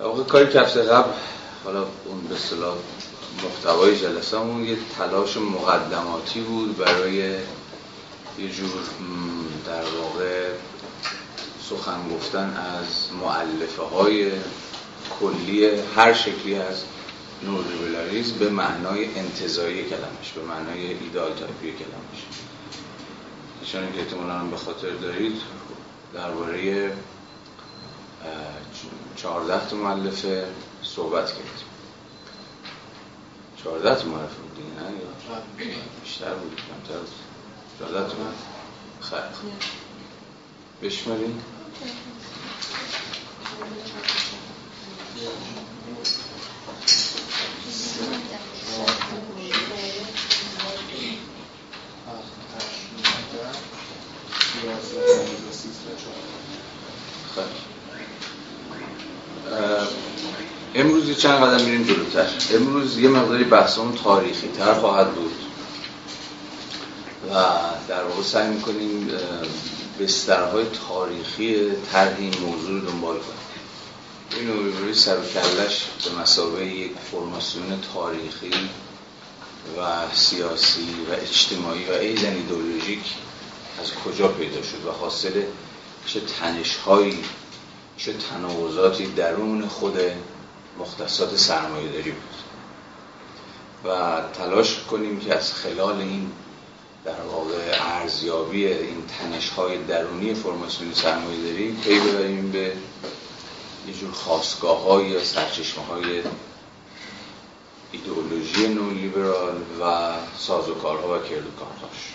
واقع کاری که هفته قبل حالا اون به صلاح محتوای جلسهمون یه تلاش مقدماتی بود برای یه جور در واقع سخن گفتن از معلفه های کلی هر شکلی از نولیبرالیسم به معنای انتظایی کلمش به معنای ایدال تایپی کلمش. چون که احتمالا به خاطر دارید درباره چهارده تا معلفه صحبت کردیم چهارده تا معلفه بود دیگه نه؟ یا بیشتر بود کمتر بود. چهارده تا خیلی بشماریم امروز چند قدم میریم جلوتر. امروز یه مقداری بحثمون تاریخی تر خواهد بود. و در واقع سعی می‌کنیم بسترهای تاریخی طرح این موضوع رو دنبال کنیم. این روی سر و کلش به مسابقه یک فرماسیون تاریخی و سیاسی و اجتماعی و ایزن ایدئولوژیک از کجا پیدا شد و حاصل چه تنشهایی چه تناوضاتی درون خود مختصات سرمایه داری بود. و تلاش کنیم که از خلال این در واقع ارزیابی این تنش های درونی فرماسیون سرمایه داری پی ببریم به یه جور خواستگاه های یا سرچشمه های ایدئولوژی نولیبرال و سازوکارها و کردوکارهاش.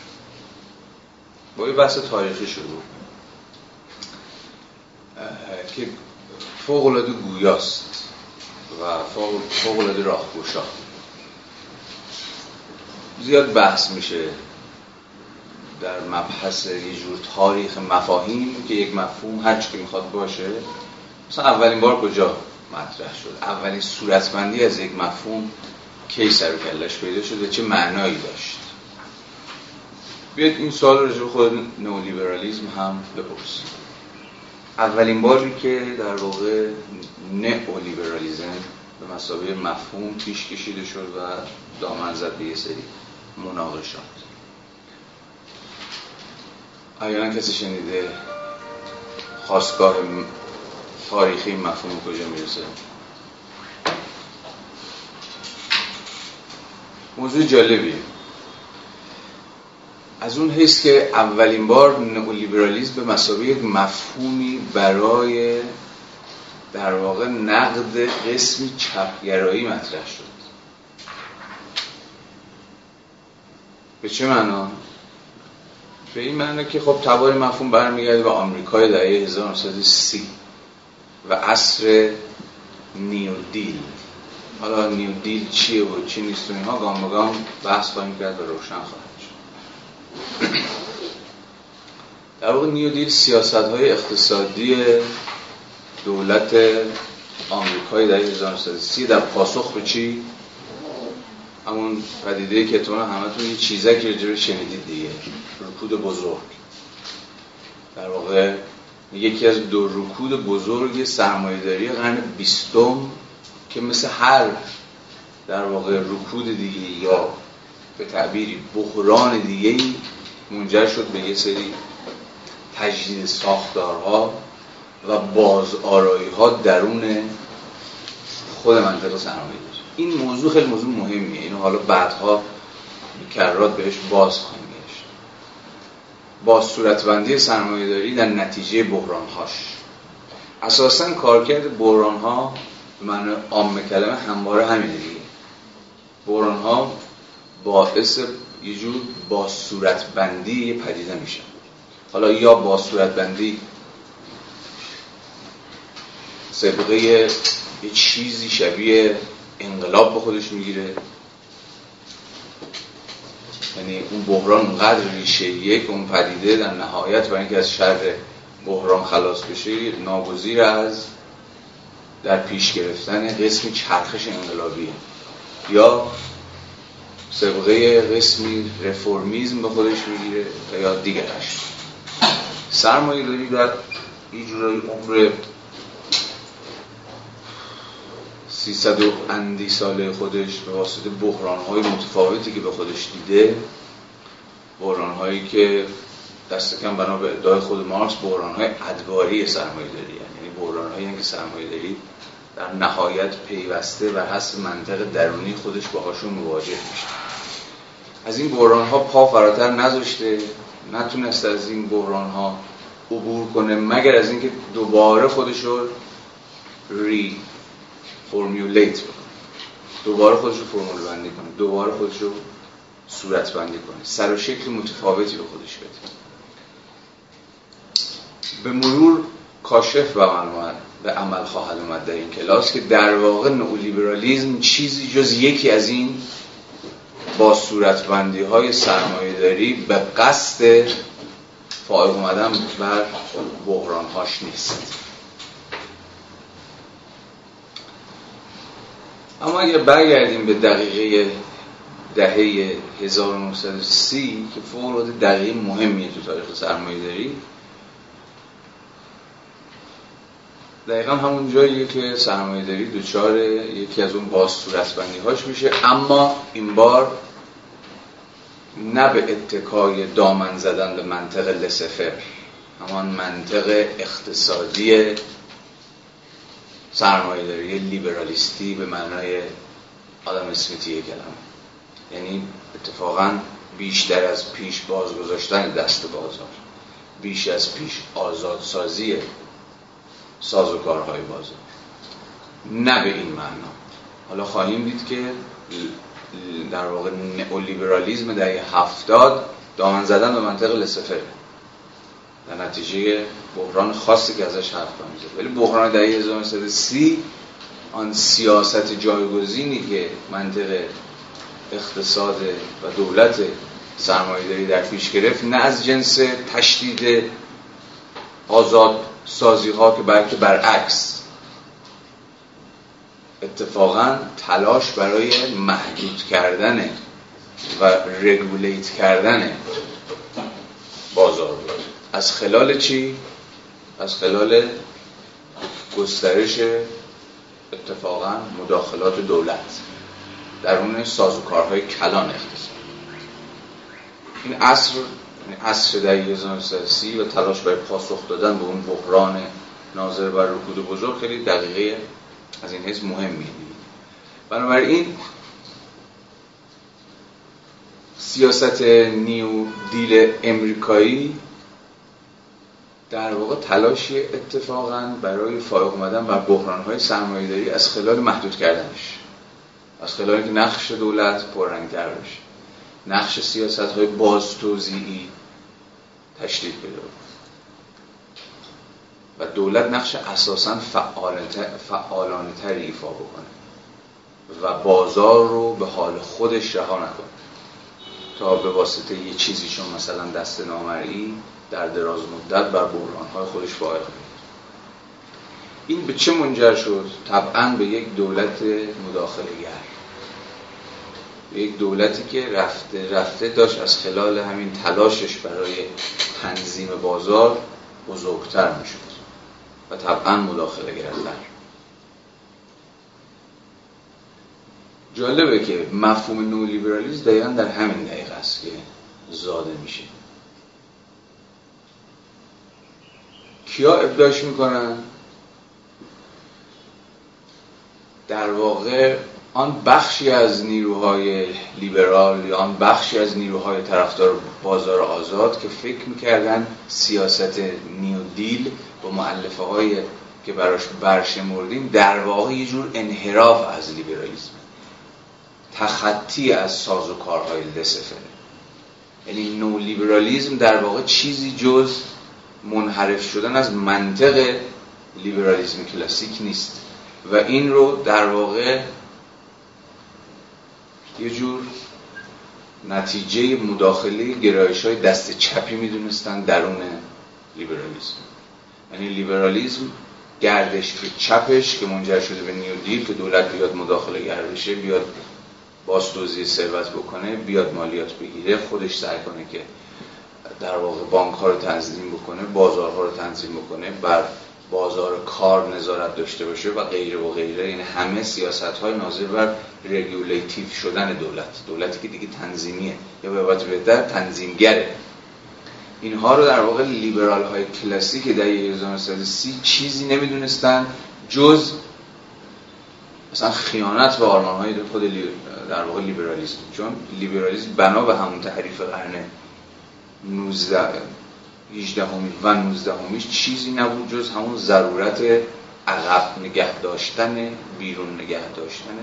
با یه بحث تاریخی شروع که فوق العاده گویاست و فوق العاده راهگشا. زیاد بحث میشه در مبحث یه جور تاریخ مفاهیم که یک مفهوم هر که می‌خواد باشه. مثلا اولین بار کجا مطرح شد؟ اولین صورتبندی از یک مفهوم کی سر کلش پیدا شده؟ چه معنایی داشت؟ بیاید این سوال رو خود نولیبرالیزم هم بپرسیم. اولین باری که در واقع نئولیبرالیزم به مسابقه مفهوم پیش کشیده شد و دامن زد به یه سری مناقشات. آیا کسی شنیده خواستگاه تاریخی مفهوم کجا می‌رسه؟ موضوع جالبیه. از اون حیث که اولین بار نئولیبرالیسم به مسابقه یک مفهومی برای در واقع نقد قسمی چپگرایی مطرح شد. به چه معنا؟ به این معنا که خب تبار مفهوم برمیگرده به آمریکای دهه 1930 و عصر نیو دیل. حالا نیو دیل چیه و چی نیست و اینها گام به گام بحث خواهیم کرد و روشن خواهد در واقع نیو دیل سیاست های اقتصادی دولت آمریکای در 1930 در پاسخ به چی؟ همون پدیده که همه همتون یه چیزه که رجبه شنیدید دیگه رکود بزرگ در واقع یکی از دو رکود بزرگ سرمایه‌داری قرن بیستم که مثل هر در واقع رکود دیگه یا به تعبیری بحران دیگه منجر شد به یه سری تجدید ساختارها و باز آرایی ها درون خود منطقه سرمایه این موضوع خیلی موضوع مهمیه. اینو حالا بعدها کررات بهش باز خواهیم گشت. با صورتبندی سرمایه داری در نتیجه بحرانهاش. اساسا کارکرد بحران ها به معنی عام کلمه همواره همینه دیگه. بحران ها باعث یه جور با صورتبندی پدیده میشه. حالا یا با صورتبندی سبقه یه چیزی شبیه انقلاب به خودش می‌گیره. یعنی اون بحران اونقدر ریشه که اون پدیده در نهایت برای اینکه از شر بحران خلاص بشه ناگزیر از در پیش گرفتن قسمی چرخش انقلابیه. یا سبقه قسمی رفرمیزم به خودش می‌گیره یا دیگرش سرمایه داری در یه جورایی عمر 300 اندی ساله خودش به واسطه بحران های متفاوتی که به خودش دیده بحران هایی که دست کم بنا به ادعای خود مارکس بحران های ادواری سرمایه داری یعنی بحران هایی که سرمایه داری در نهایت پیوسته و حسب منطق درونی خودش باهاشون مواجه میشه. از این بحران ها پا فراتر نذاشته نتونسته از این بحران ها عبور کنه مگر از اینکه دوباره خودش رو ری فرمیولیت بکنه دوباره خودش رو فرمول بندی کنه دوباره خودش رو صورت بندی کنه. سر و شکل متفاوتی به خودش بده. به مرور کاشف عمل, به عمل خواهد اومد در این کلاس که در واقع نئولیبرالیزم چیزی جز یکی از این با صورتبندی های سرمایه داری به قصد فائق اومدن بر بحران هاش نیست. اما اگر برگردیم به دقیقه دهه 1930 که فوق دقیقه مهمیه تو تاریخ سرمایه داری دقیقا همون جاییه که سرمایه داری دوچار یکی از اون باز صورتبندی هاش میشه. اما این بار نه به اتکای دامن زدن به منطق لسفر همان منطق اقتصادی سرمایه داری لیبرالیستی به معنای آدم اسمیتی کلمه. یعنی اتفاقا بیشتر از پیش باز گذاشتن دست بازار. بیش از پیش آزادسازی ساز و کارهای بازار نه به این معنا. حالا خواهیم دید که در واقع نئولیبرالیزم دهه هفتاد دامن زدن به منطق لسفر. در نتیجه بحران خاصی که ازش حرف می‌زد ولی بحران دهه 1930 آن سیاست جایگزینی که منطق اقتصاد و دولت سرمایه‌داری در پیش گرفت نه از جنس تشدید آزاد سازی ها که بلکه برعکس. اتفاقا تلاش برای محدود کردن و رگولیت کردن بازار بود. از خلال چی؟ از خلال گسترش اتفاقا مداخلات دولت. در اون سازوکارهای کلان اقتصاد. این عصر عصر در 1930 و تلاش برای پاسخ دادن به اون بحران ناظر بر رکود بزرگ خیلی دقیقه از این حیث مهمی. بنابراین سیاست نیو دیل امریکایی در واقع تلاشی اتفاقا برای فارغ اومدن بر بحرانهای سرمایه‌داری از خلال محدود کردنش. از خلال اینکه نقش دولت پررنگتر بشه نقش سیاست های باز توضیحی تشدید پیدا و دولت نقش اساسا فعالانه تری ایفا بکنه. و بازار رو به حال خودش رها نکنه. تا به واسطه یه چیزی چون مثلا دست نامرئی در دراز مدت بر های خودش فائق این به چه منجر شد؟ طبعا به یک دولت مداخله گر یک دولتی که رفته رفته داشت از خلال همین تلاشش برای تنظیم بازار بزرگتر می‌شد و طبعا مداخله گرفتن. جالبه که مفهوم نولیبرالیزم دقیقا در همین دقیقه است که زاده میشه. کیا ابداش می‌کنن؟ در واقع آن بخشی از نیروهای لیبرال یا آن بخشی از نیروهای طرفدار بازار آزاد که فکر می‌کردن سیاست نیو دیل با معلفه های که براش برشمردیم در واقع یه جور انحراف از لیبرالیسم تخطی از ساز و کارهای لسفره یعنی نو لیبرالیزم در واقع چیزی جز منحرف شدن از منطق لیبرالیزم کلاسیک نیست. و این رو در واقع یه جور نتیجه مداخله گرایش های دست چپی می‌دونستن درون لیبرالیزم یعنی لیبرالیزم گردش به چپش که منجر شده به New Deal که دولت بیاد مداخله گر بشه بیاد توزیع ثروت بکنه بیاد مالیات بگیره خودش سعی کنه که در واقع بانک ها رو تنظیم بکنه بازارها رو تنظیم بکنه بر بازار کار نظارت داشته باشه و غیره و غیره. یعنی همه سیاست های ناظر بر رگولیتیو شدن دولت. دولتی که دیگه تنظیمیه. یا به عبارت بهتر تنظیمگره. اینها رو در واقع لیبرال های کلاسیک در 1930 چیزی نمی‌دونستن جز مثلا خیانت به آرمان های خود در واقع لیبرالیسم. چون لیبرالیسم بنا به همون تعریف قرن 19 18 و 19 چیزی نبود جز همون ضرورت عقب نگه داشتن بیرون نگه داشتن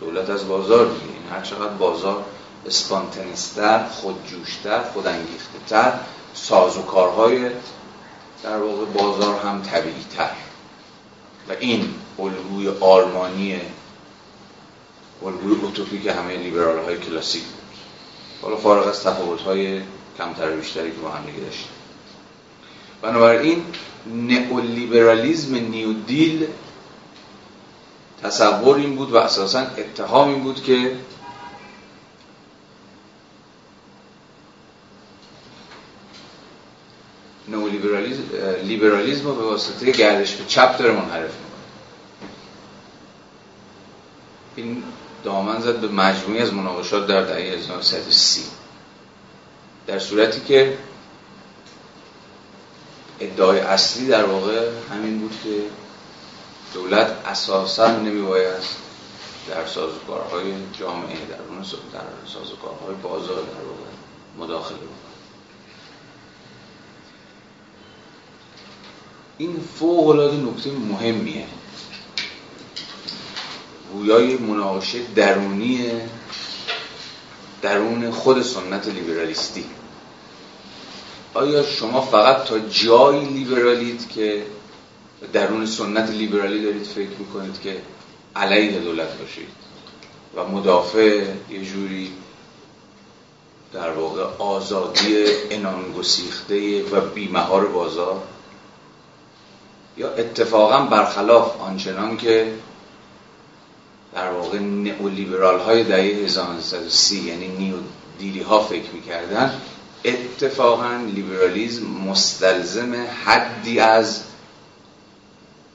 دولت از بازار دیگه. این هر چقدر بازار اسپانتنستر خودجوشتر خودانگیخته‌تر ساز و کارهای در واقع بازار هم طبیعی تر و این الگوی آلمانی الگوی اوتوپیک همه لیبرال های کلاسیک بود. حالا فارغ از تفاوت های کمتر بیشتری که با هم داشتیم. بنابراین نئولیبرالیزم نیو دیل تصور این بود و اساسا اتهام این بود که نئولیبرالیزم لیبرالیزم رو به واسطه گردش به چپ داره منحرف می‌کنه. این دامن زد به مجموعی از مناقشات در دهه 1930 در صورتی که ادعای اصلی در واقع همین بود که دولت اساسا نمیباید در سازوکارهای جامعه در اون در سازوکارهای بازار در واقع مداخله بکنه. این فوق العاده نکته مهمیه. گویای مناقشه درونی درون خود سنت لیبرالیستی. آیا شما فقط تا جایی لیبرالید که درون سنت لیبرالی دارید فکر می‌کنید که علیه دولت باشید و مدافع یه جوری در واقع آزادی انان گسیخته و بیمهار بازار؟ یا اتفاقا برخلاف آنچنان که در واقع نئولیبرال های دهه 1930 یعنی نیو دیلی ها فکر می‌کردن اتفاقا لیبرالیزم مستلزم حدی از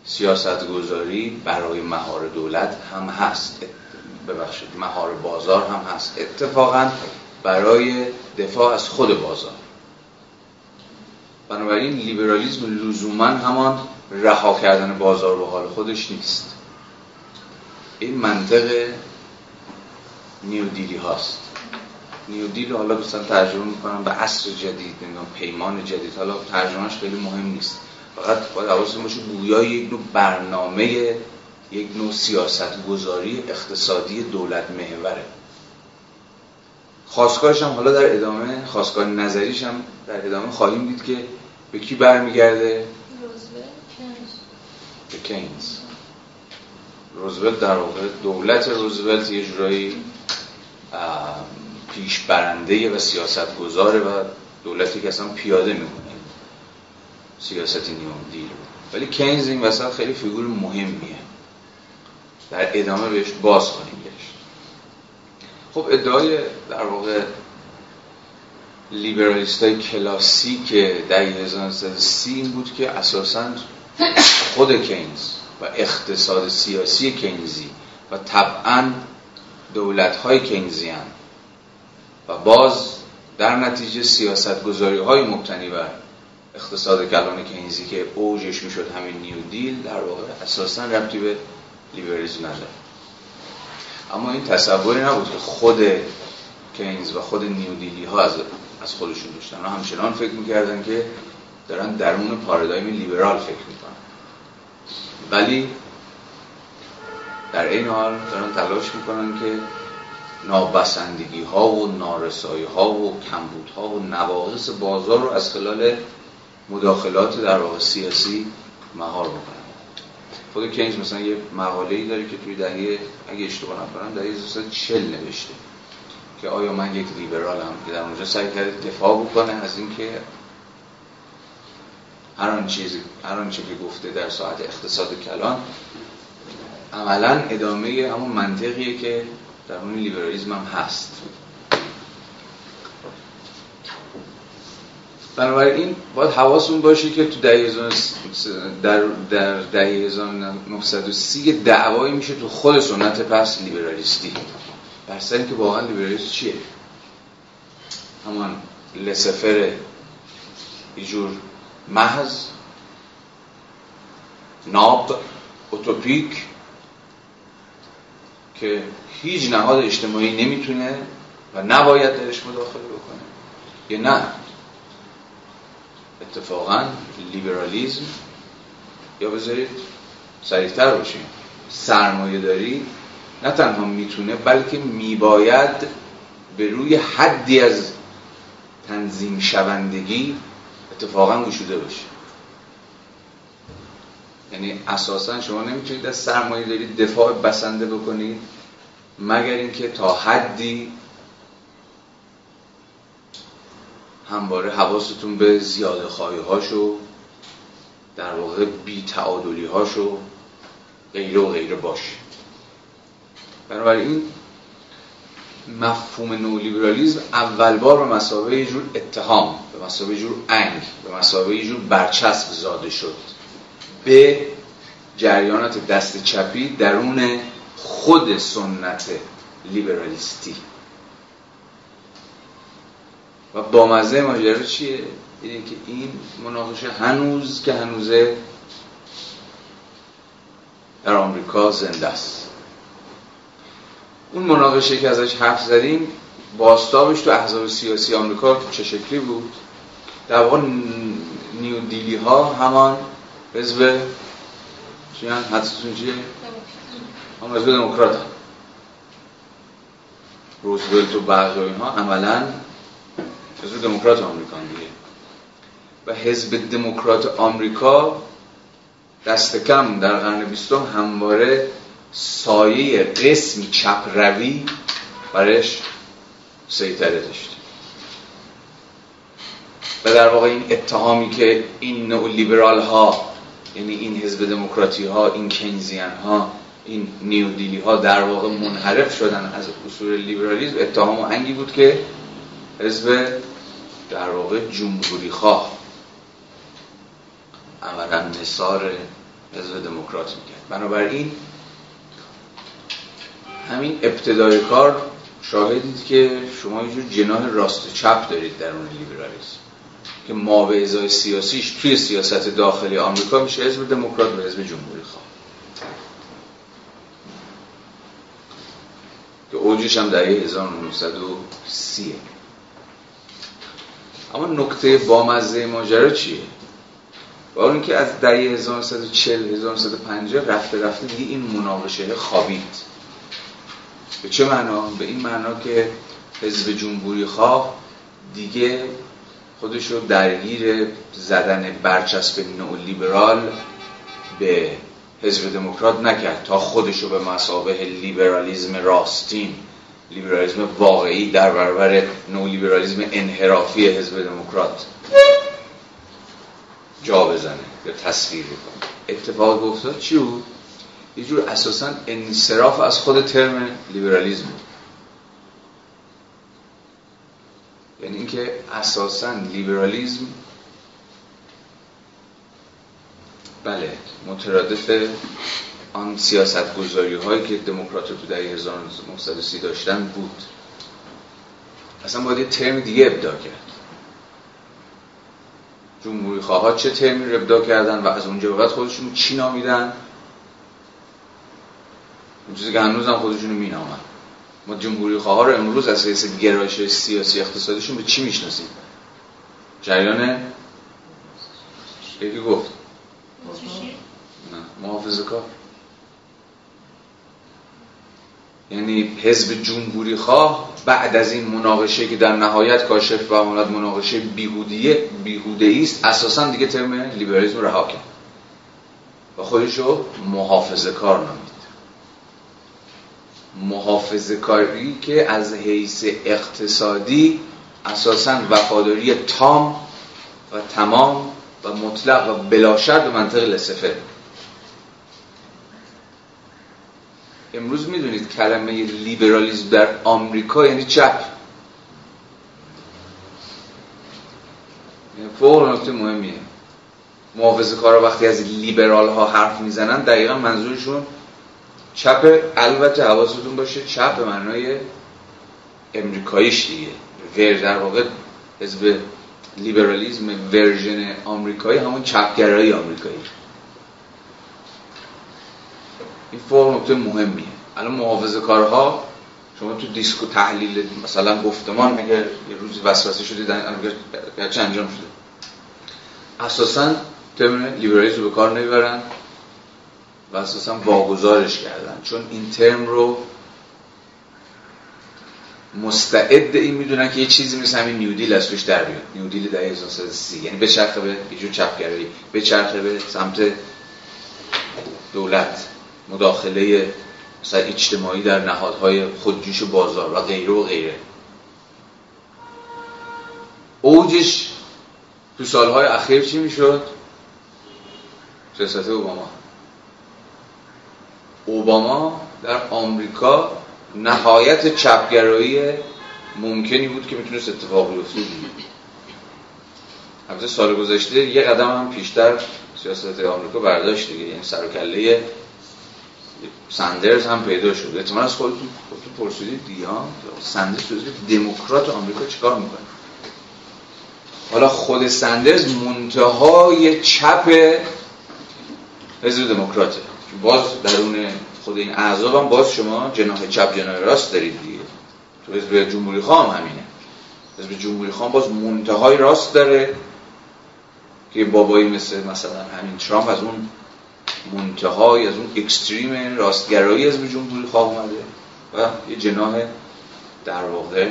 سیاست گذاری برای مهار دولت هم هست. ببخشید مهار بازار هم هست. اتفاقا برای دفاع از خود بازار. بنابراین لیبرالیزم لزوما همان رها کردن بازار به حال خودش نیست. این منطق نیودیلی هاست. نیودیل حالا مثلا ترجمه می‌کنم به عصر جدید نمی‌دونم پیمان جدید. حالا ترجمهش خیلی مهم نیست. فقط باید حواستون باشه گویای یک نوع برنامه یک نوع سیاست گذاری اقتصادی دولت محوره. خواستگاهش هم حالا در ادامه خواستگاه نظریش هم در ادامه خواهیم دید که به کی برمیگرده؟ به کینز. روزولت در واقع دولت روزولت یه جورایی پیش برنده و سیاست گذاره و دولتی که اصلا پیاده می‌کنه سیاست نیوم دیل ولی کینز این وسط خیلی فیگور مهمیه. در ادامه بهش باز خواهیم گشت. خب ادعای در واقع لیبرالیست های کلاسیک در 1930 این بود که اساسا خود کینز و اقتصاد سیاسی کینزی و طبعا دولت های کینزی هم و باز در نتیجه سیاست گذاری های مبتنی بر اقتصاد کلان کینزی که اوجش می‌شد همین نیو دیل در واقع اساسا ربطی به لیبرالیسم نداره اما این تصوری نبود که خود کینز و خود نیو دیلی ها از از خودشون داشتن. و همچنان فکر می‌کردن که دارن درون پارادایم لیبرال فکر می‌کنن. ولی در این حال دارن تلاش می‌کنن که نابسندگی ها و نارسایی ها و کمبود ها و نواقص بازار رو از خلال مداخلات در واقع سیاسی مهار بکنن خود کینز مثلا یه مقاله ای داره که توی دهه اگه اشتباه نکنم دهه 1940 نوشته که آیا من یک لیبرالم که در اونجا سعی کرده دفاع بکنه از اینکه هر آن چیزی هر آن که گفته در ساعت اقتصاد کلان عملا ادامه همون منطقیه که در اون لیبرالیزم هم هست. بنابراین باید حواستون باشه که تو دهه در در دهه 1930 دعوایی میشه تو خود سنت پس لیبرالیستی. بر که واقعا لیبرالیسم چیه؟ همان لسفر ایجور محض ناب اوتوپیک که هیچ نهاد اجتماعی نمی‌تونه و نباید درش مداخله بکنه. یا نه. اتفاقا لیبرالیزم یا بذارید سریعتر باشیم. سرمایه داری نه تنها می‌تونه بلکه میباید به روی حدی از تنظیم شوندگی اتفاقا گشوده باشه. یعنی اساسا شما نمی‌تونید از سرمایه داری دفاع بسنده بکنید. مگر اینکه تا حدی همواره حواستون به زیاده خواهی هاشو در واقع بی تعادلی هاشو غیره و غیره باشه. بنابراین مفهوم نولیبرالیزم اول بار به مسابقه جور اتهام به مسابقه جور انگ به مسابقه جور برچسب زاده شد. به جریانات دست چپی درون خود سنت لیبرالیستی و با مزه ماجرا چیه؟ اینه که این مناقشه هنوز که هنوزه در آمریکا زنده است اون مناقشه که ازش حرف زدیم باستابش تو احزاب سیاسی آمریکا چه شکلی بود در واقع نیو دیلی ها همان حزب چیان حدستون چیه؟ هم حزب دموکرات هم روزولت و بقیه اینها عملا حزب دموکرات آمریکا دیگه. و حزب دموکرات آمریکا دست کم در قرن بیستم همواره سایه قسمی چپ روی برش سیطره داشت. و در واقع این اتهامی که این نوع لیبرال ها یعنی این حزب دموکراتی ها این کینزیان ها این نیودیلی ها در واقع منحرف شدن از اصول لیبرالیزم اتهام و انگی بود که حزب در واقع جمهوری خواه اولا نصار حزب دموکرات می‌کرد. بنابراین همین ابتدای کار شاهدید که شما یه جور جناح راست چپ دارید در اون لیبرالیسم که ما به ازای سیاسیش توی سیاست داخلی آمریکا میشه حزب دموکرات و حزب جمهوری خواه که اوجش هم در 1930 اما نکته بامزه ماجرا چیه؟ با اینکه از دهه 1940 1950 رفته رفته دیگه این مناقشه خوابید به چه معنا؟ به این معنا که حزب جمهوری خواه دیگه خودش رو درگیر زدن برچسب نئولیبرال به حزب دموکرات نکرد تا خودش رو به مثابه لیبرالیزم راستین لیبرالیزم واقعی در برابر نولیبرالیزم انحرافی حزب دموکرات جا بزنه یا تصویر بکنه اتفاق افتاد چی بود؟ یه جور اساسا انصراف از خود ترم لیبرالیزم یعنی اینکه اساسا لیبرالیزم بله مترادف آن سیاست گذاری هایی که دموکرات تو دهه 1930 داشتن بود. اصلا باید یه ترم دیگه ابدا کرد. جمهوری خواهات چه ترمی رو ابدا کردن و از اونجا بعد خودشون چی نامیدن؟ اون چیزی که هنوز هم خودشون مینامن. ما جمهوری خواه رو امروز از حیث گرایش سیاسی اقتصادیشون به چی می‌شناسیم؟ جریان؟ یکی گفت. نه. محافظه کار یعنی حزب جمهوری خواه بعد از این مناقشه که در نهایت کاشف و آمد مناقشه بیهودیه بیهوده است. اساسا دیگه ترم لیبرالیسم رها کرد. و خودشو محافظه کار نامید محافظه کاری که از حیث اقتصادی اساسا وفاداری تام و تمام و مطلق و بلاشرد به منطق لسفه امروز می‌دونید کلمه لیبرالیزم در آمریکا یعنی چپ. یعنی فوق نکته مهمیه. محافظه کارا وقتی از لیبرال ها حرف می‌زنن دقیقا منظورشون چپ البته حواستون باشه چپ به معنای امریکاییش دیگه. ور در واقع حزب لیبرالیزم version آمریکایی همون چپگرایی آمریکایی. این فرم نکته مهمیه. الان محافظه کارها شما تو discourse تحلیل مثلا گفتمان اگر یه روزی وسوسه شده گرچه انجام شده. اساسا ترم لیبرالیسم رو به کار نمی‌برن و اساسا واگذارش کردن. چون این ترم رو مستعد این می‌دونن که یه چیزی مثل همین نیودیل از توش در بیاد. نیودیل در 1930 یعنی به چرخه به یه جور چپگرایی. به چرخه به سمت دولت. مداخله مثلا اجتماعی در نهادهای خودجوش بازار و غیره و غیره. اوجش تو سالهای اخیر چی می‌شد؟ سیاست اوباما. اوباما در آمریکا نهایت چپگرایی ممکنی بود که می‌تونست اتفاق بیفته. البته سال گذشته یه قدم هم پیشتر سیاست آمریکا برداشت دیگه. یعنی سر سندرز هم پیدا شد. احتمال از خودتون خودتون پرسیدید دیگه سندرز دموکرات آمریکا چیکار می‌کنه؟ حالا خود سندرز منتهای چپ حزب دموکراته باز درون خود این اعضاب هم باز شما جناح چپ جناح راست دارید دیگه. تو حزب جمهوری خواهم همینه. حزب جمهوری خواهم باز منتهای راست داره که بابایی مثل مثلا همین ترامپ از اون منتهای از اون اکستریم راستگرایی حزب جمهوری خواه اومده و یه جناح در واقع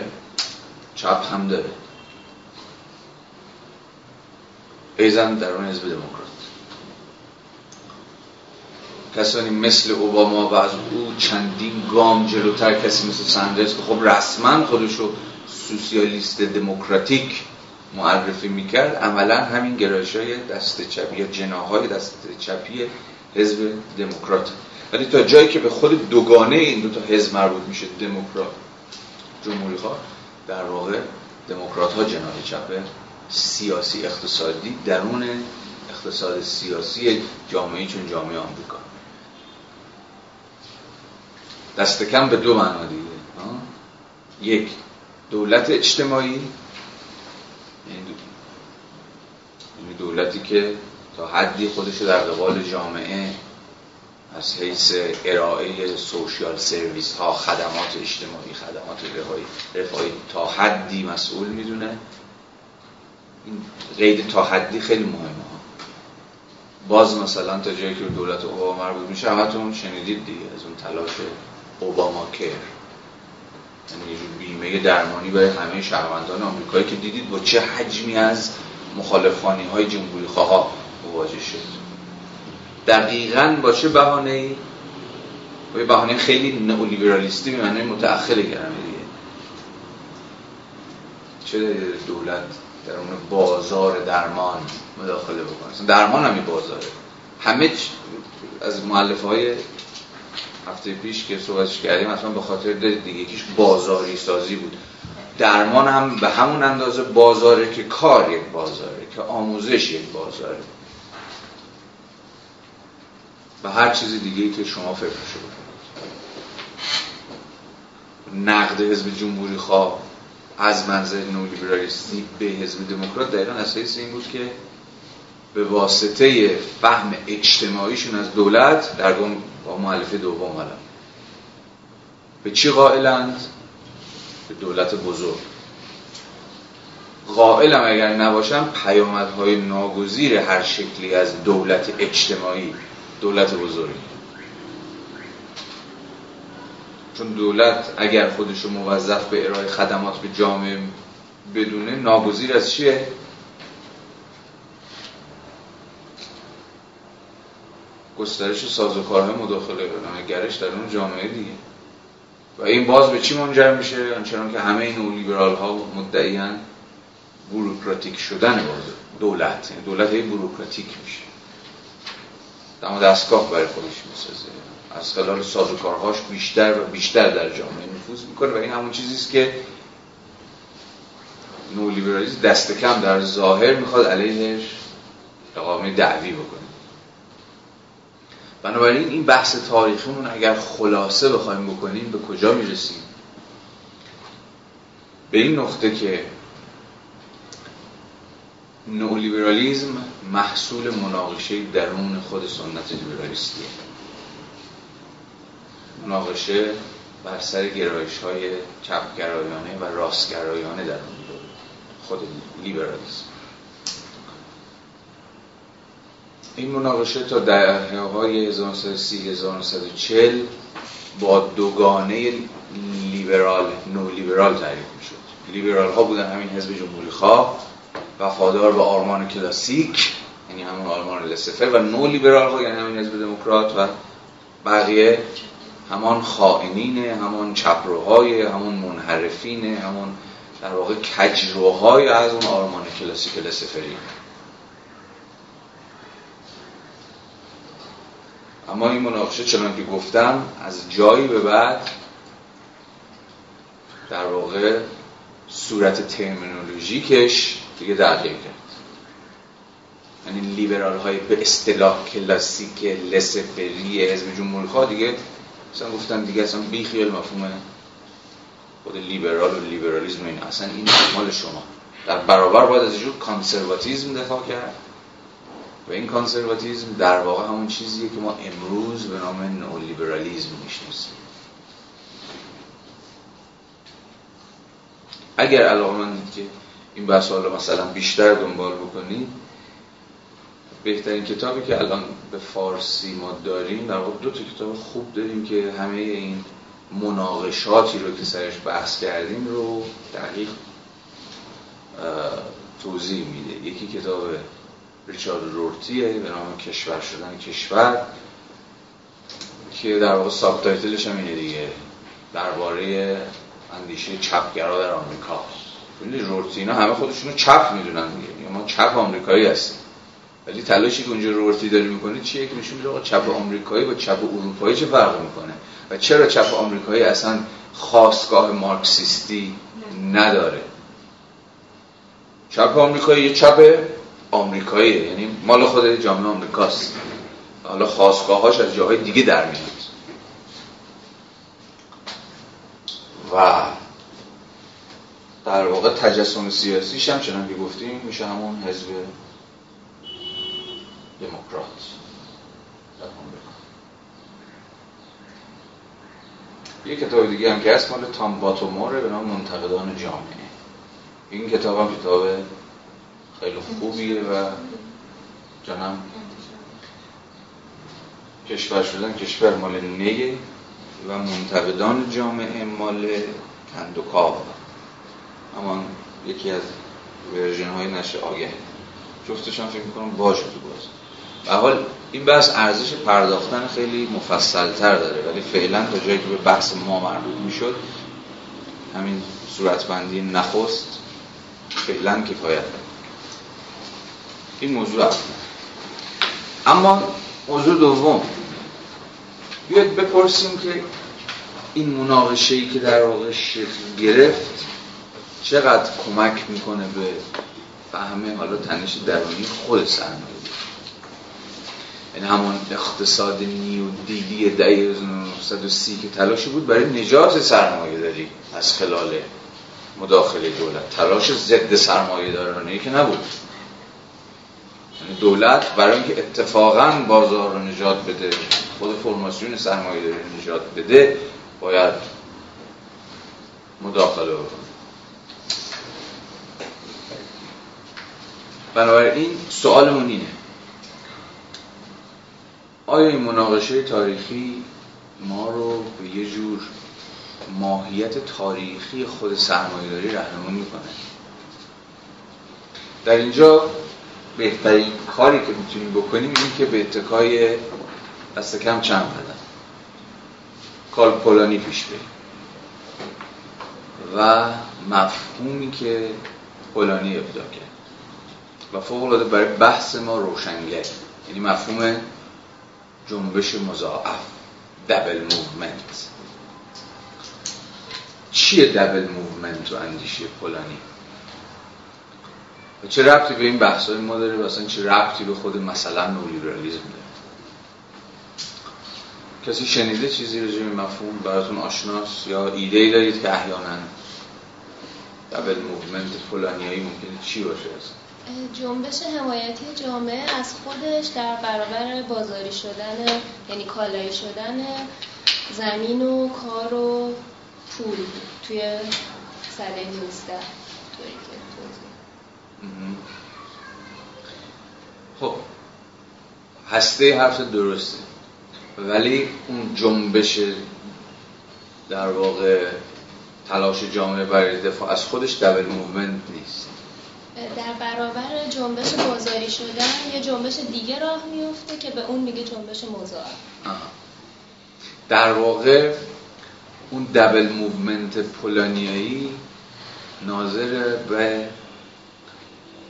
چپ هم داره. ایزن در اون حزب دموکرات کسانی مثل اوباما و از او چندین گام جلوتر کسی مثل سندرز که خب رسما خودشو سوسیالیست دموکراتیک معرفی می‌کرد عملا همین گرایش های دست چپی یا جناهای دست چپی حزب دموکرات. ولی تا جایی که به خود دوگانه این دو تا حزب مربوط میشه دموکرات جمهوری در واقع دموکرات ها جناح چپ سیاسی اقتصادی درون اقتصاد سیاسی جامعه چون جامعه آمریکا. دست کم به دو معنا دیگه. یک دولت اجتماعی. یعنی, یعنی دولتی که تا حدی خودش در قبال جامعه از حیث ارائه سوشیال سرویس ها خدمات اجتماعی خدمات رفاهی تا حدی مسئول می‌دونه. این قید تا حدی خیلی مهمه. باز مثلا تا جایی که دولت اوباما مربوط میشه همتون شنیدید دیگه از اون تلاش اوباما کر یعنی یه بیمه درمانی برای همه شهروندان آمریکایی که دیدید با چه حجمی از مخالفانی های جمهوری خواه مواجه شد. دقیقا با چه بهانه ای با خیلی نئولیبرالیستی به معنی متأخر دیگه چه دولت در اون بازار درمان مداخله بکنه؟ درمان هم بازاره. همه از معلف های هفته پیش که صحبتش کردیم اصلا به خاطر دارید دیگه یکیش بازاری سازی بود. درمان هم به همون اندازه بازاره که کار یک بازاره که آموزش یک بازاره. و هر چیز دیگه که شما فکر بکنید نقد حزب جمهوری خواه از منظر نولیبرالیستی به حزب دموکرات دقیقا اساس این بود که به واسطه فهم اجتماعیشون از دولت در با معلف دوم حالا به چی قائلند؟ به دولت بزرگ قائلم اگر نباشم پیامدهای ناگزیر هر شکلی از دولت اجتماعی دولت بزرگی چون دولت اگر خودش موظف به ارائه خدمات به جامعه بدونه ناگزیر از چیه؟ گسترش سازوکارهای مداخله گرش در اون جامعه دیگه. و این باز به چی منجر میشه؟ آنچنان که همه این لیبرال ها مدعیان بوروکراتیک شدن باز دولت. یعنی دولت هی بوروکراتیک میشه. دم دستگاه برای خودش می‌سازه. از خلال سازوکارهاش بیشتر و بیشتر در جامعه نفوذ می‌کنه و این همون چیزیست که نولیبرالیسم دست کم در ظاهر می‌خواد علیهش اقامه دعوی بکنه. بنابراین این بحث تاریخیمون اگر خلاصه بخوایم بکنیم به کجا می‌رسیم؟ به این نقطه که نولیبرالیزم محصول مناقشه درون خود سنت لیبرالیستیه. مناقشه بر سر گرایش های چپگرایانه و راستگرایانه در خود لیبرالیسم. این مناقشه تا دهه های 1930 1940 با دوگانه لیبرال نو لیبرال تعریف می‌شد. لیبرال ها بودن همین حزب جمهوری خواه وفادار به آرمان کلاسیک یعنی همون آرمان لسفر و نو لیبرال ها یعنی همین حزب دموکرات و بقیه همان خائنین همان چپروهای همان منحرفین همان در واقع کجروهای از اون آرمان کلاسیک لسفری اما این مناقشه چنان که گفتم از جایی به بعد در واقع صورت ترمینولوژیکش دیگه تغییر کرد. یعنی لیبرال های به اصطلاح کلاسیک لسفری حزب جمهوری خواه دیگه مثلا گفتن دیگه اصلا بی خیال مفهوم خود لیبرال و لیبرالیزم این اصلا این مال شما. در برابر باید از جور کانسرواتیزم دفاع کرد. و این کانسرواتیزم در واقع همون چیزیه که ما امروز به نام نئولیبرالیزم می‌شناسیم. اگر علاقه من که این بحث حالا مثلا بیشتر دنبال بکنید بهترین کتابی که الان به فارسی ما داریم در واقع دو تا کتاب خوب داریم که همه این مناقشاتی رو که سرش بحث کردیم رو دقیق توضیح میده. یکی کتاب ریچارد رورتیه به نام کشور شدن کشور که در واقع ساب تایتلش هم اینه دیگه درباره اندیشه چپگرا در آمریکا. ببینید رورتی اینا همه خودشونو چپ می‌دونن دیگه ما چپ آمریکایی هستیم. ولی تلاشی که اونجا رورتی داره می‌کنه چیه که نشون میده چپ آمریکایی با چپ اروپایی چه فرق می‌کنه؟ و چرا چپ آمریکایی اصلا خواستگاه مارکسیستی نداره؟ چپ آمریکایی یه چپ آمریکایی یعنی مال خود جامعه آمریکاست. حالا خواستگاهاش از جاهای دیگه در میاد. و در واقع تجسم سیاسیش هم چنان که گفتیم میشه همون حزب دموکرات در آمریکا. یه کتاب دیگه هم که هست مال تام باتوموره به نام منتقدان جامعه. این کتاب هم کتاب خیلی خوبیه و جانم کشور شدن کشور مال نیه و منتقدان جامعه مال کندوکاو اما یکی از ورژن های نشه آگه. جفتش هم فکر می‌کنم باشه تو باز به حال این بحث ارزش پرداختن خیلی مفصل تر داره ولی فعلا تا جایی که به بحث ما مربوط می‌شد همین صورتبندی نخست فعلا کفایت. داره این موضوع اول اما موضوع دوم. بیاید بپرسیم که این مناقشه که در واقع شکل گرفت چقدر کمک می‌کنه به فهم حالا تنش درونی خود سرمایه یعنی همون اقتصاد نیو دیدی دهه 1930 که تلاشی بود برای نجات سرمایه داری از خلال مداخله دولت. تلاش ضد سرمایه دارانه که نبود. دولت برای اینکه اتفاقا بازار رو نجات بده خود فرماسیون سرمایه داری نجات بده باید مداخله بکنه. بنابراین سوالمون اینه. آیا این مناقشه تاریخی ما رو به یه جور ماهیت تاریخی خود سرمایه داری رهنمون می‌کنه؟ در اینجا بهترین کاری که می‌تونیم بکنیم این که به اتکای دست کم چند قدم کارل پولانی پیش بریم و مفهومی که پولانی ابداع کرد. و فوق برای بحث ما روشنگر یعنی مفهوم جنبش مضاعف. double movement چیه double movement تو اندیشه پولانی؟ چه ربطی به این بحث های ما داره و چه ربطی به خود مثلا نولیبرالیزم داره کسی شنیده چیزی رو این مفهوم براتون آشناس یا ایده ای دارید که احیانا double movement پولانیایی ممکنه چی باشه جنبش حمایتی جامعه از خودش در برابر بازاری شدن یعنی کالایی شدن زمین و کار و پول توی سده 19 خب هسته حرف درسته ولی اون جنبش در واقع تلاش جامعه برای دفاع از خودش double movement نیست. در برابر جنبش بازاری شدن یه جنبش دیگه راه میفته که به اون میگه جنبش مضاعف در واقع اون double movement پولانیایی ناظر به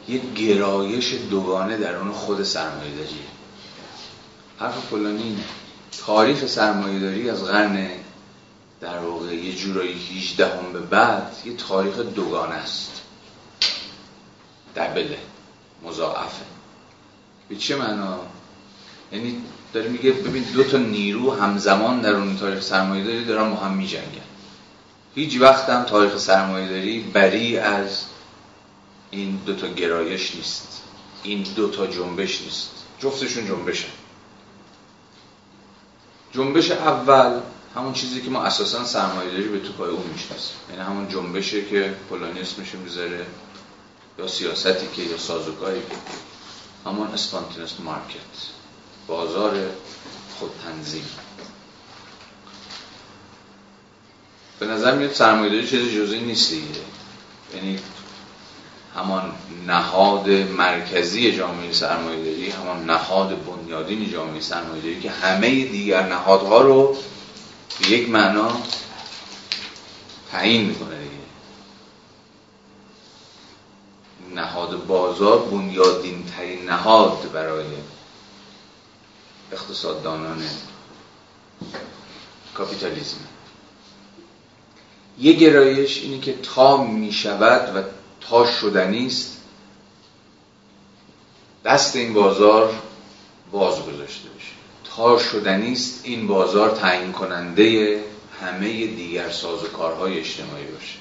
یک گرایش دوگانه در اون خود سرمایه داریه حرف پولانی اینه. تاریخ سرمایه داری از قرن در واقع یه جورایی 18 هم به بعد یه تاریخ دوگانه است. دبله مضاعفه. به چه معنا؟ یعنی داره میگه ببین دو تا نیرو همزمان در اون تاریخ سرمایه داری دارن با هم میجنگن. هیچ وقت هم تاریخ سرمایه داری بری از این دو تا گرایش نیست. این دو تا جنبش نیست. جفتشون جنبشه جنبش اول همون چیزی که ما اساسا سرمایه داری به تو پای اون می‌شناسیم. یعنی همون جنبشه که پولانی اسمش می‌ذاره یا سیاستی که یا سازوکاری که. همون اسپانتینوس مارکت. بازار خود تنظیم به نظر میاد سرمایه‌داری چیز جزئی نیست دیگه. یعنی همان نهاد مرکزی جامعه سرمایه‌داری همان نهاد بنیادین جامعه سرمایه‌داری که همه دیگر نهادها رو به یک معنا تعیین می‌کنه دیگه. نهاد بازار بنیادین ترین نهاد برای اقتصاددانان کاپیتالیزم یه گرایش اینه که تا می شود و تا شدنی است. دست این بازار باز گذاشته بشه. تا شدنی است. این بازار تعیین کننده همه دیگر ساز و کارهای اجتماعی باشه.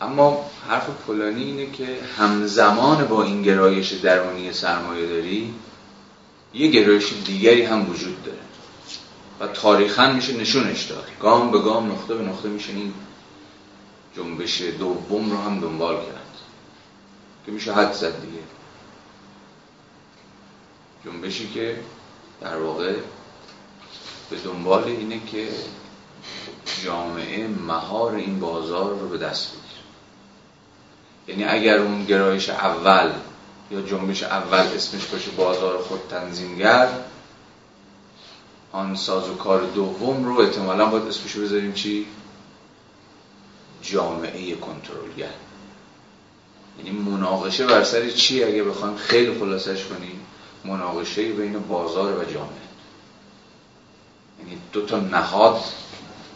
اما حرف پولانی اینه که همزمان با این گرایش درونی سرمایه داری یه گرایش دیگری هم وجود داره. و تاریخا میشه نشونش داد. گام به گام نقطه به نقطه میشه این جنبش دوم رو هم دنبال کرد. که میشه حد زد دیگه. جنبشی که در واقع به دنبال اینه که جامعه مهار این بازار رو به دست بگیره. یعنی اگر اون گرایش اول یا جنبش اول اسمش باشه بازار خود تنظیمگر آن ساز و کار دوم رو احتمالا باید اسمش بذاریم چی؟ جامعه کنترلگر. یعنی مناقشه بر سر چی اگه بخوایم خیلی خلاصش کنیم؟ مناقشه بین بازار و جامعه. یعنی دو تا نهاد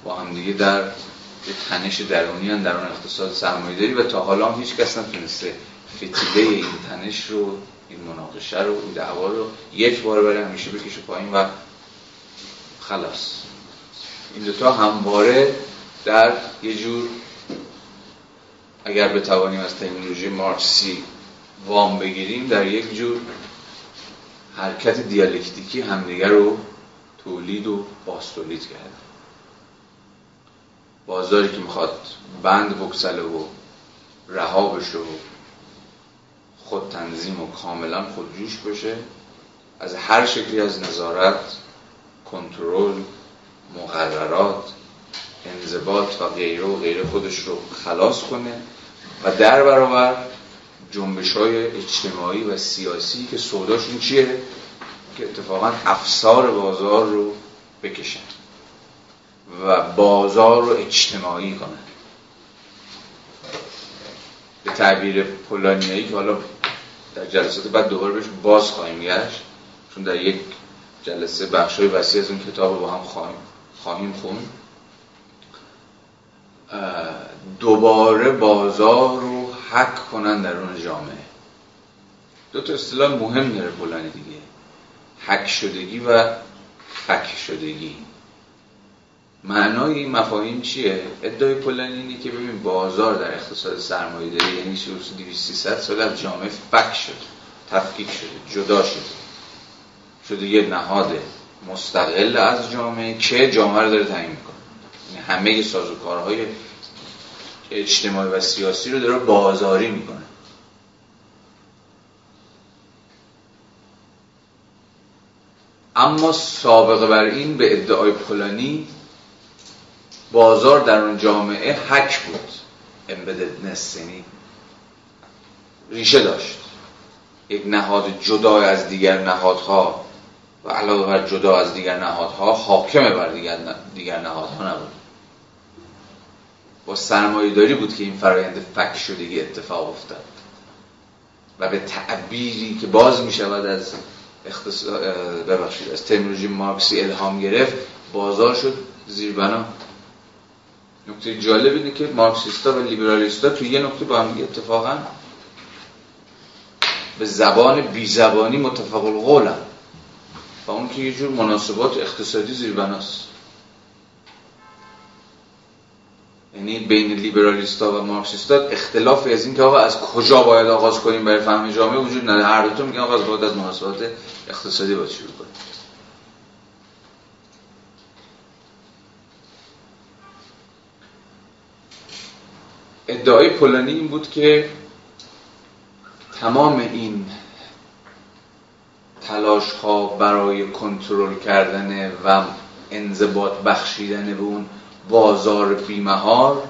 با هم دیگه در یه تنش درونی هم در اون اقتصاد سرمایه داری و تا حالا هم هیچ کس نتونسته فتیله این تنش رو این مناقشه رو این دعوا رو یک بار برای همیشه بکشه پایین و خلاص. این دوتا همواره در یه جور اگر بتوانیم از تکنولوژی مارکسی وام بگیریم در یک جور حرکت دیالکتیکی همدیگر رو تولید و باستولید کرده بازاری که می‌خواد بند بکسله و رها بشه و خود تنظیم و کاملا خودجوش بشه از هر شکلی از نظارت کنترل مقررات انضباط و غیره و غیره خودش رو خلاص کنه و در برابر جنبش های اجتماعی و سیاسی که سوداشون چیه؟ که اتفاقا افسار بازار رو بکشن و بازار رو اجتماعی کنن به تعبیر پولانیایی که حالا در جلسات بعد دوباره بهش باز خواهیم گشت چون در یک جلسه بخش های وسیع از اون کتاب رو با هم خواهیم, خواهیم خون دوباره بازار رو حک کنن در اون جامعه. دو تا اصطلاح مهم داره پولانی دیگه. حک شدگی و فک شدگی. معنای این مفاهیم چیه؟ ادعای پولانی اینه که ببین بازار در اقتصاد سرمایه داری یعنی 200 سال از جامعه فک شد تفکیک شده جدا شده. شده یه نهاد مستقل از جامعه که جامعه رو داره تعیین می‌کنه. یعنی همه سازوکارهای اجتماعی و سیاسی رو داره بازاری می‌کنه. اما سابقه بر این به ادعای پولانی بازار در اون جامعه حک بود. امبددنس یعنی ریشه داشت. یک نهاد جدا از دیگر نهادها. و علاوه بر جدا از دیگر نهادها حاکم بر دیگر, دیگر نهادها نبود. با سرمایه داری بود که این فرایند فک شدگی اتفاق افتاد. و به تعبیری که باز می شود از ببخشید از تکنولوژی مارکسی الهام گرفت بازار شد زیربنا نکته جالب اینه که مارکسیستا و لیبرالیستا توی یه نکته با هم اتفاقا به زبان بی زبانی متفق القولن. و اون که یه جور مناسبات اقتصادی زیربناست یعنی بین لیبرالیستا و مارکسیستا اختلاف از این که آقا از کجا باید آغاز کنیم برای فهم جامعه وجود نداره. هر دو میگن آقا از باید از مناسبات اقتصادی باید شروع کنیم. ادعای پولانی این بود که تمام این تلاش ها برای کنترل کردن و انضباط بخشیدن به اون بازار بیمهار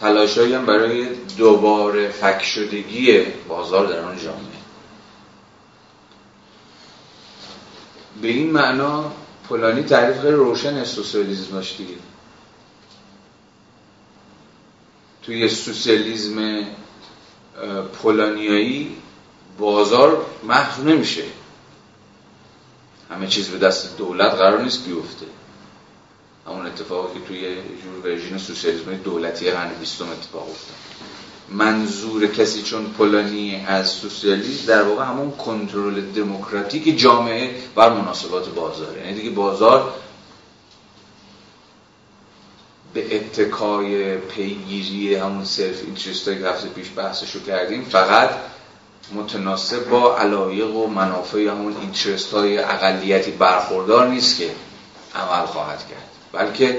تلاش هم برای دوباره فک شدگی بازار در آن جامعه. به این معنا پولانی تعریف خیلی روشن از سوسیالیسم داشت دیگه. توی سوسیالیسم پولانیایی بازار محو نمیشه. همه چیز به دست دولت قرار نیست بیفته. همون اتفاقی که توی جور ورژین سوسیالیسم دولتی قرن بیستم اتفاق افتاد. منظور کسی چون پولانی از سوسیالیسم در واقع همون کنترل دموکراتیک جامعه بر مناسبات بازار. یعنی دیگه بازار به اتکای پیگیری همون self-interest که هفته پیش بحثشو کردیم فقط متناسب با علایق و منافع همون interest های اقلیتی برخوردار نیست که عمل خواهد کرد. بلکه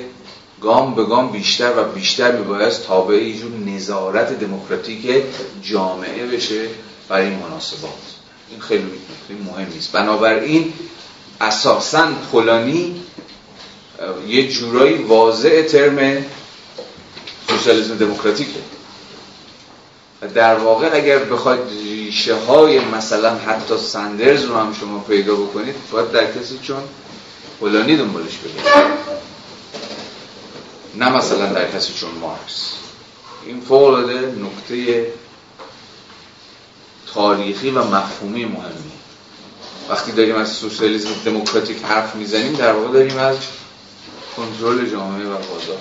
گام به گام بیشتر و بیشتر میباید تابع یه جور نظارت دموکراتیک جامعه بشه برای این مناسبات. این خیلی مهم نیست. بنابراین اساسا فلانی یه جورایی واضع ترم سوسیالیسم دموکراتیکه. در واقع اگر بخواید ریشه های مثلا حتی سندرز رو هم شما پیدا بکنید باید در کسی چون فلانی دنبالش بگید نه مثلا در کسی چون مارکس. این فوق نکته تاریخی و مفهومی مهمی. وقتی داریم از سوسیالیسم دموکراتیک حرف می‌زنیم در واقع داریم از کنترل جامعه و بازار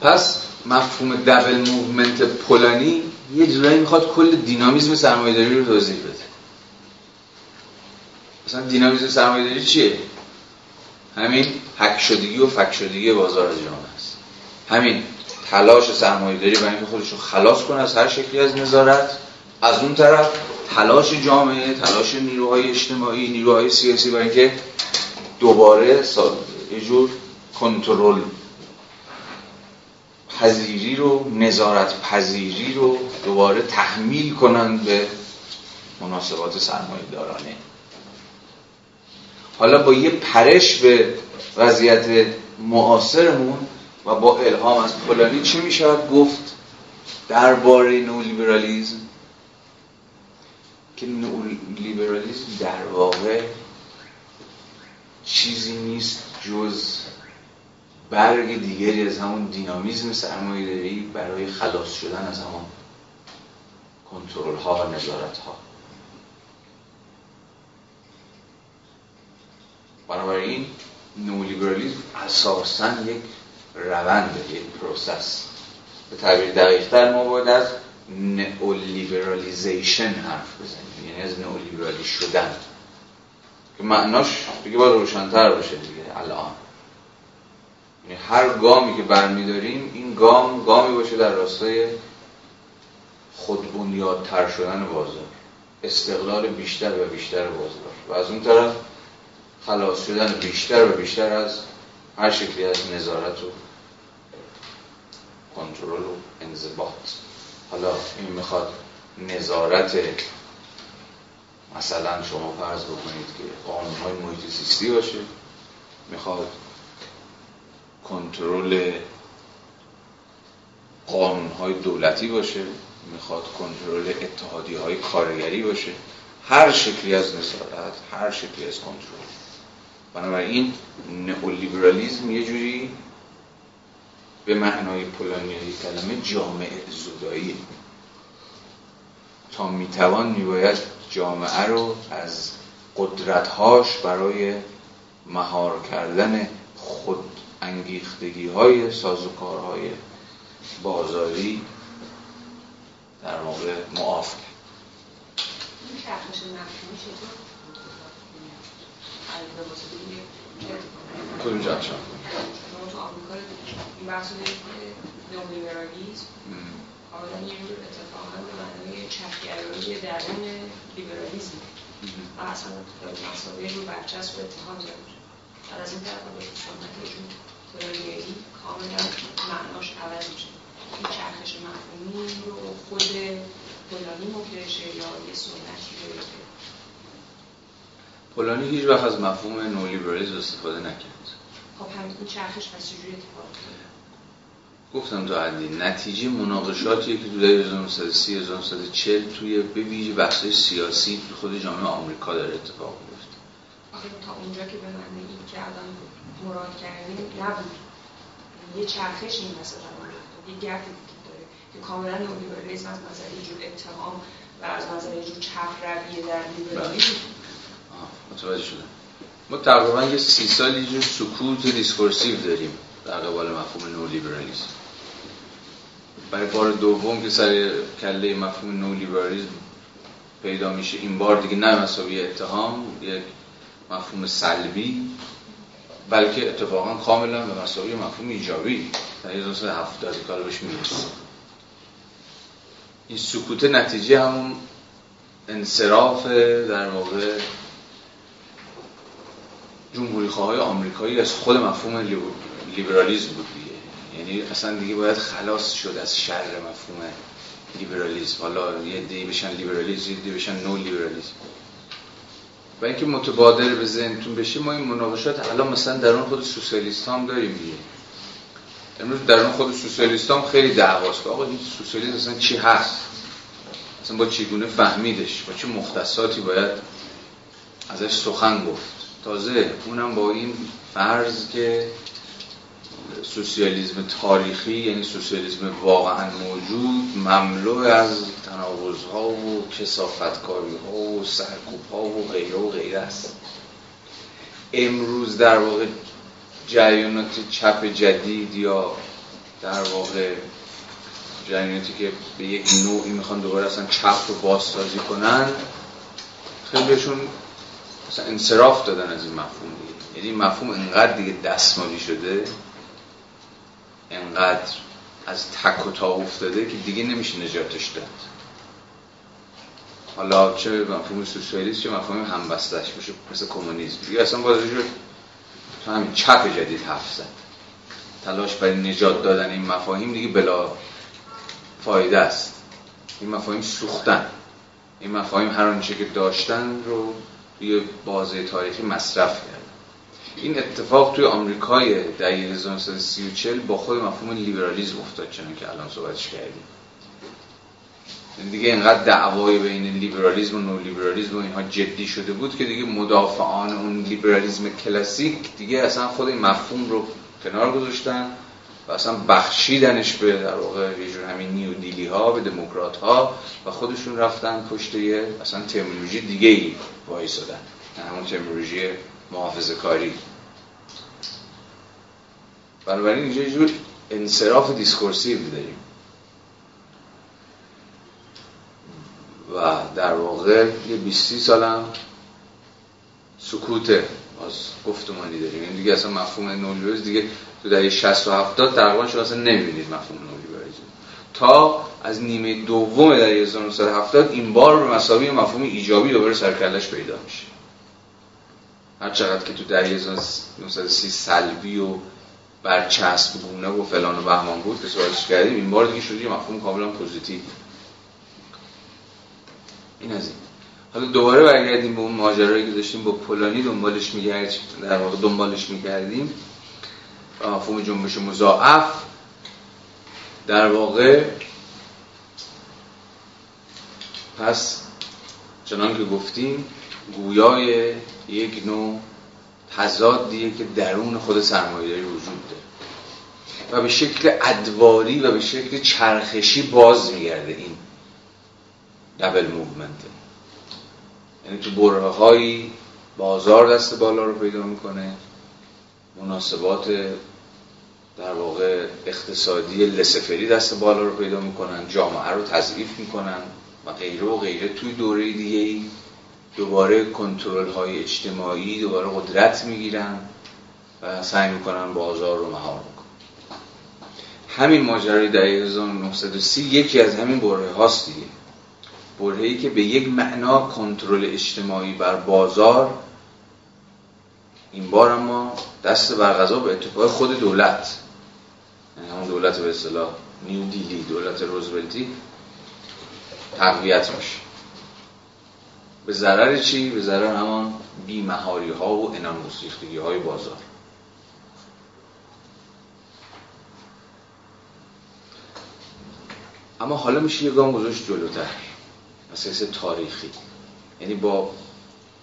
پس مفهوم double movement پولانی یه جورایی می‌خواد کل دینامیزم سرمایه‌داری رو توضیح بده. مثلا دینامیزم سرمایه‌داری چیه؟ همین حک شدگی و فک شدگی بازار از جامعه است. همین تلاش سرمایه‌داری برای اینکه خودش رو خلاص کنه از هر شکلی از نظارت. از اون طرف تلاش جامعه تلاش نیروهای اجتماعی نیروهای سیاسی برای اینکه دوباره یه جور کنترل پذیری رو نظارت پذیری رو دوباره تحمیل کنن به مناسبات سرمایه دارانه حالا با یه پرش به وضعیت معاصرمون و با الهام از پولانی چی میشه؟ گفت درباره نولیبرالیزم. که لیبرالیسم در واقع چیزی نیست جز برگ دیگری از همون دینامیزم سرمایه داری برای خلاص شدن از همون کنترل ها و نظارت ها بنابراین نولیبرالیزم اساسا یک روند یک process. به تعبیر دقیقتر ما باید از neoliberalization حرف بزنیم یعنی از نئولیبرالی شدن. که معناش دیگه باید روشنتر باشه دیگه الان. هر گامی که برمیداریم این گام گامی باشه در راستای خود بنیادتر شدن بازار. استقلال بیشتر و بیشتر بازار. و از اون طرف خلاص شدن بیشتر و بیشتر از هر شکلی از نظارت و کنترل و انضباط. حالا این می‌خواد نظارت مثلا شما فرض بکنید که قانون های محیط سیستی باشه. می‌خواد کنترل قانون های دولتی باشه می‌خواد کنترل اتحادی های کارگری باشه هر شکلی از نظارت هر شکلی از کنترل. بنابراین نئولیبرالیزم یه جوری به معنای پولانیایی کلمه جامعه زودایی تا می‌توان میباید جامعه رو از قدرتهاش برای مهار کردن خود انگیختگی های سازوکارهای بازاری در واقع معاف. کرد کدوم شما؟ تو آمریکا این بحث نولیبرالیزم کاملا یه جور اتفاقا به معنای چپگرایی درون لیبرالیزم و اصلا مسابقه رو برچسب و اتحاد داره بعد از این طرف به سنت کلونیالی کاملا معناش عوض میشه این چرخش مفهومی رو خود پولانی مکرشه یا یه سنتی رو پولانی هیچ وقت از مفهوم نولیبرالیزم استفاده نکرد. خب همین چرخش پس چجوری اتفاق گفتم تو علی نتیجه مناقشاتیه که تو دهه 1930 1940 توی به ویژه بحث‌های سیاسی خود جامعه آمریکا داره اتفاق میفته آخه تا اونجا که به معنی این که الان مراد کردیم نبود. یه چرخش این وسط یه گرد دیگه داره. که کاملا نولیبرالیسم از نظر یه جور اتهام و از نظر یه جور چپ رویه در لیبرالیسم متوجه شدم. ما تقریبا یه سی سال یه سکوت discursive داریم در قبال مفهوم نولیبرالیسم برای بار دوم که سر و کله مفهوم نولیبرالیسم پیدا میشه این بار دیگه نه مساوی اتهام یک مفهوم سلبی بلکه اتفاقا کاملا به مساوی مفهوم ایجابی در 1970 کار بهش می‌رسه. این سکوت نتیجه همون انصراف در واقع جمهوری خواهای آمریکایی از خود مفهوم لیبرالیزم بود دیگه. یعنی اصلا دیگه باید خلاص شد از شر مفهوم لیبرالیزم. حالا یه دی بشن لیبرالیزم یه دی بشن نو لیبرالیزم. و اینکه متبادر به ذهنتون بشه ما این مناقشات الان مثلا در اون خود سوسیالیست داریم دیگه. امروز در اون خود سوسیالیست خیلی دعواست. آقا این سوسیالیسم اصلا چی هست؟ اصلا با چگونه فهمیدش؟ با چه مختصاتی باید ازش سخن گفت؟ تازه اونم با این فرض که سوسیالیسم تاریخی یعنی سوسیالیسم واقعا موجود مملو از تناقض ها و کسافتکاری ها و سرکوب ها و غیره و غیره است. امروز در واقع جریانات چپ جدید یا در واقع جریاناتی که به یک نوعی می‌خوان دوباره اصلا چپ رو بازسازی کنن خیلیشون مثلا انصراف دادن از این مفهوم دیگه. یعنی این مفهوم انقدر دیگه دستمالی شده انقدر از تک و تا افتاده که دیگه نمیشه نجاتش داد. حالا چه مفهوم سوسیالیست چه مفهوم همبستش باشه مثل کمونیسم. دیگه اصلا باز تو همین چپ جدید حرف زد. تلاش برای نجات دادن این مفاهیم دیگه بلا فایده است. این مفاهیم سوختن. این مفاهیم هر آنچه که داشتن رو توی بازه تاریخی مصرف کرد این اتفاق توی آمریکای دهه 1930 با خود مفهوم لیبرالیسم افتاد چنان که الان صحبتش کردیم. دیگه اینقدر دعوای بین لیبرالیسم و نولیبرالیسم و اینها جدی شده بود که دیگه مدافعان اون لیبرالیسم کلاسیک دیگه اصلا خود این مفهوم رو کنار گذاشتن و اصلا بخشیدنش به در واقع جور همین نیو دیلی ها به دموکرات ها و خودشون رفتن پشت یه اصلا ترمینولوژی دیگه ای وایسادن همون terminology محافظه کاری. بنابراین اینجا جور انصراف discursive داریم. و در واقع یه 20 سالم سکوت از گفتمانی داریم. این دیگه اصلا مفهوم نولیبرالیسم دیگه تو دهه 60 و 70 تقریبا شما اصلا نمی‌بینید مفهوم نولیبرالیسم تا از نیمه دوم دهه 1970 این بار به مساوی مفهوم ایجابی دوباره سر و کله‌ش پیدا میشه. هر چقدر که تو دهه 1930 سلبی و برچسب گونه و فلان و بهمان بود که سوالش کردیم این بار دیگه شد یه مفهوم کاملا پوزیتیو. این از این. حالا دوباره برگردیم به اون ماجرایی که داشتیم با پولانی دنبالش میگردیم در واقع دنبالش می‌کردیم. مفهوم جنبش مضاعف. در واقع پس چنان که گفتیم گویای یک نوع تضادیه که درون خود سرمایه‌داری وجود داره. و به شکل ادواری و به شکل چرخشی باز میگرده این double movement یعنی تو برهه هایی بازار دست بالا رو پیدا می‌کنه مناسبات در واقع اقتصادی لسه‌فری دست بالا رو پیدا می‌کنن جامعه رو تضعیف می‌کنن و غیره و غیره. توی دوره دیگه ای دوباره کنترل های اجتماعی دوباره قدرت می‌گیرن و سعی می‌کنن بازار رو مهار می‌کنن همین ماجرای دهه 1930 یکی از همین بره هاست دیگه. برهی که به یک معنا کنترل اجتماعی بر بازار این بار اما دست بر غذا به اتفاق خود دولت یعنی همون دولت به اصطلاح نیو دیلی دولت روزولتی تقویت میشه. به ضرر چی؟ به ضرر همان بیمهاری ها و انان های بازار. اما حالا میشه یه گام گذاشت جلوتر. اساس تاریخی. یعنی با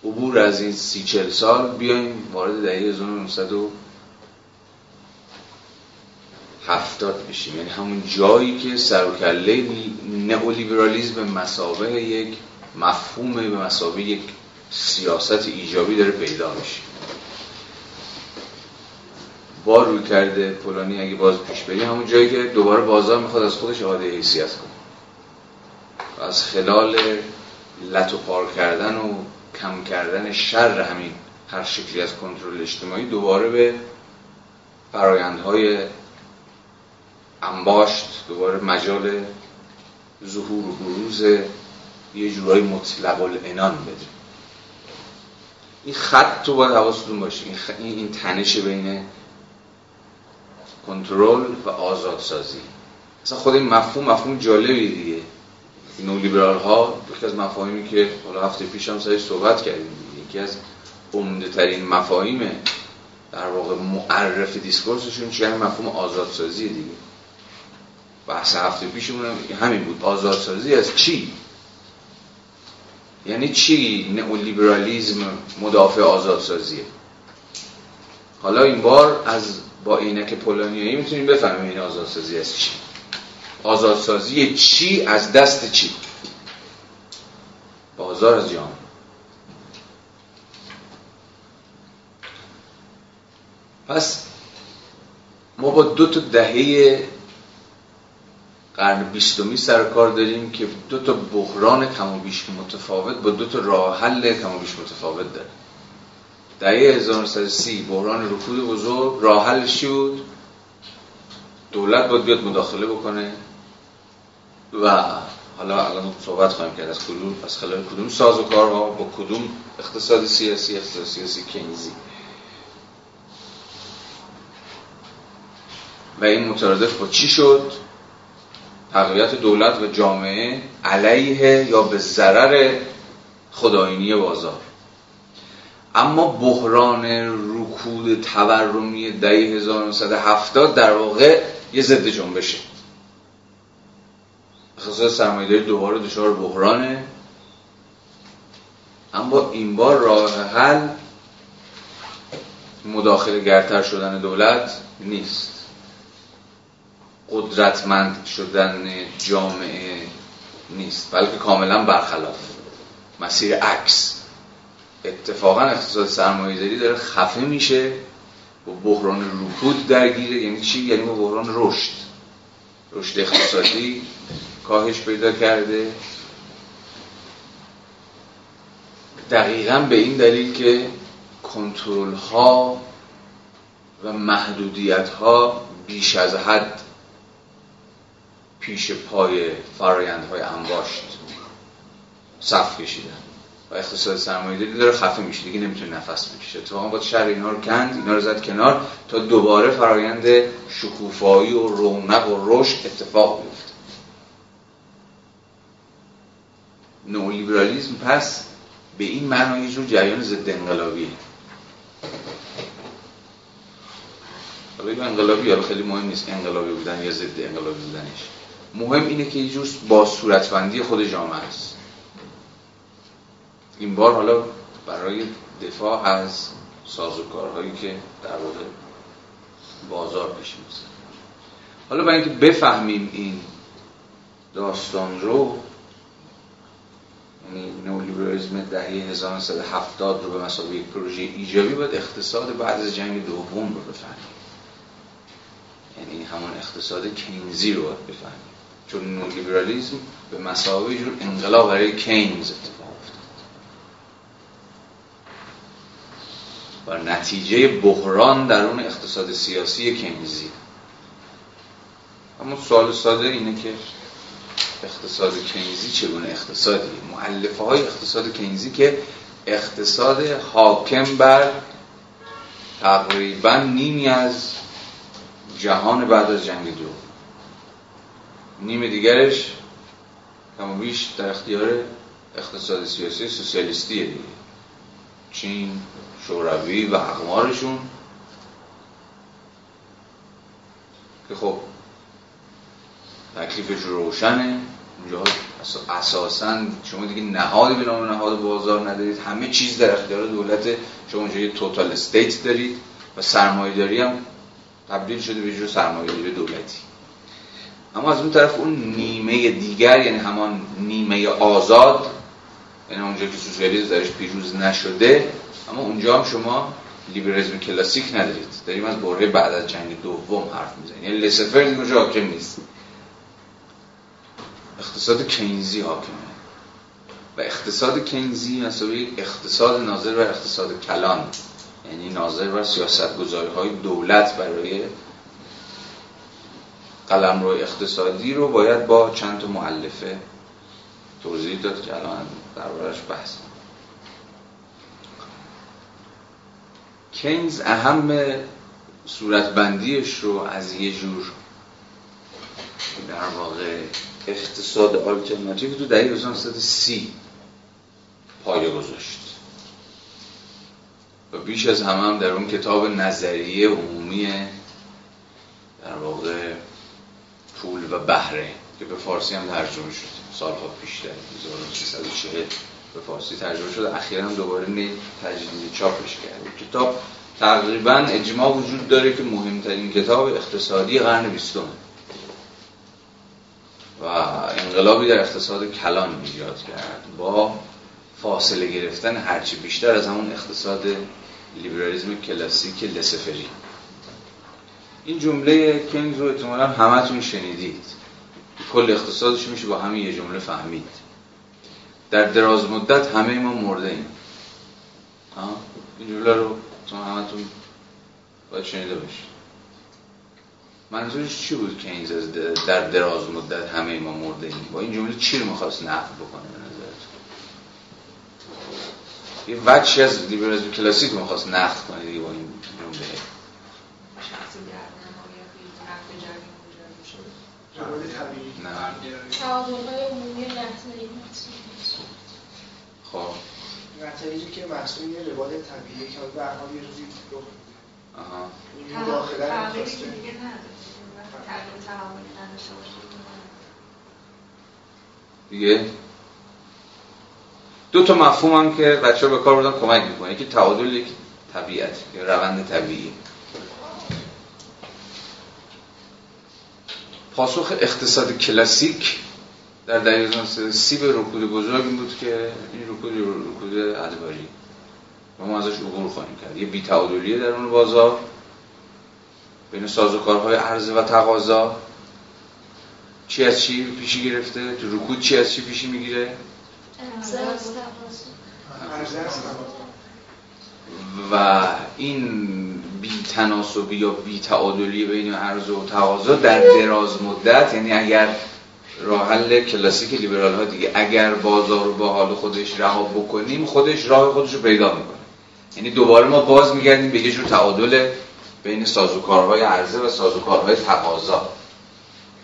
عبور از این سی چل سال بیایم وارد دهه 1970 بشیم. یعنی همون جایی که سر و کله نئولیبرالیسم مسابقه یک مفهوم به مسابقه یک سیاست ایجابی داره پیدا میشه. با روی کرده پولانی اگه باز پیش بریم همون جایی که دوباره بازار می‌خواد از خودش عاده حیثیت کنه. از خلال لطو پار کردن و کم کردن شر همین هر شکلی از کنترل اجتماعی دوباره به فرایندهای انباشت دوباره مجال ظهور و بروز یه جورایی مطلق الانان بده. این خط تو باید حواستون باشه. این, خ... این تنش بین کنترل و آزادسازی. اصلا خود این مفهوم مفهوم جالبی دیگه. نولیبرال ها یکی از مفاهیمی که حالا هفته پیش هم سرش صحبت کردیم یکی از عمده ترین مفاهیم در واقع معرف دیسکورسشون چیه همین مفهوم آزادسازی دیگه. بحث هفته پیشمون همین بود. آزادسازی از چی؟ یعنی چی نئولیبرالیزم مدافع آزادسازیه؟ حالا این بار از با عینک پولانیایی می‌تونیم بفهمیم این آزادسازی از چی. آزادسازی چی از دست چی؟ بازار از جان پس ما با دو تا دهه قرن بیستمی سر کار داریم که دو تا بحران کم و بیش متفاوت با دو تا راه حل کم و بیش متفاوت داره. دهه 1930 بحران رکود بزرگ راه حلش بود؟ دولت باید بیاد مداخله بکنه. و حالا الان صحبت خواهیم کرد از کدوم از خلال کدوم ساز و کارها با کدوم اقتصاد سیاسی اقتصاد سیاسی کینزی و این مترادف با چی شد؟ تقویت دولت و جامعه علیه یا به ضرر خداینی بازار. اما بحران رکود تورمی دهه 1970 در واقع یه ضد جنبشه. اقتصاد سرمایه‌داری دوباره دچار بحرانه. اما این بار راه حل مداخله گرتر شدن دولت نیست. قدرتمند شدن جامعه نیست. بلکه کاملا برخلاف. مسیر عکس. اتفاقا اقتصاد سرمایه‌داری داره خفه میشه با بحران رکود درگیره. یعنی چی؟ یعنی با بحران رشد. رشد اقتصادی کاهش پیدا کرده. دقیقا به این دلیل که کنترل ها و محدودیت ها بیش از حد پیش پای فرایندهای انباشت صف کشیدن. و اقتصاد سرمایه‌داری داره خفه میشه دیگه نمی‌تونه نفس بکشه. اتفاقا باید شهر اینا رو کند اینا رو زد کنار تا دوباره فرایند شکوفایی و رونق و رشد اتفاق بیفته. نولیبرالیزم پس به این معنا یه جور جریان ضد انقلابیه. حالا انقلابی حالا خیلی مهم نیست انقلابی بودن یا ضد انقلابی بودنش. مهم اینه که یه جور با صورتبندی خود جامعه است. این بار حالا برای دفاع از سازوکارهایی که در واقع بازار پیش حالا برای اینکه بفهمیم این داستان رو یعنی نولیبرالیسم دهه 1970 رو به مسابقه یک پروژه ایجابی باید اقتصاد بعد از جنگ دوم رو بفهمیم. یعنی همون اقتصاد کینزی رو باید بفهمیم. چون نولیبرالیسم به مسابقه جور انقلاب برای کینز اتفاق افتاد. و نتیجه بحران در اون اقتصاد سیاسی کینزی. اما سوال ساده اینه که اقتصاد کینزی چگونه اقتصادی؟ معلفه های اقتصاد کینزی که اقتصاد حاکم بر تقریبا نیمی از جهان بعد از جنگ دو نیم دیگرش کم بیش در اختیار اقتصاد سیاسی سوسیالیستیه دیگه. چین شوروی و اقمارشون. که خب تکلیفش روشنه. اونجا اساسا شما دیگه نهادی به نام نهاد بازار ندارید. همه چیز در اختیار دولت. شما اونجا یه توتال استیت دارید و سرمایه‌داری هم تبدیل شده به جور سرمایه‌داری دولتی. اما از اون طرف اون نیمه دیگر یعنی همان نیمه آزاد یعنی اونجا که سوسیالیسم درش پیروز نشده اما اونجا هم شما لیبرالیسم کلاسیک ندارید. داریم از بره بعد از جنگ دوم حرف می‌زنیم. یعنی لسفر دیگه اونجا حاکم نیست. اقتصاد کینزی حاکمه. و اقتصاد کینزی مسابقه اقتصاد ناظر و اقتصاد کلان. یعنی ناظر بر سیاست گذاری های دولت برای قلم روی اقتصادی رو باید با چند تا معلفه توضیح داد که الان دربارش بحث کینز اهم صورتبندیش رو از یه جور در واقع اقتصاد آلترناتیو تو دهه 1930 پایه گذاشت. و بیش از همه هم در اون کتاب نظریه عمومی در واقع پول و بهره که به فارسی هم ترجمه شد. سالها پیش در 1340 به فارسی ترجمه شد. اخیرا هم دوباره تجدید چاپش کرد. کتاب تقریبا اجماع وجود داره که مهمترین کتاب اقتصادی قرن بیستم و انقلابی در اقتصاد کلان ایجاد کرد. با فاصله گرفتن هرچی بیشتر از همون اقتصاد لیبرالیزم کلاسیک لسفری. این جمله کنگ رو احتمالا همتون شنیدید. کل اقتصادش میشه با همین یه جمله فهمید. در دراز مدت همه ما مرده ایم. این جمله رو همتون باید شنیده باشید. منظورش چی بود که این در دراز مدت همه ما مرده ایم؟ با این جمله چی رو می‌خواست نقد بکنه به نظرتون؟ یه وچی از لیبرالیسم کلاسیک رو می‌خواست نقد کنه دیگه با این جمله خب. نتایجی که محصول یه روال طبیعیه که به حال یه روزی رخ این مداخله دیگه دیگه؟ دو تا مفهوم هم که بچه به کار بودن کمک می‌کنه. یکی تعادل یک طبیعت یک روند طبیعی. پاسخ اقتصاد کلاسیک در دهه سی به رکود بزرگ این بود که این رکود رکود ادواری. و ما ازش عبور خواهیم کرد. یه بیتعادلیه در اون بازار. بین سازوکارهای عرضه و تقاضا. چی از چی پیشی گرفته؟ تو رکود چی از چی پیشی می‌گیره؟ و این بی تناسبی یا بی تعادلی بین عرضه و تقاضا در دراز مدت یعنی اگر راه حل کلاسیک لیبرال ها دیگه اگر بازار رو با حال خودش رها بکنیم خودش راه خودش رو پیدا می‌کنه. یعنی دوباره ما باز میگردیم به یه جور تعادل بین سازوکارهای عرضه و سازوکارهای تقاضا.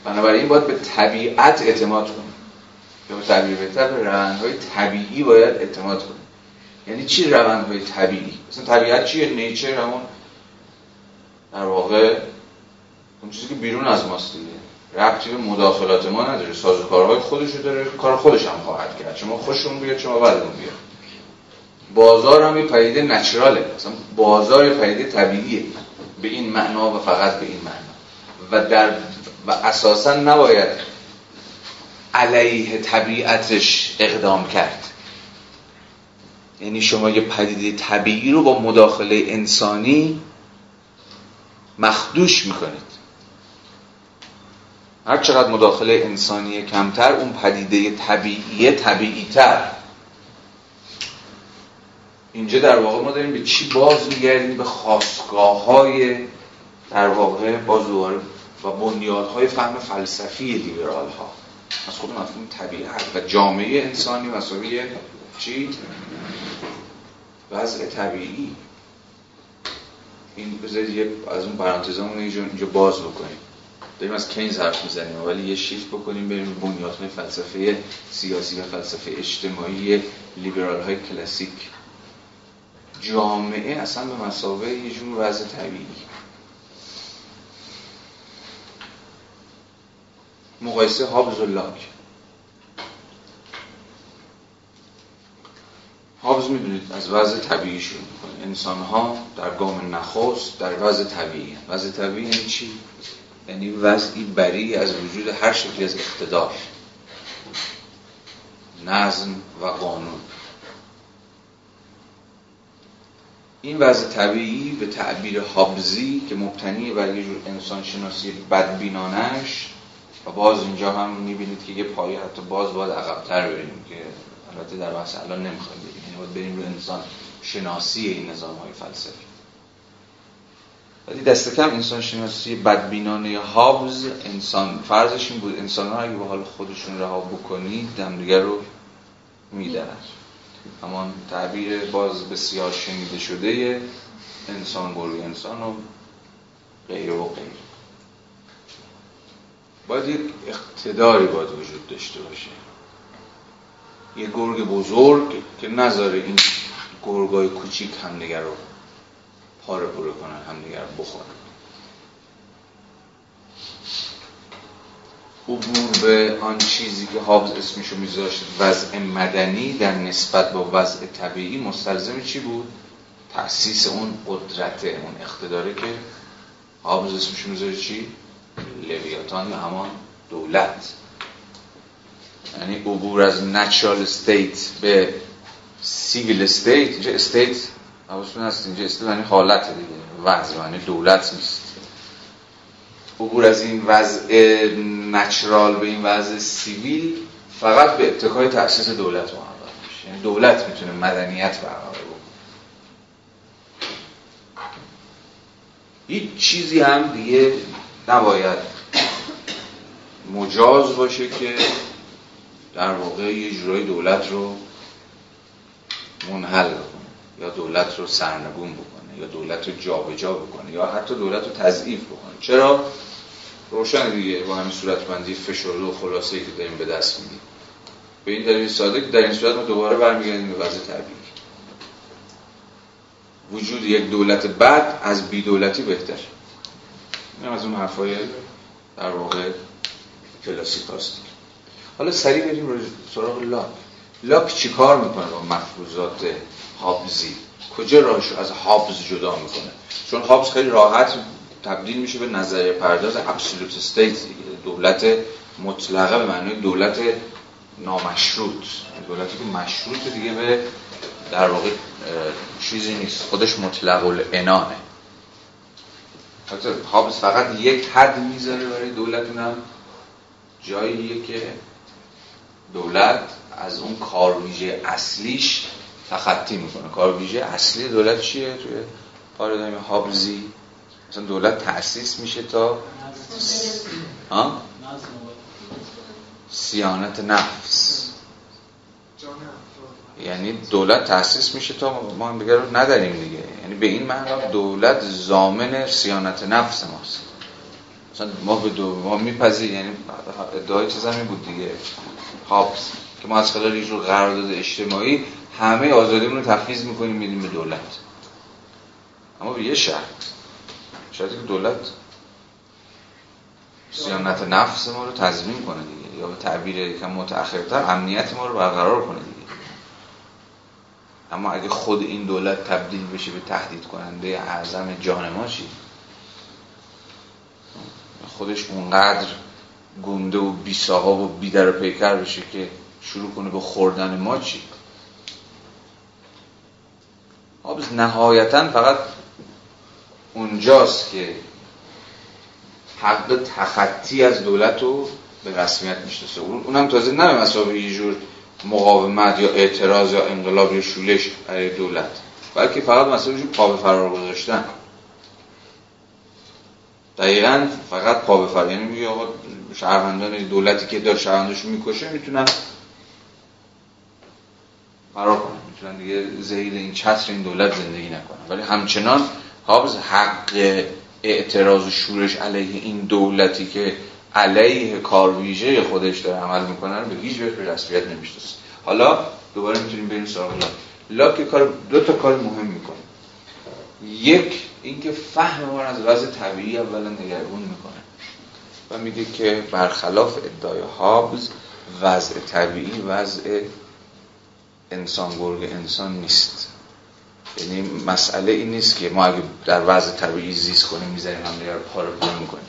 بنابراین باید به طبیعت اعتماد کنیم. یا به تعبیر بهتر به روندهای طبیعی باید اعتماد کنیم. یعنی چی روندهای طبیعی؟ مثلا طبیعت چیه؟ نیچر همون در واقع اون چیزی که بیرون از ماست دیگه. ربطی به مداخلات ما نداره. سازوکارهای خودشو داره کار خودش هم خواهد کرد. شما خوشون بیاد شما بدون بیاد. بازار هم یه پدیده نچراله. مثلا بازار پدیده طبیعیه. به این معنا و فقط به این معنا. و در و اساسا نباید علیه طبیعتش اقدام کرد. یعنی شما یه پدیده طبیعی رو با مداخله انسانی مخدوش می‌کنید. هر چقدر مداخله انسانی کمتر اون پدیده طبیعی طبیعی تر اینجا در واقع ما داریم به چی باز میگردیم؟ به خواستگاه های در واقع باز دوباره و بنیادهای فهم فلسفی لیبرال ها از خود مفهوم طبیعت و جامعه انسانی مساوی چی؟ وضع طبیعی. این بذارید از اون پرانتزامون اینجا باز بکنیم. داریم از کینز حرف می‌زنیم. ولی یه شیفت بکنیم بریم بنیادهای فلسفه سیاسی و فلسفه اجتماعی لیبرال های کلاسیک. جامعه اصلا به مسابقه یه جور وضع طبیعی. مقایسه هابز و لاک هابز می‌دونید از وضع طبیعی شروع می‌کنه. انسان ها در گام نخست در وضع طبیعی وضع طبیعی یعنی چی؟ یعنی وضعی بری از وجود هر شکلی از اقتدار نظم و قانون. این وضع طبیعی به تعبیر هابزی که مبتنی بر یه جور انسانشناسی بدبینانش و باز اینجا هم می‌بینید که یه پایه حتی باز باید عقبتر بریم که البته در بحث الان نمی‌خوایم یعنی باید بریم رو انسان شناسی این نظام های فلسفی. ولی دست کم انسان شناسی بدبینانه هابز انسان فرضش این بود انسان ها اگه به حال خودشون رها بکنید دمدیگر رو میدرد همان تعبیر باز بسیار شنیده شده انسان بروی انسان و غیر و غیر. باید یک اقتداری باید وجود داشته باشه. یه گرگ بزرگ که نذاره این گرگای کوچیک همدیگر رو پاره پوره کنن همدیگر رو بخورن عبور به آن چیزی که حافظ اسمشو میذاشت وضع مدنی در نسبت با وضع طبیعی مستلزم چی بود؟ تأسیس اون قدرت اون اقتداره که حافظ اسمشو میذاشت چی؟ لویاتان یا همان دولت یعنی عبور از natural state به civil state اینجا state حواستون هست اینجا state یعنی حالت دیگه وضع یعنی دولت نیست. عبور از این وضع natural به این وضع civil فقط به اتکای تأسیس دولت محقق میشه. یعنی دولت می‌تونه مدنیت برقرار بکنه هیچ چیزی هم دیگه نباید مجاز باشه که در واقع یه جورای دولت رو منحل بکنه یا دولت رو سرنگون بکنه یا دولت رو جابجا بکنه یا حتی دولت رو تضعیف بکنه. چرا؟ روشن دیگه با همین صورتبندی فشرده و خلاصه که داریم به دست میدیم. به این دلیل ساده که در این صورت ما دوباره برمیگردیم به وضع طبیعی وجود یک دولت بد از بی دولتی بهتر. این از اون حرفای در واقع کلاسیک هست حالا سریع بریم سراغ لاک. لاک چی کار می‌کنه با مفروضات هابزی کجا راهش از هابز جدا می‌کنه؟ چون هابز خیلی راحت تبدیل میشه به نظریه پرداز ابسولوت استیت دولت مطلقه به معنی دولت نامشروط. دولتی که مشروط دیگه به در واقع چیزی نیست. خودش مطلق الانانه حابس فقط یک حد می‌ذاره برای دولت اونم جاییه که دولت از اون کارویژه اصلیش تخطی می‌کنه. کارویژه اصلی دولت چیه توی پارادایم هابزی؟ مثلا دولت تأسیس میشه تا ها؟ سیانت نفس. یعنی دولت تأسیس میشه تا ما هم دیگه رو نداریم دیگه. یعنی به این معنا دولت زامن سیانت نفس ماست. مثلا ما به دو ما میپذیر یعنی ادعای چیز همین بود دیگه. هابز که ما از خلال یه جور قرارداد اجتماعی همه آزادیمون رو تفویض می‌کنیم میدیم به دولت. اما به یه شرط. شرطی که دولت سیانت نفس ما رو تضمین کنه دیگه یا به تعبیر یکم متأخرتر امنیت ما رو برقرار کنه دیگه. اما اگه خود این دولت تبدیل بشه به تهدید کننده اعظم جان ما چی؟ خودش اونقدر گنده و بی و بی در پیکر بشه که شروع کنه به خوردن ما چی؟ آبز نهایتا فقط اونجاست که حق تخطی از دولت رو به رسمیت می‌شناسه. اونم تازه نه مسابقه یه جور مقاومت یا اعتراض یا انقلاب یا شولش برای دولت. بلکه فقط جور پا به فرار گذاشتن. دقیقا فقط پا به فرار. یعنی میگه شهروندان دولتی که داره شهروندش می‌کشه می‌تونن فرار کنن. می‌تونن دیگه زهید این چتر این دولت زندگی نکنن. ولی همچنان حافظ حق اعتراض و شورش علیه این دولتی که علیه کارویژه خودش داره عمل می‌کنه به هیچ وجه به رسمیت نمی‌شناسه حالا دوباره می‌تونیم بریم سراغ لاک. لاک کار دو تا کار مهم می‌کنه. یک اینکه فهم ما از وضع طبیعی اولا نگرگون می‌کنه. میگه که برخلاف ادعای هابز وضع طبیعی وضع انسان گرگ انسان نیست. یعنی مسئله این نیست که ما اگه در وضع طبیعی زیست کنیم می‌ذاریم هم دیگر پاره می‌کنیم.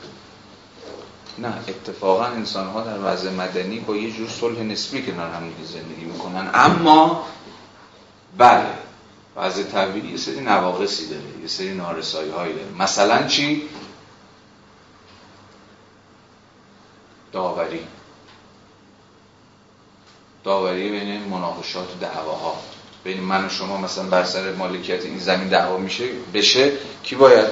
نه اتفاقا انسان ها در وضع مدنی با یه جور صلح نسبی کنار هم زندگی می‌کنن. اما بله وضع طبیعی یه سری نواقصی داره یه سری نارسایی هایی داره. مثلا چی؟ داوری. داوری بین مناقشات و دعواها. بین من و شما مثلا بر سر مالکیت این زمین دعوا میشه بشه کی باید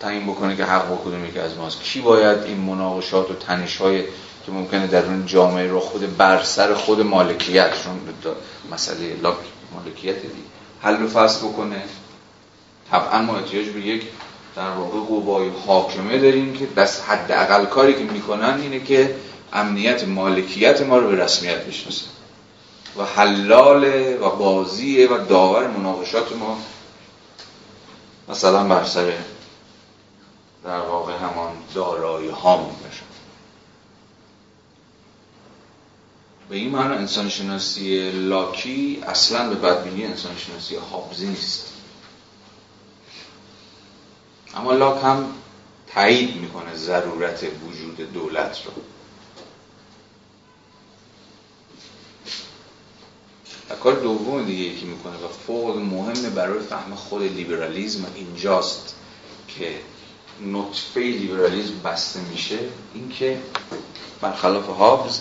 تعیین بکنه که حق با کدوم یکی از ماست؟ کی باید این مناقشات و تنش های که ممکنه در اون جامعه رو خود بر سر خود مالکیت چون مسئله مالکیت دی حل و فصل بکنه؟ طبعا ما احتیاج به یک در واقع قوای حاکمه داریم که دست حد کاری که می‌کنن اینه که امنیت مالکیت ما رو به رسمیت بشناسه. و حلال و بازی و داور مناقشات ما مثلا بر سر در واقع همان دارایی هامون بشن به این معنی انسان شناسی لاکی اصلا به بدبینی انسان شناسی حابزی نیست. اما لاک هم تایید می‌کنه ضرورت وجود دولت رو. و کار دوم دیگه یکی می‌کنه و فوق مهمه برای فهم خود لیبرالیزم اینجاست که نطفه لیبرالیزم بسته میشه اینکه برخلاف هابز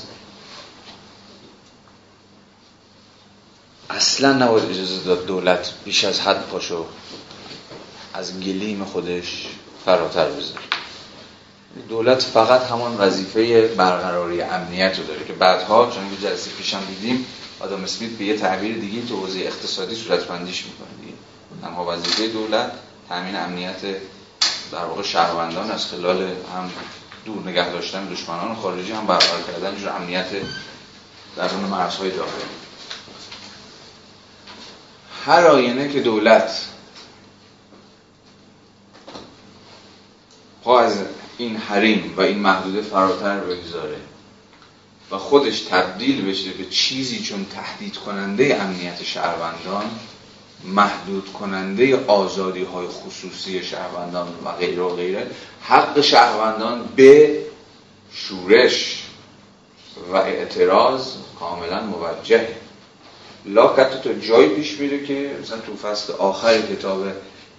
اصلا نباید اجازه داد دولت بیش از حد پاشو از گلیم خودش فراتر بذاره دولت فقط همان وظیفه برقراری امنیت رو داره که بعدها چون که جلسه پیشم دیدیم آدم اسمیت به یه تعبیر دیگه تو حوزه اقتصادی صورتبندیش می‌کنه دیگه. اما وظیفه دولت تامین امنیت در واقع شهروندان از خلال هم دور نگه داشتن دشمنان خارجی هم برقرار کردن جور امنیت درون مرزهای داخلی. هر آینه که دولت پا از این حریم و این محدوده فراتر بگذاره و خودش تبدیل بشه به چیزی چون تهدید کننده امنیت شهروندان محدود کننده آزادی های خصوصی شهروندان و غیره و غیره حق شهروندان به شورش و اعتراض کاملا موجهه. لاک حتی تا جایی پیش میره که مثلا تو فصل آخر کتاب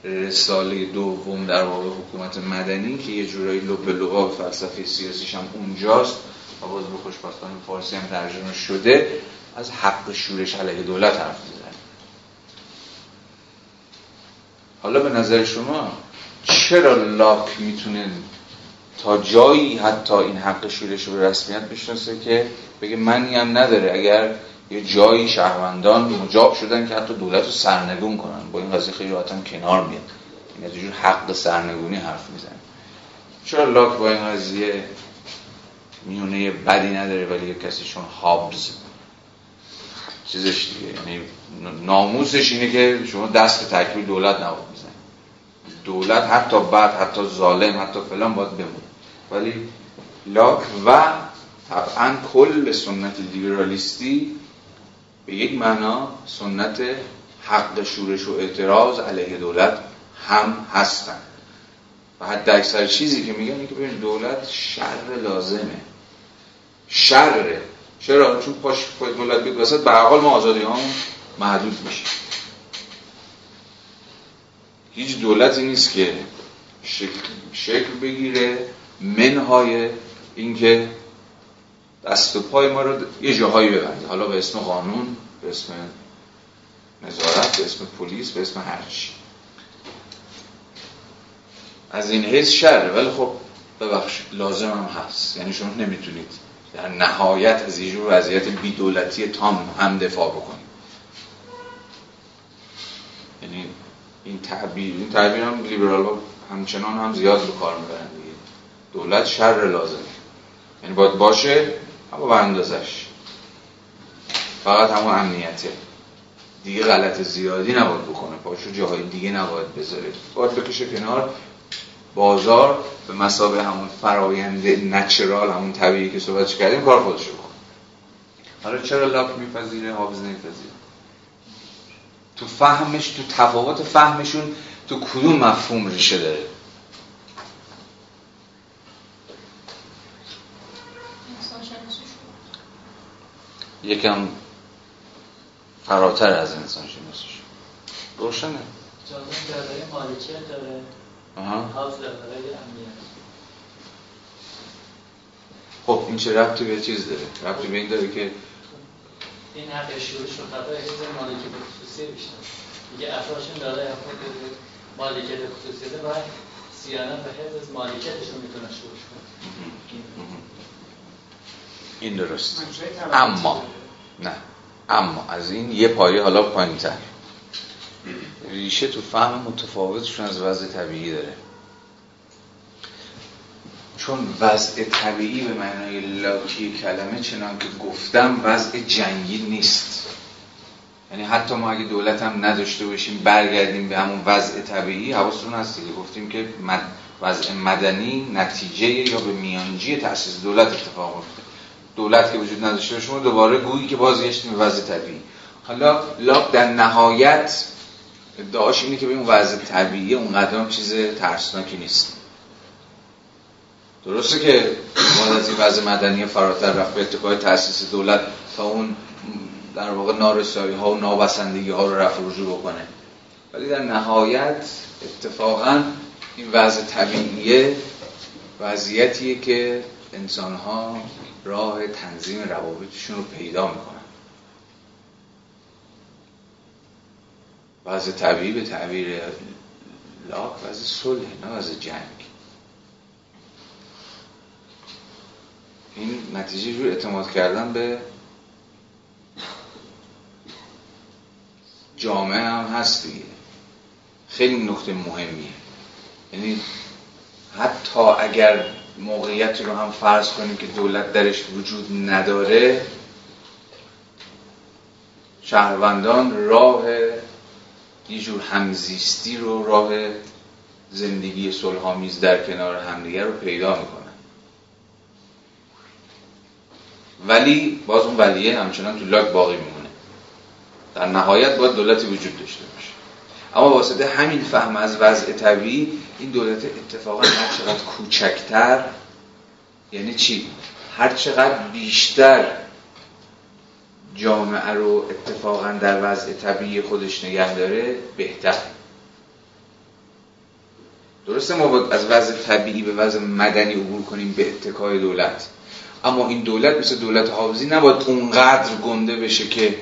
رساله دوم در واقع حکومت مدنی که یه جورایی لب لغا فلسفه سیاسیش هم اونجاست. و باز به خوشبختانه فارسی هم ترجمه شده. از حق شورش علیه دولت حرف می‌زنه. حالا به نظر شما چرا لاک می‌تونه تا جایی حتی این حق شورش رو به رسمیت بشناسه که بگه منی هم نداره؟ اگر یه جایی شهروندان مجاب شدن که حتی دولت رو سرنگون کنن. با این قضیه خیلی راحت کنار میاد. این از جور حق سرنگونی حرف می‌زنه. چرا لاک با این قضیه میونه بدی نداره ولی یه کسی چون هابز چیزش دیگه یعنی ناموسش اینه که شما دست به تکمیل دولت نباید می‌زنید دولت حتی بعد حتی ظالم حتی فلان باید بمونه. ولی لاک و طبعا کل سنت لیبرالیستی به یک معنا سنت حق شورش و اعتراض علیه دولت هم هستن. و حد اکثر چیزی که میگن که ببین دولت شر لازمه. شره. چرا؟ چون پاش پای دولت بیاد وسط به حال ما آزادی هم محدود میشه هیچ دولتی نیست که شکل, شکل بگیره منهای اینکه دست و پای ما رو یه جاهایی ببنده حالا به اسم قانون به اسم نظارت به اسم پلیس به اسم هرچی از این حیث شره ولی خب ببخشید لازم هم هست. یعنی شما نمی‌تونید در نهایت از یه جور وضعیت بیدولتی تام هم دفاع بکنید. یعنی این تعبیر این تعبیر هم لیبرال همچنان هم زیاد به کار می‌برن دولت شر لازمه. یعنی باید باشه اما به اندازش. فقط همون امنیته. دیگه غلط زیادی نباید بکنه. پاشو جاهای دیگه نباید بذاره. باید بکشه کنار. بازار به مسابه همون فرایند نچرال همون طبیعی که صحبتش کردیم کار خودش رو حالا چرا لاک میپذیره حافظ نمیپذیره؟ تو فهمش تو تفاوت فهمشون تو کدوم مفهوم ریشه داره؟ یکم فراتر از انسان شناسیش روشنه. جامعه مالکیت داره. حافظ امنیت. خب این چه ربطی به چیز داره؟ ربطی به این داره که این حق شروع شد. خطا چیز مالکیت خصوصی بیشتر. افراشون داره خود مالکیت خصوصی باید سیانه به حفظ مالکیتشون می‌تونه شروع این درست. اما نه. اما از این یه پایه حالا پایین تر ریشه تو فهم متفاوتشون از وضع طبیعی داره. چون وضع طبیعی به معنای لاکی کلمه چنان که گفتم وضع جنگی نیست. یعنی حتی ما اگه دولت هم نداشته باشیم برگردیم به همون وضع طبیعی حواستون هست دیگه. گفتیم که وضع مدنی نتیجه یا به میانجی تأسیس دولت اتفاق افتاد دولت که وجود نداشته شما دوباره گویی که بازگشتیم به وضع طبیعی. حالا لاک در نهایت ادعاش اینه که به اون وضع طبیعی اونقدر هم چیز ترسناکی نیست. درسته که ما از این وضع مدنی فراتر رفت به اتفاق تاسیس دولت تا اون در واقع نارسایی ها و نابسندگی ها رو رفع رجوع بکنه. ولی در نهایت اتفاقا این وضع طبیعیه وضعیتیه که انسان ها راه تنظیم روابطشون رو پیدا می‌کنن. وضع طبیعی به تعبیر لاک وضع صلح نه وضع جنگ. این نتیجه رو اعتماد کردن به جامعه هم هست دیگه. خیلی نقطه مهمیه. یعنی حتی اگر موقعیت رو هم فرض کنیم که دولت درش وجود نداره. شهروندان راه یه جور همزیستی رو راه زندگی صلحآمیز در کنار همدیگر رو پیدا می‌کنن. ولی باز اون ولیه همچنان تو لاک باقی میمونه. در نهایت باید دولتی وجود داشته باشه. اما واسطه همین فهم از وضع طبیعی این دولت اتفاقا هر چقدر کوچکتر یعنی چی؟ هر چقدر بیشتر جامعه رو اتفاقا در وضع طبیعی خودش نگه داره بهتر درسته ما باید از وضع طبیعی به وضع مدنی عبور کنیم به اتکای دولت اما این دولت مثل دولت حافظی نباید اونقدر گنده بشه که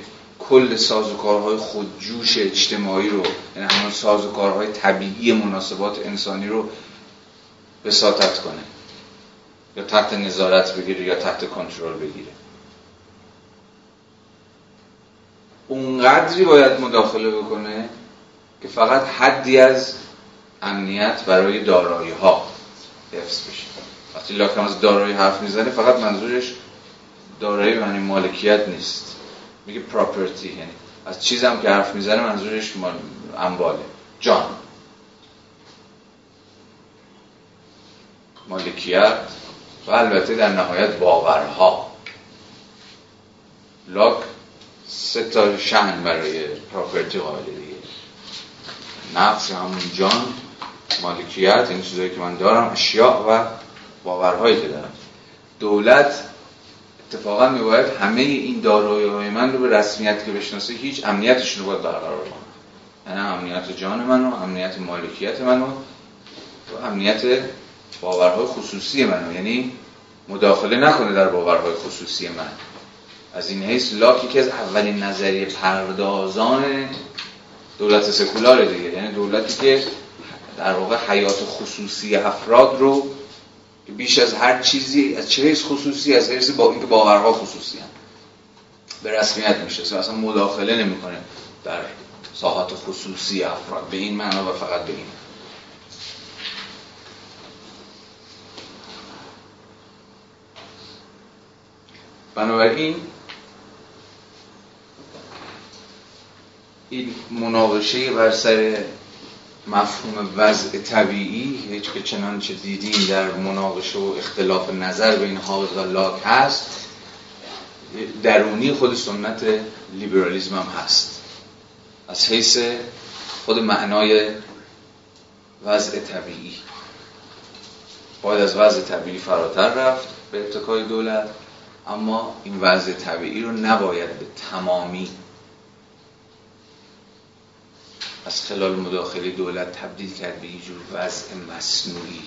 کل سازوکارهای خودجوش اجتماعی رو یعنی همون سازوکارهای طبیعی مناسبات انسانی رو بساطت کنه. یا تحت نظارت بگیره یا تحت کنترل بگیره. اونقدری باید مداخله بکنه که فقط حدی از امنیت برای دارایی ها حفظ بشه. وقتی لاکم از دارایی حرف می‌زنه فقط منظورش دارایی معنی مالکیت نیست. میگه پراپرتی یعنی از چیزم که حرف می‌زنه منظورش امواله. جان. مالکیت و البته در نهایت باورها. لاک سه تا شن برای پراپرتی قائل دیگه. نفس همون جان مالکیت این چیزایی که من دارم اشیاء و باورهایی که دارم. دولت اتفاقا میباید همه این دارایی من رو به رسمیت که بشناسه هیچ امنیتشون رو باید برقرار کنه یعنی امنیت جان من و امنیت مالکیت من و امنیت باورهای خصوصی من یعنی مداخله نکنه در باورهای خصوصی من. از این حیث لاکی که از اولین نظریه پردازان دولت سکولار دیگه. یعنی دولتی که در واقع حیات خصوصی افراد رو بیش از هر چیزی از چه حیث خصوصی از حیث با اینکه باورها خصوصی هم به رسمیت میشه. اصلا مداخله نمی‌کنه در ساحات خصوصی افراد. به این معنا و فقط به این. بنابراین این مناقشه بر سر مفهوم وضع طبیعی هیچ که چنانچه دیدیم در مناقشه و اختلاف نظر بین حافظ و لاک هست درونی خود سنت لیبرالیزم هم هست. از حیث خود معنای وضع طبیعی. باید از وضع طبیعی فراتر رفت به ارتکای دولت اما این وضع طبیعی رو نباید به تمامی از خلال مداخله دولت تبدیل کرد به یه جور وضع مصنوعی.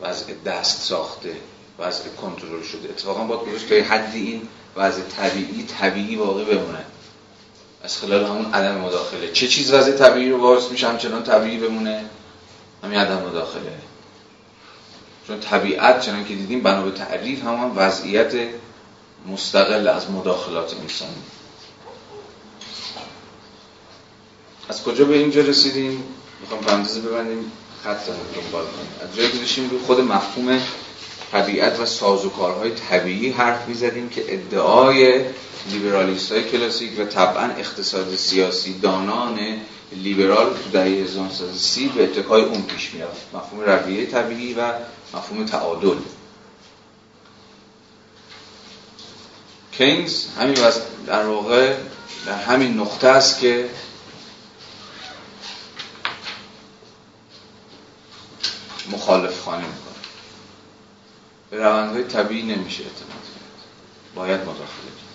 وضع دست ساخته وضع کنترل شده. اتفاقا باید گذاشت تا حدی این وضع طبیعی طبیعی واقع بمونه. از خلال همون عدم مداخله. چه چیز وضع طبیعی رو باعث میشه همچنان طبیعی بمونه؟ همین عدم مداخله. چون طبیعت چنان که دیدیم بنا به تعریف همان وضعیت مستقل از مداخلات انسانی. از کجا به اینجا رسیدیم؟ می‌خوام پرانتز ببندیم. خط دنبال کنیم. از جایی که رو خود مفهوم طبیعت و سازوکارهای طبیعی حرف می‌زدیم که ادعای لیبرالیست های کلاسیک و طبعا اقتصاد سیاسی دانان لیبرال تو دهه 1930 به اتکای اون پیش میاد مفهوم رویه طبیعی و مفهوم تعادل. کینز همین در واقع در همین نقطه است که مخالف خانه می‌کنه به روندهای طبیعی نمیشه اعتماد کرد. باید مداخله کرد.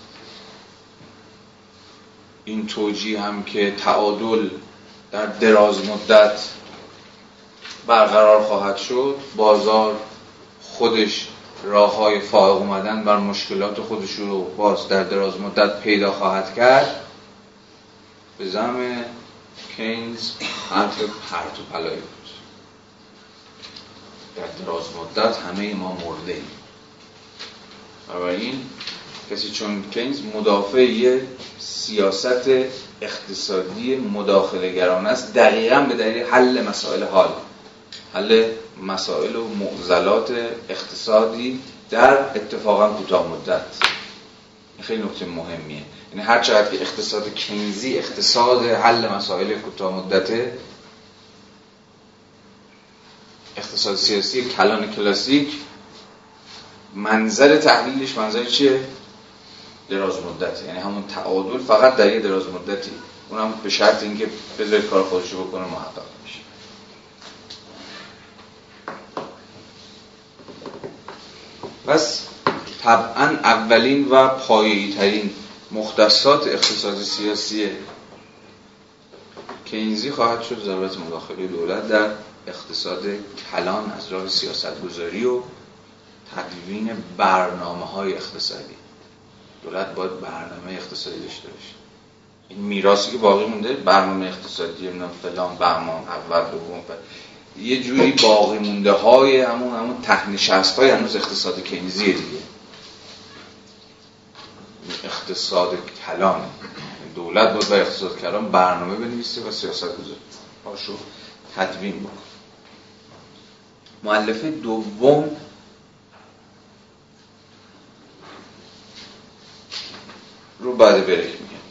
این توجیه هم که تعادل در دراز مدت برقرار خواهد شد بازار خودش راه های فائق اومدن بر مشکلات خودش رو باز در دراز مدت پیدا خواهد کرد. به زم کینز حرف پرت و پلایی. در دراز مدت همه ما مرده ایم. این کسی چون کینز مدافع سیاست اقتصادی مداخله است دقیقا به دلیل حل مسائل حال حل مسائل و معضلات اقتصادی در اتفاقا کوتاه مدت. خیلی نکته مهمیه. یعنی هر چقدر که اقتصاد کینزی اقتصاد حل مسائل کوتاه مدته اقتصاد سیاسی کلان کلاسیک منظر تحلیلش منظر چیه؟ دراز مدت. یعنی همون تعادل فقط در یه دراز مدتی. اونم به شرط اینکه بذارید کار خودش رو بکنه محقق میشه پس طبعا اولین و پایه‌ای ترین مختصات اقتصاد سیاسی کینزی خواهد شد ضرورت مداخله دولت در اقتصاد کلان از راه سیاست گذاری و تدوین برنامه های اقتصادی. دولت باید برنامه اقتصادی داشته باشه. این میراثی که باقی مونده برنامه اقتصادی نه فلان بهمان اول دوم یه جوری باقی مونده های همون همون تکنشست های هنوز اقتصاد کینزیه دیگه. اقتصاد کلان. دولت باید برای اقتصاد کلان برنامه بنویسه و سیاست گذاری هاشو تدوین بکن معلفه دوم رو بعد بریک میگم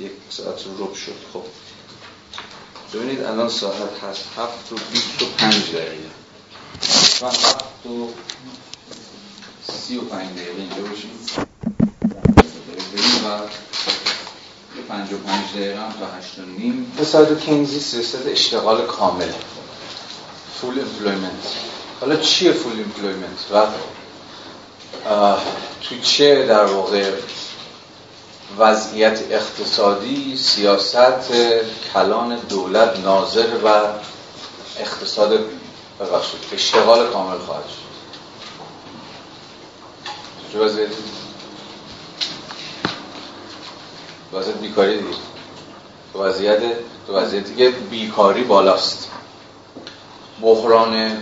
یک ساعت رو شد. خب. ببینید الان ساعت هست هفت و بیست و پنج دقیقه. من هفت و سی و پنج دقیقه اینجا باشیم. و پنج و پنج دقیقه هم تا هشت و نیم. به ساعت کینزی سیاست اشتغال کامل full employment حالا چیه full employment و تو چه در واقع وضعیت اقتصادی سیاست کلان دولت ناظر و اقتصاد ببخشید اشتغال کامل خواهد شد. چه وضعیتی؟ وضعیت بیکاری دیگه. وضعیت وضعیتی که بیکاری بالاست. بحران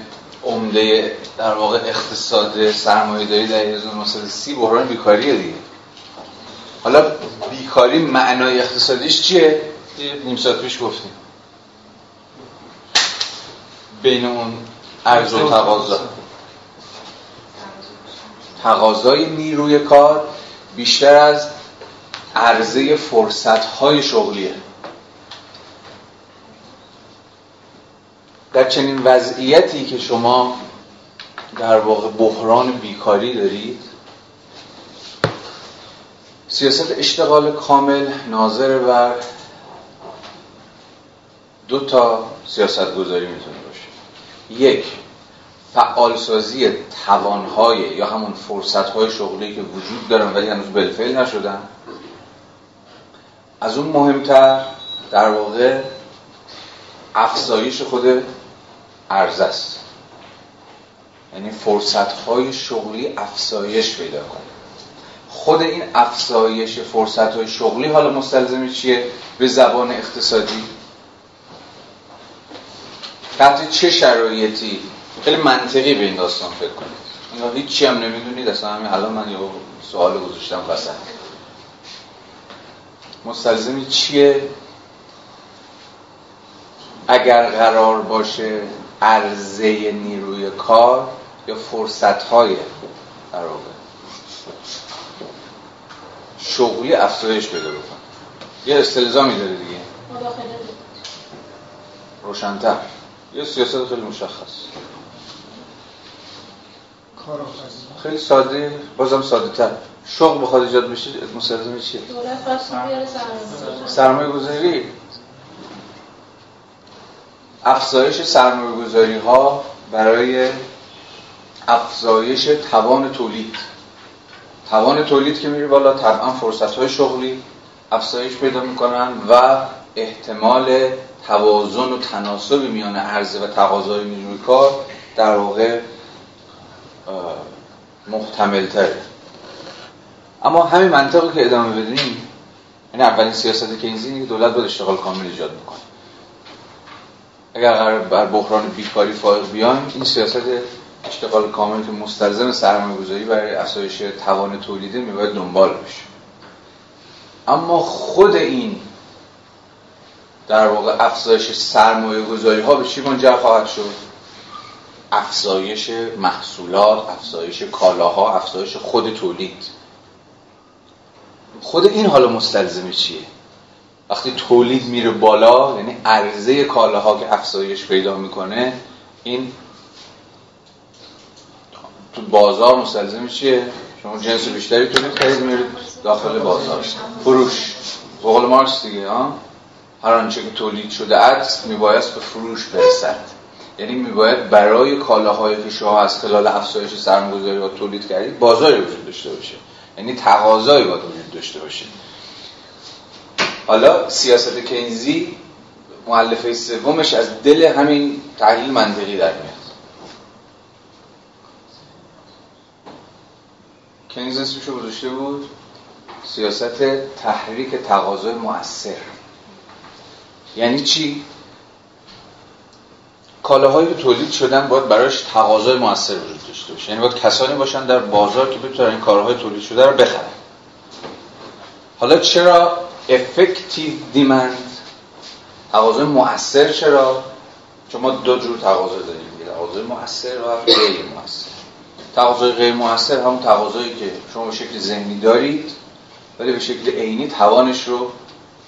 عمده در واقع اقتصاد سرمایه داری در 1930 بحران بیکاریه دیگه. حالا بیکاری معنای اقتصادیش چیه؟ نیم ساعت پیش گفتیم. بین اون عرض و تقاضا. تقاضای نیروی کار بیشتر از عرضه فرصت های شغلیه. در چنین وضعیتی که شما در واقع بحران بیکاری دارید سیاست اشتغال کامل ناظر بر دو تا سیاست گذاری می‌تونه باشه. یک فعالسازی توانهای یا همون فرصتهای شغلی که وجود دارن ولی هنوز بلفیل نشدن. از اون مهمتر در واقع افزایش خود عرضه است. یعنی فرصت های شغلی افزایش پیدا کنه. خود این افزایش فرصت های شغلی حالا مستلزم چیه؟ به زبان اقتصادی. تحت چه شرایطی؟ خیلی منطقی به این داستان فکر کنید. یا هیچی هم نمی‌دونید اصلا همین الان من یه سوال گذاشتم وسط. مستلزمی چیه؟ اگر قرار باشه عرضه نیروی کار یا فرصت های در شغلی افزایش پیدا بکن یه استلزامی داره دیگه. روشنتر. یه سیاست خیلی مشخص. خیلی ساده بازم ساده تر شغل بخواد ایجاد بشه مستلزم چیه؟ سرمایه گذاری افزایش سرمایه گذاری ها برای افزایش توان تولید. توان تولید که میره بالا طبعا فرصت های شغلی افزایش پیدا می‌کنن و احتمال توازن و تناسب میان عرضه و تقاضای نیروی کار در واقع محتمل تره اما همین منطقی که ادامه بدیم یعنی اولین سیاست کینزی که دولت باید اشتغال کامل ایجاد می‌کنه اگر قرار بر بحران بیکاری فائق بیان این سیاست اشتغال کامل که مستلزم سرمایه گذاری برای افزایش توان تولیده میباید دنبال بشه. اما خود این در واقع افزایش سرمایه گذاری ها به چی منجر خواهد شد؟ افزایش محصولات افزایش کالاها افزایش خود تولید. خود این حالا مستلزم چیه؟ وقتی تولید میره بالا یعنی عرضه کالاها که افزایش پیدا می‌کنه این تو بازار مستلزم چیه؟ شما جنس بیشتری تولید خرید میرید داخل بازار. فروش. بقول مارکس دیگه ها؟ هر آنچه که تولید شده است میبایست به فروش برسد. یعنی میباید برای کالاهایی که شما از خلال افزایش سرمایه‌گذاری و تولید کردید بازاری وجود داشته باشه. یعنی تقاضایی باید وجود داشته باشه. حالا سیاست کینزی مؤلفه سومش از دل همین تحلیل منطقی در میاد. کینز اسمشو گذاشته بود. سیاست تحریک تقاضای مؤثر. یعنی چی؟ کالاهایی که تولید شدن باید براش تقاضای موثر وجود داشته باشه. یعنی باید کسانی باشن در بازار که بتونن این کارهای تولید شده رو بخرن. حالا چرا effective demand تقاضای مؤثر چرا؟ چون ما دو جور تقاضا داریم. تقاضای مؤثر و غیر مؤثر. تقاضای غیر مؤثر همون تقاضایی که شما به شکل ذهنی دارید ولی به شکل عینی توانش رو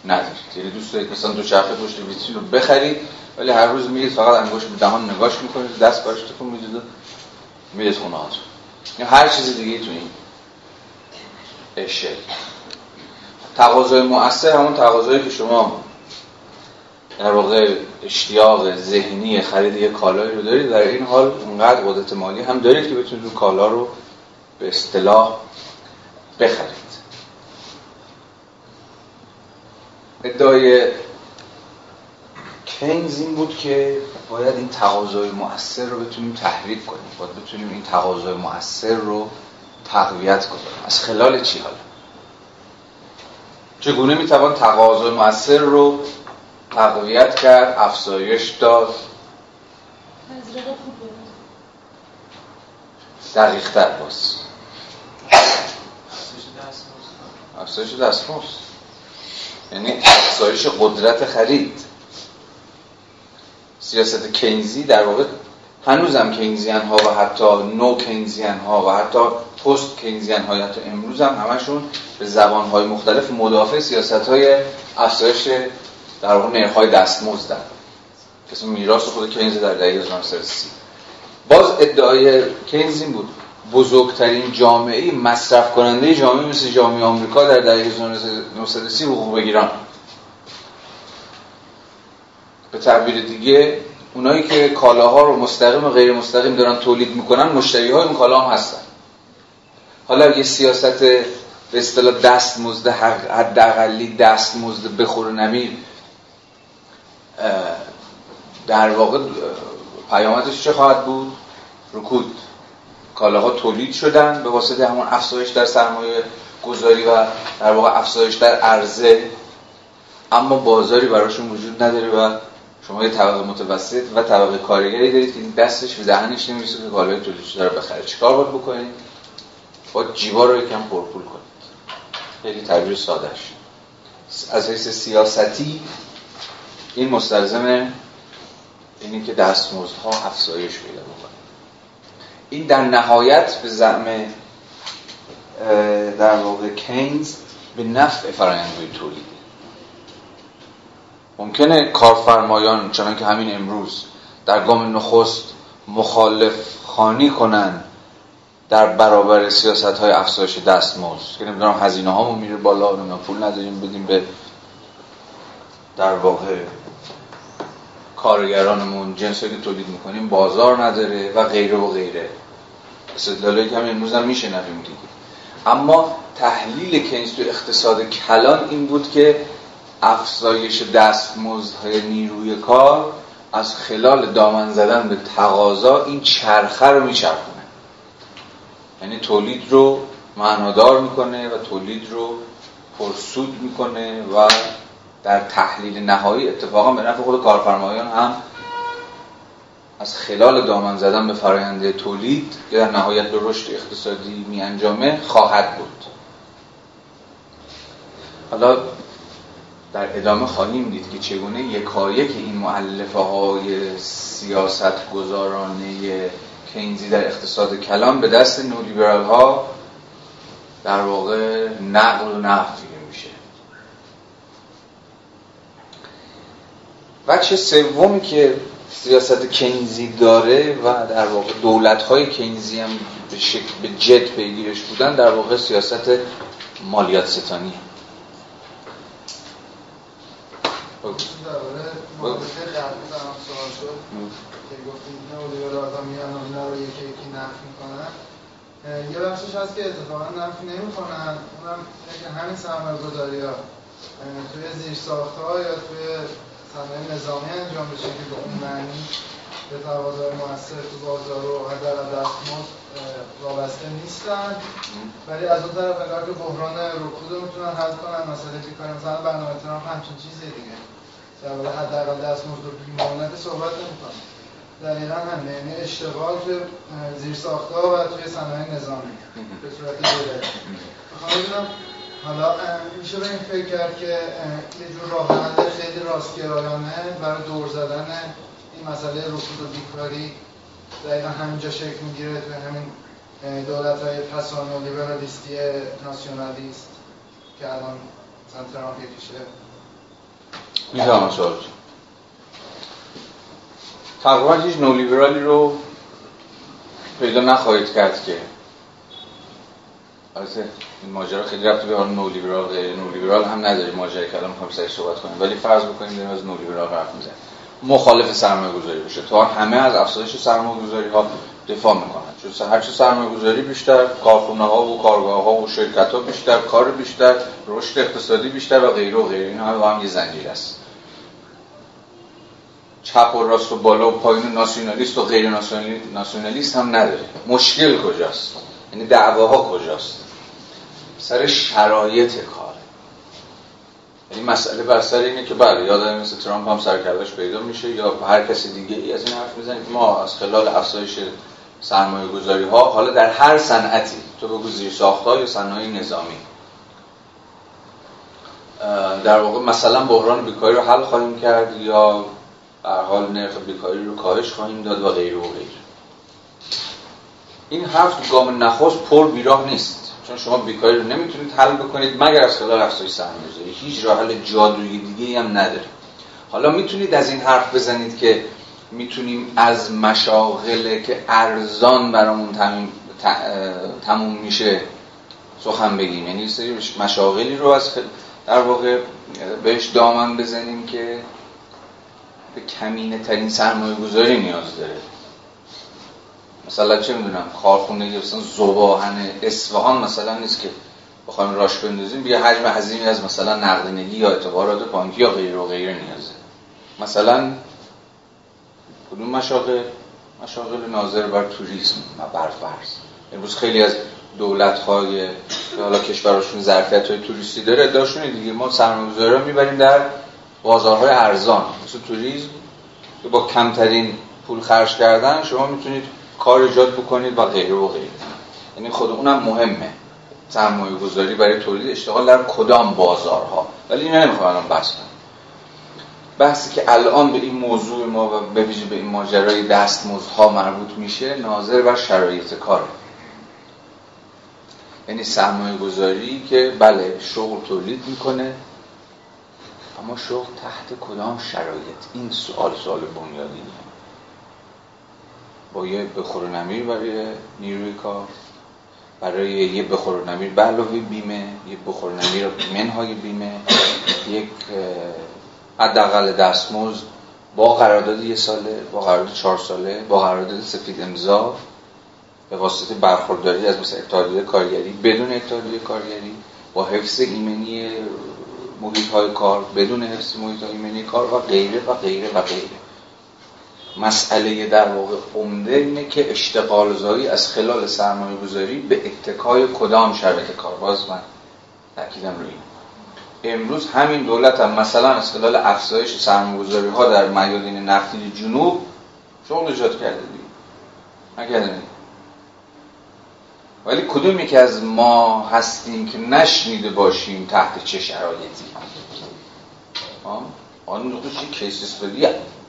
ندارید. یعنی دوست دارید مثلا دو چرخه پشت ویترین رو بخرید ولی هر روز میرید فقط انگشت به دهان نگاش می‌کنید دست براش تکون می‌دید و میرید خونه. هر چیز دیگه تو این اشل تقاضای مؤثر همون تقاضایی که شما در واقع اشتیاق ذهنی خرید یک کالایی رو دارید در این حال اونقدر قدرت مالی هم دارید که بتونید اون کالا رو به اصطلاح بخرید. ادعای کینز این بود که باید این تقاضای مؤثر رو بتونیم تحریک کنیم باید بتونیم این تقاضای مؤثر رو تقویت کنیم. از خلال چی حالا؟ چگونه می‌توان تقاضای مؤثر رو تقویت کرد افزایش داد؟ دقیق تر باز. افزایش دستمزد. یعنی افزایش قدرت خرید. سیاست کینزی در واقع هنوزم کینزیان ها و حتی نو کینزیان ها و حتی پست کینزیان ها حتی امروز هم همشون به زبان های مختلف مدافع سیاست های افزایش در واقع نرخ های دستمزدن کسی میراث خود کینز در دهه 1930 باز ادعای کینز این بود بزرگترین جامعه مصرف کننده جامعه مثل جامعه آمریکا در دهه 1930 حقوق بگیران. به تعبیر دیگه اونایی که کالاها رو مستقیم و غیر مستقیم دارن تولید می‌کنن مشتری های اون کالا هم هستن. حالا یه سیاست به اصطلاح دستمزد حداقلی دستمزد بخور نمیر در واقع پیامدش چه خواهد بود؟ رکود. کالاها تولید شدن به واسطه همون افزایش در سرمایه گذاری و در واقع افزایش در عرضه. اما بازاری براشون وجود نداره و شما یه طبقه متوسط و طبقه کارگری دارید که دستش به دهنش نمی‌رسه که کالای تولید شده رو بخره. چیکار باید بکنید؟ با جیبا رو یکم پرپول کنید. خیلی تعبیر سادهش از حیث سیاستی این مستلزم اینی که دستمزدها افزایش پیدا بکنه. این در نهایت به زعم در واقع کینز به نفع فرآیندهای تولیده ممکنه کارفرمایان چنان که همین امروز در گام نخست مخالف خانی کنن در برابر سیاست های افزایش دستمزد. که نمی‌دونم هزینه هامون میره بالا نمی‌دونم پول نداریم بدیم به در واقع کارگرانمون جنس که تولید می‌کنیم بازار نداره و غیره و غیره. استدلالی که هم امروز هم میشه دیگه. اما تحلیل کینز تو اقتصاد کلان این بود که افزایش دستمزدهای نیروی کار از خلال دامن زدن به تقاضا این چرخه رو میچرخونه یعنی تولید رو معنادار می‌کنه و تولید رو پرسود می‌کنه و در تحلیل نهایی اتفاقا به نفع خود کارفرمایان هم از خلال دامن زدن به فراینده تولید که در نهایت به رشد اقتصادی می انجامه خواهد بود. حالا در ادامه خواهیم دید که چگونه یکایک این معلفه های سیاست گذارانه کینزی در اقتصاد کلام به دست نولیبرال ها در واقع نقل و نقل میشه. وچه سومی که سیاست کینزی داره و در واقع دولت های کینزی هم به شکل به جد پیگیرش بودن در واقع سیاست مالیات ستانی. سوال شد. که گفتیم نئولیبرال ها میان و اینا رو یکی یکی نفی می‌کنن. یه بخشش هست که اتفاقا نفی نمی‌کنن اونم که همین سرمایه گذاری ها توی زیر ها یا توی صنایع نظامی انجام بشه که به اون معنی به تقاضای موثر تو بازار و حداقل دستمزد وابسته نیستن. ولی از اون طرف انگار که بحران رکود رو می‌تونن حل کنن. مسئله بیکاری مثلا برنامه ترامپ همچین چیزی دیگه. در حداقل دستمزد و بیمانت صحبت نمی‌کنه. دقیقا همه. یعنی اشتغال توی زیرساختها و توی صنایع نظامی. به صورت دولتی می‌خوام حالا میشه به این فکر کرد که یه جور راه خیلی راستگرایانه برای دور زدن این مسئله رکود و بیکاری دقیقا همینجا شکل می‌گیره توی همین دولت های پسانی و لیبرالیستی ناسیونالیست که الان مثلا یکیشه. می‌تونم سوال تقریبا هیچ نولیبرالی رو پیدا نخواهید کرد که البته این ماجرا خیلی رفت به آن نولیبرال غیر نولیبرال هم نداره. ماجرا که الان می‌خوایم سر صحبت کنیم. ولی فرض بکنیم داریم از نولیبرال حرف می‌زنیم. مخالف سرمایه گذاری بشه تا همه از افزایش سرمایه گذاری ها دفاع می‌کنن. چون هر چه سرمایه گذاری بیشتر کارخونه ها و کارگاه ها و شرکت ها بیشتر کار بیشتر رشد اقتصادی بیشتر و غیره و غیره. این همه با هم یه زنجیر است. چپ و راست و بالا و پایین ناسیونالیست و غیر ناسیونالیست هم نداره. مشکل کجاست؟ یعنی دعواها کجاست؟ سر شرایط کار. یعنی مسئله بر سر اینه که بله یادم مثل ترامپ هم سرکردش پیدا میشه یا هر کسی دیگه ای از این حرف می‌زنه ما از خلال افزایش سرمایه گذاری ها حالا در هر صنعتی تو بگو زیر ساختها یا صنایع نظامی. در واقع مثلا بحران بیکاری رو حل خواهیم کرد یا در حال نرخ بیکاری رو کاهش خواهیم داد و غیره و غیره این حرف گام نخست پر بیراه نیست. چون شما بیکاری رو نمی‌تونید حل بکنید مگر از خلال افزایش سرمایه‌گذاری هیچ راه حل جادویی دیگه هم نداره حالا می‌تونید از این حرف بزنید که می‌تونیم از مشاغل که ارزان برامون تموم میشه سخن بگیم. یعنی سری مشاغلی رو از در واقع بهش دامن بزنیم که به کمینه ترین سرمایه گذاری نیاز داره. مثلا چه می‌دونم کارخونه مثلا زباهن اصفهان مثلا نیست که بخوایم راش بندازیم بیا حجم عظیمی از مثلا نقدینگی یا اعتبارات بانکی یا غیر و غیره نیازه. مثلا کدوم مشاغل؟ مشاغل ناظر بر توریسم و بر فرض. امروز خیلی از دولت های حالا کشورشون ظرفیت های توریستی داره ادعاشونه دیگه ما سرمایه‌گذاری رو می‌بریم در بازارهای ارزان مثل توریسم که با کمترین پول خرج کردن شما می‌تونید کار ایجاد بکنید و غیره و غیره. یعنی خود اونم مهمه. سرمایه گذاری برای تولید اشتغال در کدام بازارها. ولی این نمی‌خوام الان بحث کنم. بحثی که الان به این موضوع ما و به ویژه به این ماجرای دستمزدها مربوط میشه ناظر بر شرایط کاره. یعنی سرمایه گذاری که بله شغل تولید می‌کنه اما شغل تحت کدام شرایط؟ این سوال سوال بنیادی با یه بخور نمیر برای نیروی کار برای یه بخور نمیر به بیمه یه بخور نمیر منهای بیمه یک حداقل دستمزد با قرارداد یه ساله با قرارداد چهار ساله با قرارداد سفید امضا به واسطه برخورداری از مثل اتحادیه کارگری بدون اتحادیه کارگری با حفظ ایمنی محیط های کار بدون حفظ محیط های ایمنی کار و غیره و غیره و غیره. مسئله در واقع عمده اینه که اشتغال زایی از خلال سرمایه گذاری به اتکای کدام شرایط کار. باز من تاکیدم روی امروز همین دولت هم مثلا از خلال افزایش سرمایه ها در میادین نفتی جنوب شغل ایجاد کرده دیگه. ولی کدومی که از ما هستیم که نشنیده باشیم تحت چه شرایطی؟ آن نقطه چی کیس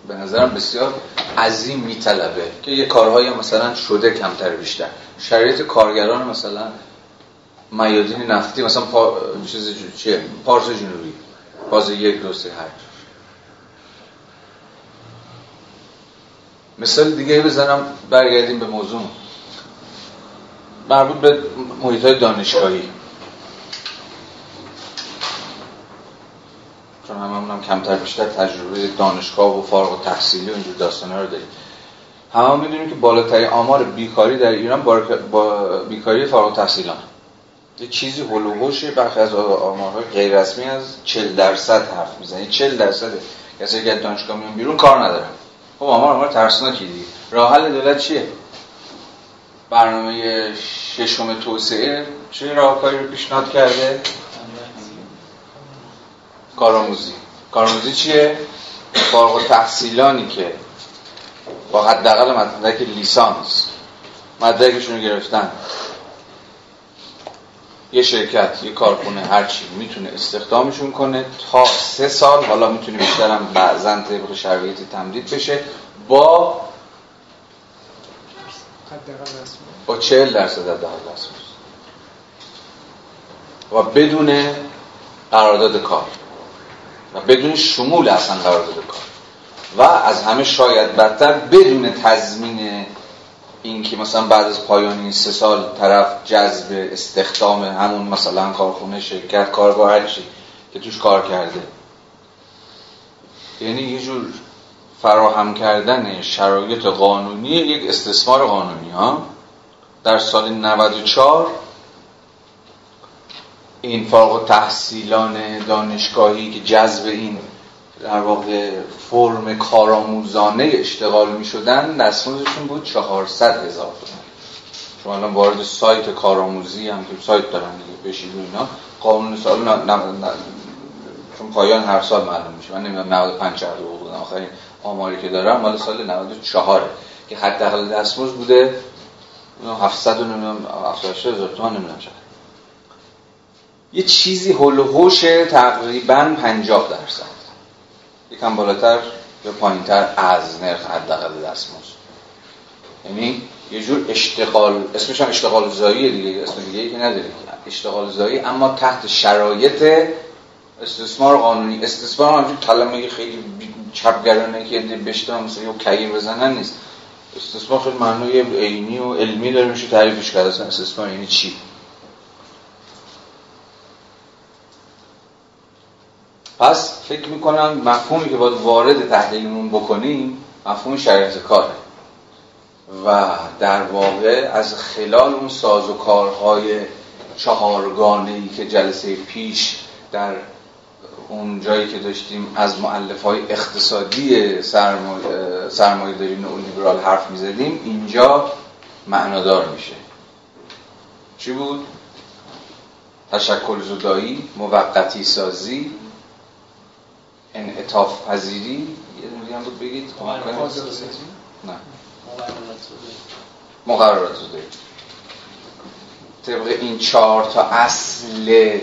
به نظرم بسیار عظیم میطلبه که یه کارهایی مثلا شده کمتر بیشتر. شرایط کارگران مثلا میادین نفتی مثلا پا... چیز چیه؟ پارس جنوبی. باز یک دو سه هر مثال دیگه بزنم برگردیم به موضوع. مربوط به محیط های دانشگاهی. چون هممون هم کمتر بیشتر تجربه دانشگاه و فارغ و تحصیلی و اینجور داستانه رو داریم. همه می‌دونیم که بالاترین آمار بیکاری در ایران با بیکاری فارغ تحصیلان یه چیزی هلوهوش برخی از آمارهای غیر رسمی از 40 درصد حرف می‌زنه 40 درصد کسی که دانشگاه میان بیرون کار ندارن. خب آمار آمار ترسناکی دیگه. راه حل دولت چیه؟ برنامه ششم توسعه چه راهکاری رو پیشنهاد کرده؟ کارآموزی. کارآموزی چیه؟ فارغ تحصیلانی که با حداقل مدرک لیسانس مدرکشون رو گرفتن. یه شرکت یه کارخونه هرچی می‌تونه استخدامشون کنه تا سه سال حالا می‌تونه بیشترم بعضا طبق شرایطی تمدید بشه با با چهل درصد حداقل و بدون قرارداد کار. و بدون شمول اصلا قرارداد کار. و از همه شاید بدتر بدون تضمین این که مثلا بعد از پایان این سه سال طرف جذب استخدام همون مثلا کارخونه شرکت کارگاه هرچی که توش کار کرده. یعنی یه جور فراهم کردن شرایط قانونی یک استثمار قانونی ها؟ در سال 94 این فارغ تحصیلان دانشگاهی که جذب این در واقع فرم کارآموزانه اشتغال می شدن دستمزدشون بود 400 هزار تومان. شما الان وارد سایت کارآموزی هم که سایت دارن دیگه بشید اینا. قانون سال ن... ن... چون پایان هر سال معلوم میشه. من نمی‌دونم 95 چقدر بودم آخرین آماری که دارم مال سال 94 که حداقل دستمزد بوده. 700 و نمی‌دونم 78 هزار تومان نمی‌دونم چقدر. یه چیزی هول و تقریبا 50 درصد. یکم بالاتر یا پایینتر از نرخ حداقل دستمزد یعنی یه جور اشتغال اسمش هم اشتغال زایی دیگه اسم دیگه که نداره اشتغال زایی اما تحت شرایط استثمار قانونی. استثمار هم کلمه خیلی چپگرانه که بشتن مثلا یه کیر بزنن نیست. استثمار خیلی معنی عینی و علمی داره میشه تعریفش کرده استثمار یعنی چی؟ پس فکر می‌کنم مفهومی که باید وارد تحلیلمون بکنیم مفهوم شرایط کاره. و در واقع از خلال اون ساز و کارهای چهارگانه ای که جلسه پیش در اون جایی که داشتیم از معلف های اقتصادی سرمایه داری لیبرال حرف می‌زدیم اینجا معنادار میشه. چی بود؟ تشکل زدایی، موقتی سازی، انعطاف پذیری. یه دونه هم بود بگید؟ نه. مقررات زده طبق این چهار تا اصل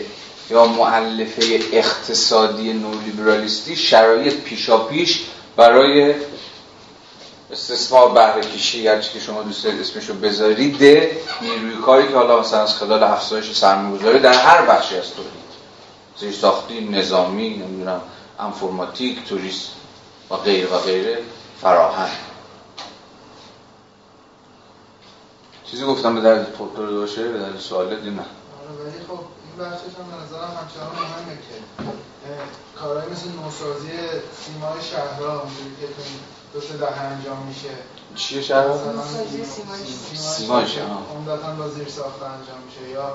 یا معلفه اقتصادی نولیبرالیستی شرایط پیشا پیش برای استثمار بهره کشی هرچی که شما دوست دارید اسمشو بذارید نیروی کاری که حالا مثلا از خلال افزایش سرمایه‌گذاری در هر بخشی از تولید. زیر ساختی نظامی نمی‌دونم انفرماتیک توریست و غیر و غیره فراهم. چیزی گفتم به درد پرتور باشه؟ به درد سوالت نه؟ بخشش هم به نظرم همچنان مهمه که کارهایی مثل نوسازی سیمای شهرها اونجوری که تو دو سه دهه انجام میشه. چیه شهر؟ نوسازی سیمای شهرها عمدتا با زیر ساخته انجام میشه. یا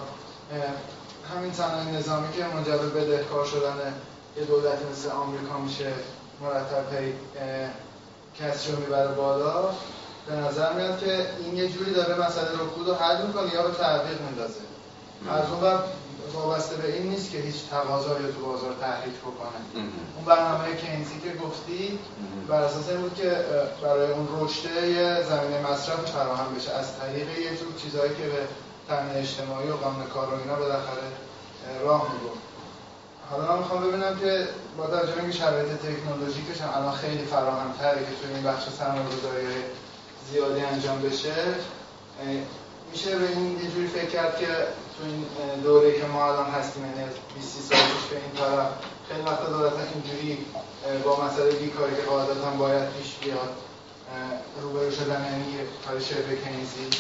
همین صنایع نظامی که منجر به بدهکار شدن یه دولتی مثل آمریکا میشه مرتب هی کسر رو می‌بره بالا. به نظر میاد که این یه جوری داره مسئله رکود رو حل می‌کنه یا به تعویق میندازه. از اون بر وابسته به این نیست که هیچ تقاضا یا تو بازار تحریک بکنه. اون برنامه کینزی که گفتی بر اساس این بود که برای اون رشته یه زمینه مصرف فراهم بشه. از طریق یه جور چیزهایی که به تامین اجتماعی و قانون کار و اینا بالاخره راه می‌برد. حالا من می‌خوام ببینم که با توجه به شرایط تکنولوژیکش هم الان خیلی فراهم تره که توی این بخش سرمایه‌گذاری زیادی انجام بشه میشه به این یه فکر کرد که تو این دوره که ما الان هستیم یعنی 20 سال پیش به این طرف خیلی وقتا دولت اینجوری با مسئله بیکاری که قاعدتا باید پیش بیاد روبرو شدن یعنی کار شبه کینزی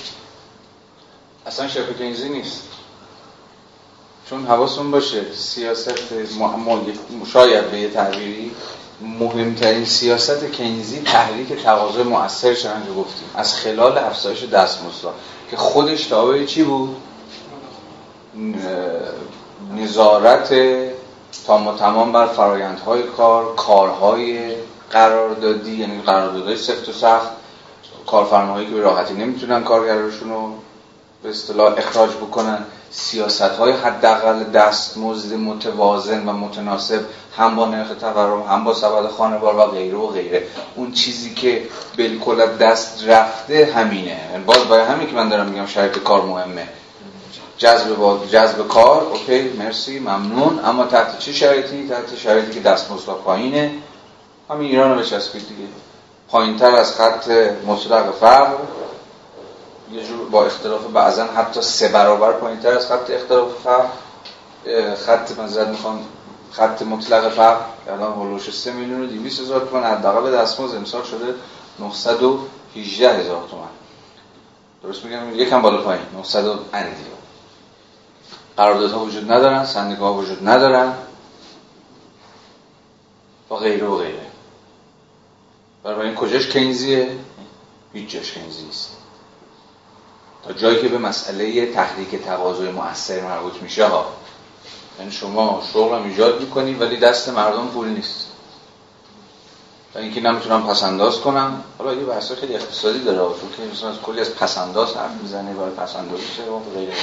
اصلا شبه کینزی نیست. چون حواستون باشه سیاست شاید به یه تعبیری مهمترین سیاست کینزی تحریک تقاضای مؤثر که گفتیم. از خلال افزایش دستمزدها که خودش تابع چی بود؟ نظارت تام تمام بر فرایندهای کار کارهای قراردادی یعنی قراردادهای سفت و سخت کارفرماهایی که به راحتی نمی‌تونن کارگراشون رو به اصطلاح اخراج بکنن. سیاست های حداقل دستمزد متوازن و متناسب هم با نرخ تورم هم با سبد خانوار و غیره و غیره. اون چیزی که بالکل دست رفته همینه. باز برای همین که من دارم میگم شرایط کار مهمه. جذب با جذب کار اوکی مرسی ممنون. اما تحت چه شرایطی؟ تحت شرایطی که دستمزد پایینه. همین ایران رو بچسبید دیگه. پایینتر از خط مطلق فقر. یه جور با اختلاف بعضا حتی سه برابر پایینتر از خط اختلاف فقر خط منظرت می‌خوام خط مطلق فقر الان هلوش 3 میلیون و 200 هزار تومان حداقل دستمزد امسال شده 918 هزار تومان درست میگم؟ یکم بالا پایین 900 اندی قراردادها وجود ندارن سندیکا وجود ندارن. و غیره و غیره. برای این کجاش کینزیه؟ هیچ جاش کینزی است تا جایی که به مسئله تحریک تقاضای مؤثر مربوط میشه ها یعنی شما شغل هم ایجاد می‌کنی ولی دست مردم پول نیست. و اینکه نمی‌تونم پسنداز کنم. حالا یه بحث خیلی اقتصادی داره چون که مثلا از کلی از پسنداز حرف می‌زنه برای پسندازی چه و غیره.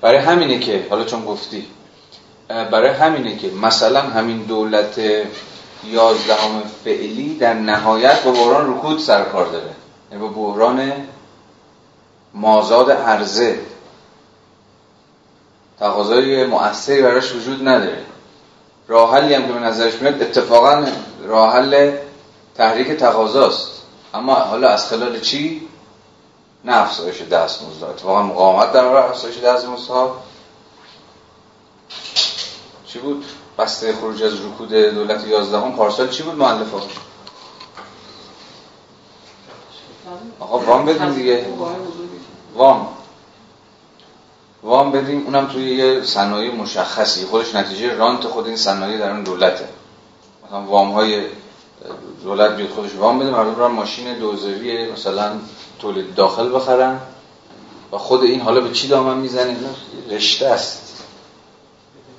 برای همینه که حالا چون گفتی برای همینه که مثلا همین دولت یازدهم فعلی در نهایت با بحران رکود سرکار داره. یعنی با بحران مازاد عرضه. تقاضای مؤثری براش وجود نداره. راه حلی هم که به نظرش میاد اتفاقا راه حل تحریک تقاضاست. اما حالا از خلال چی؟ نه افزایش دستمزد اتفاقا مقاومت در افزایش دستمزدها. چی بود؟ بسته خروج از رکود دولت 11 هم پارسال چی بود مؤلفه آقا وام بدیم دیگه. وام. وام بدیم اونم توی یه صنایع مشخصی. خودش نتیجه رانت خود این صنایع در اون دولته. مثلا وام های دولت بیاد خودش وام بده مردم رو ماشین دوزری مثلا تولید داخل بخرن. و خود این حالا به چی دامن می‌زنه؟ رشته است.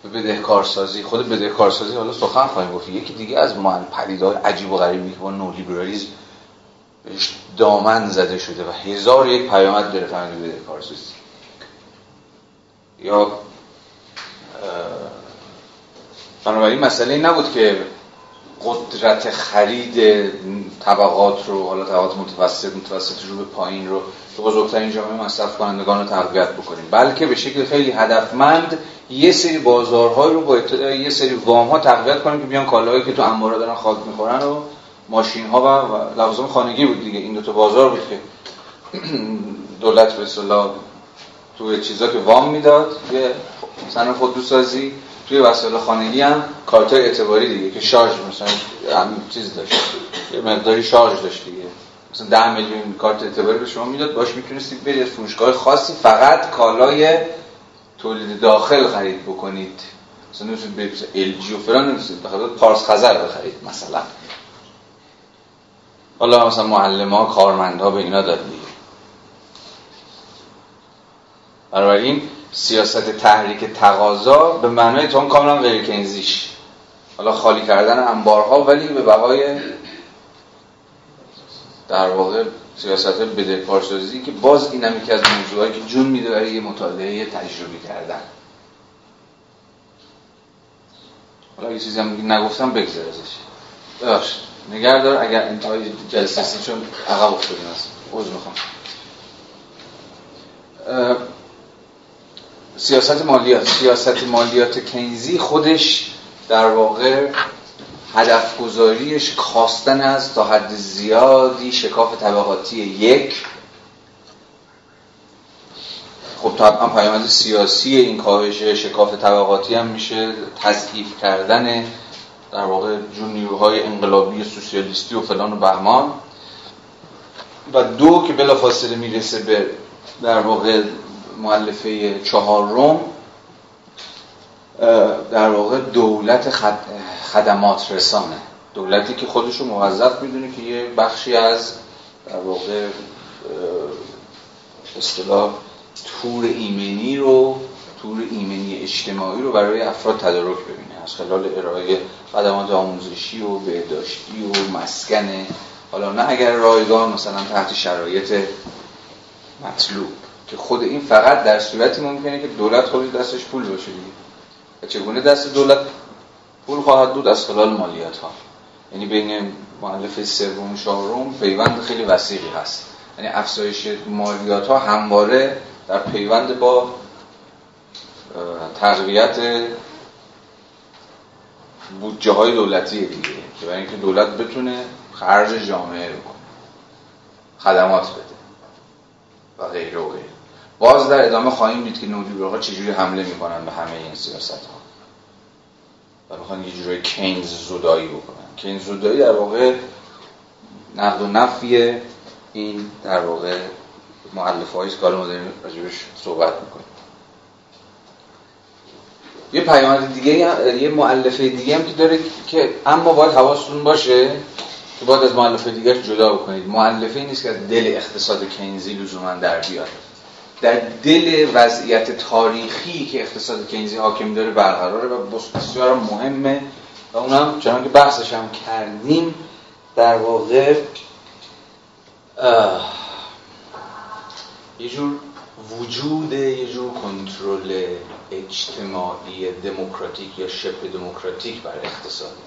به بدهکارسازی خود بدهکارسازی حالا سخن خواهیم گفت. یکی دیگه از محل پدیدهای عجیب و غریبی که با نولیبرالیسم بهش دامن زده شده و هزار یک پیامد داره فهمید بدهکارسازی. یا بنابراین مسئله نبود که قدرت خرید طبقات رو حالا طبقات متوسط متوسط رو به پایین رو به بزرگترین جامعه مصرف کنندگان رو تقویت بکنیم. بلکه به شکل خیلی هدفمند یه سری بازارهای رو با یه سری وام ها تقویت کنیم که بیان کالاهایی که تو انبارا دارن خاک می‌خورن و ماشین ها و لوازم خانگی بود دیگه. این دو تا بازار بود که دولت به اصطلاح توی چیزا که وام می‌داد یه صنعت خودروسازی توی وسایل خانگی هم کارت اعتباری دیگه که شارژ مثلا چیز داشت یه مقداری شارژ داشت دیگه. مثلا 10 میلیون کارت اعتباری به شما می‌داد باش می‌تونستید برید فروشگاه خاصی فقط کالای تولید داخل خرید بکنید. مثلا نمی‌تونید برید ال جی و فلان نمی‌تونید بخاطر پارس خزر بخرید مثلا. حالا مثلا معلم ها کارمند ها به اینا داد دیگه. بنابراین سیاست تحریک تقاضا به معنای تون کاملا غیر کنزیش حالا خالی کردن انبارها ولی به بقای در واقع سیاست بدهکارسازی که باز این هم یکی از موضوعایی که جون میده برای یه مطالعه تجربی کردن. حالا یه چیزی هم نگفتم بگذار ازش. ببخشید. نگردار اگر انتهای جلسه چون عقب افتادیم هست عوض می‌خوام. سیاست مالیات سیاست مالیات کینزی خودش در واقع هدف گذاریش کاستن از تا حد زیادی شکاف طبقاتی یک. خب طبعا پیامد سیاسی این کاهش شکاف طبقاتی هم میشه تضعیف کردن در واقع جون انقلابی سوسیالیستی و فلان و بهمان. و دو که بلا فاصله می‌رسه به در واقع معلفه روم در واقع دولت خدمات رسانه. دولتی که خودشو موظف می‌دونه که یه بخشی از در واقع اصطلاح تور ایمنی رو تور ایمنی اجتماعی رو برای افراد تدارک ببینه. از خلال ارائه خدمات آموزشی و بهداشتی و مسکن حالا نه اگر رایگان مثلا تحت شرایط مطلوب. که خود این فقط در صورتی ممکنه که دولت خودش دستش پول باشه دیگه. و چگونه دست دولت پول خواهد بود؟ از خلال مالیات ها یعنی بین مؤلفه سوم چهارم پیوند خیلی وسیقی هست. یعنی افزایش مالیات ها همواره در پیوند با تقویت بودجه های دولتی دیگه. که برای اینکه دولت بتونه خرج جامعه رو کنه. خدمات بده. و غیره و غیره. باز در ادامه خواهیم دید که نولیبرال‌ها چجوری حمله می‌کنن به همه این سیاست ها و می‌خوان یه جورای کینز زدایی بکنن. کینز زدایی در واقع نقد و نفی این در واقع معلف های کار مدرن راجبش صحبت می‌کنیم. یه پیامد دیگه یه معلفه دیگه هم که داره که اما باید حواستون باشه که باید از معلفه دیگه جدا بکنید. معلفه نیست که دل اقتصاد کینزی لزوما در بیاد. در دل وضعیت تاریخی که اقتصاد کینزی حاکم داره برقراره و بسیار مهمه و اونم چنان که بحثش هم کردیم در واقع یه جور وجود یه جور کنترل اجتماعی دموکراتیک یا شبه دموکراتیک بر اقتصاد.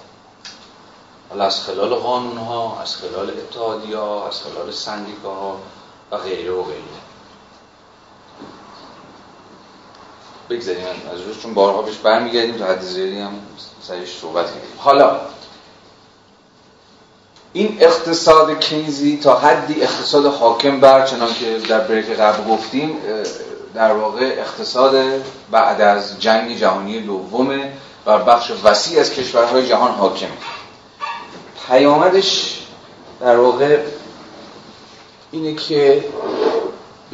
حالا از خلال قانون ها از خلال اتحادی ها از خلال سندیکاها و غیره و غیره. بگذاریم. از روز چون بارها بهش برمیگردیم تا حد زیادی هم سرش صحبت کردیم حالا این اقتصاد کینزی تا حدی اقتصاد حاکم بر چنان که در بریک قبل گفتیم در واقع اقتصاد بعد از جنگ جهانی دومه و بخش وسیع از کشورهای جهان حاکمه. پیامدش در واقع اینه که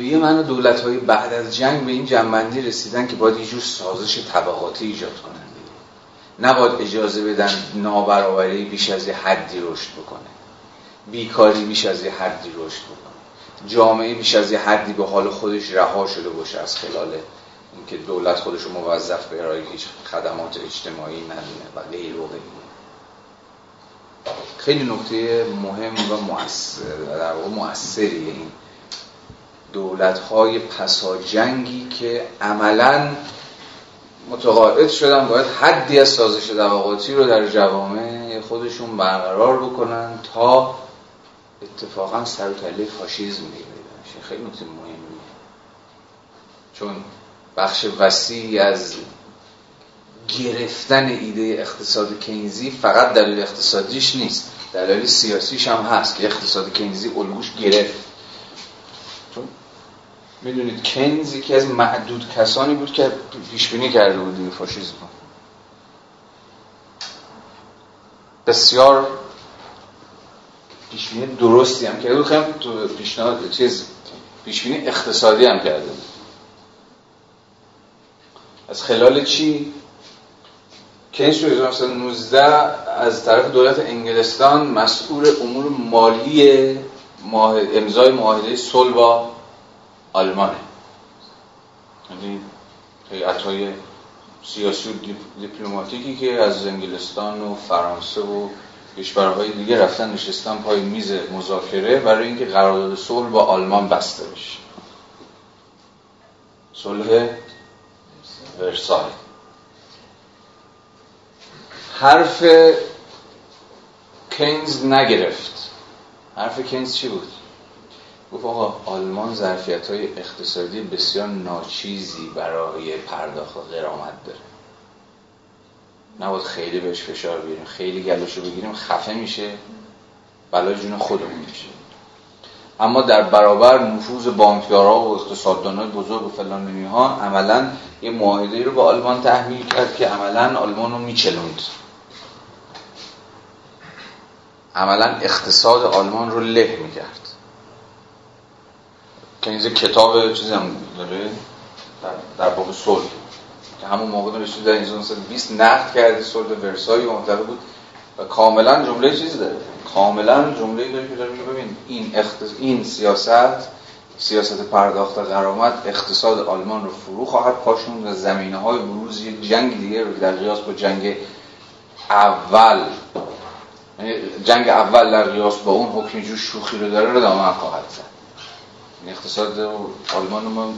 یه معنی دولت های بعد از جنگ به این جنبندی رسیدن که باید یه سازش طبقاتی ایجاد کنن. نباید اجازه بدن نابرابری بیش از یه حدی رشد بکنه. بیکاری بیش از یه حدی رشد بکنه. جامعه بیش از یه حدی به حال خودش رها شده باشه از خلال اینکه دولت خودش رو موظف به ارائه هیچ خدمات اجتماعی ندونه و غیر و خیلی نکته مهم و مؤثر در واقع مؤثری این. دولت های پسا جنگی که عملا متقاعد شدن باید حدی از سازش طبقاتی رو در جوامع خودشون برقرار بکنن تا اتفاقا سر و کله فاشیسم بشه. خیلی نکته مهمیه چون بخش وسیعی از گرفتن ایده اقتصاد کینزی فقط دلیل اقتصادیش نیست. دلیل سیاسیش هم هست که اقتصاد کینزی الگوش گرفت. می‌دونید کینز یکی از معدود کسانی بود که پیشبینی کرده بود این فاشیسم بسیار پیشبینی درستی هم کرده بود. خیلی تو پیشنهاد چیز پیشبینی اقتصادی هم کرده بود. از خلال چی؟ کینز تو 1919 از طرف دولت انگلستان مسئول امور مالی امضای معاهده صلح با آلمانه. یعنی هیئت های سیاسی و دیپلماتیکی که از انگلستان و فرانسه و کشورهای دیگه رفتن نشستن پای میز مذاکره برای اینکه قرارداد صلح با آلمان بسته بشه. صلح ورسای. حرف کینز نگرفت. حرف کینز چی بود؟ گفت آقا آلمان ظرفیت های اقتصادی بسیار ناچیزی برای پرداخت قرامت داره. نباید خیلی بهش فشار بیاریم خیلی گلوشو بگیریم خفه میشه بلا جون خودمون میشه. اما در برابر نفوذ بانکدارا و اقتصاددانای بزرگ و فلان ها عملا یه معاهده رو با آلمان تحمیل کرد که عملا آلمان رو میچلوند. عملا اقتصاد آلمان رو له می‌کرد. اینجا کتاب چیزی هم داره در, در باب صلح. که همون موقع نوشته در 1920 نقد کرده سرد ورسای معتبر بود و کاملا جمله چیزی داره. کاملا جمله داره که داره ببین این اختص... این سیاست سیاست پرداخت قرامت اقتصاد آلمان رو فرو خواهد پاشون و زمینه های بروز یک جنگ دیگه رو در قیاس با جنگ اول یعنی جنگ اول در قیاس با اون حکم جو شوخی رو داره رو دامن خواهد زد. یعنی اقتصاد آلمان رو ما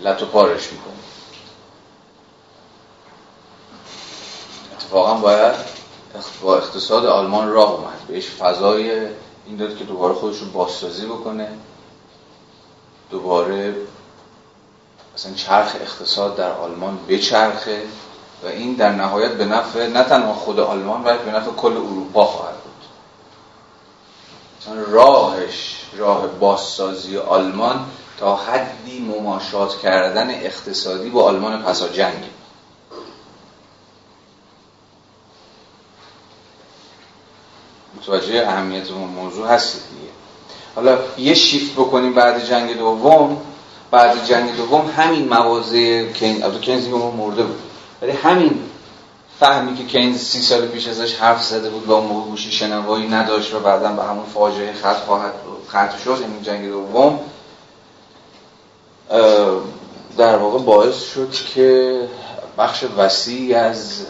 لطو پارش می‌کنه اتفاقا باید با اقتصاد آلمان راه اومد. بهش فضای این داد که دوباره خودش رو بازسازی بکنه. دوباره مثلا چرخ اقتصاد در آلمان بچرخه و این در نهایت به نفع نه تنها خود آلمان بلکه به نفع کل اروپا خواهد بود. راهش راه بازسازی آلمان تا حدی مماشات کردن اقتصادی با آلمان پسا جنگ. متوجه اهمیت اون موضوع هستید دیگه. حالا یه شیفت بکنیم بعد جنگ دوم. بعد جنگ دوم همین موازه البته کینز دیگه مرده بود. ولی همین فهمی که کینز سی سال پیش ازش حرف زده بود و اون موقع گوشی شنوایی نداشت و بعدا به همون فاجعه خط خواهد خط شد یعنی جنگ دوم. در واقع باعث شد که بخش وسیعی از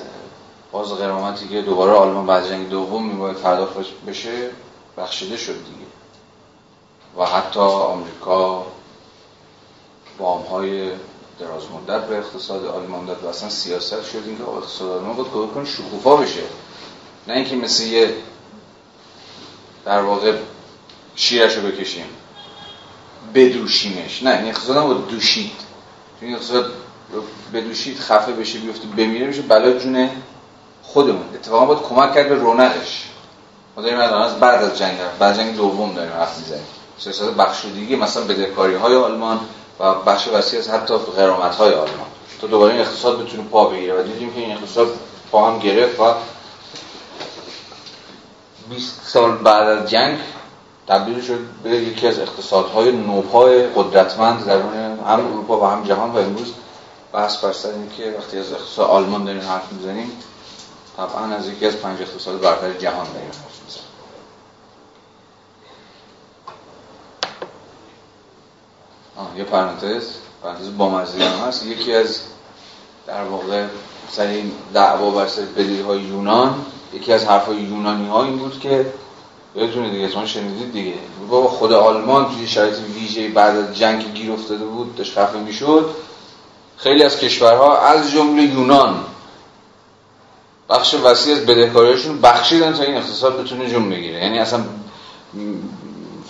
باز قرامتی که دوباره آلمان بعد جنگ دوم میباید پرداخت بشه بخشیده شد دیگه. و حتی آمریکا وام های دراز مدت به اقتصاد آلمان داد و اصلا سیاست شد. اینکه اقتصاد آلمان باید کمک کنه شکوفا بشه. نه اینکه مثل یه در واقع شیرش رو بکشیم بدوشیمش. نه این اقتصاد هم دوشید. چون اقتصاد بدوشید خفه بشه بیفته بمیره میشه بلا جون خودمون. اتفاقا باید کمک کرد به رونقش. ما داریم از بعد از جنگ بعد جنگ دوم داریم حرف می‌زنیم. سیاست بخشودگی مثلا بدهکاری های آلمان و بخش وسیع از حتی غرامت های آلمان تا دوباره این اقتصاد بتونه پا بگیره و دیدیم که این اقتصاد پا هم گرفت و 20 سال بعد از جنگ تبدیل شد به یکی از اقتصادهای نوپای قدرتمند در هم اروپا و هم جهان و امروز بحث بر سر که وقتی از اقتصاد آلمان داریم حرف می‌زنیم طبعا از یکی از پنج اقتصاد برتر جهان داریم. حرف می‌زنیم یه پرانتز پرانتز با هم هست. یکی از در واقع سر این دعوا بر سر های یونان یکی از حرفای یونانی ها این بود که یادتونه دیگه شما شنیدید دیگه. بابا خود آلمان توی شرایط ویژه بعد از جنگ گیر افتاده بود داشت خفه می‌شد. خیلی از کشورها از جمله یونان بخش وسیع از بدهکاریشون بخشیدن تا این اقتصاد بتونه جون بگیره. یعنی اصلا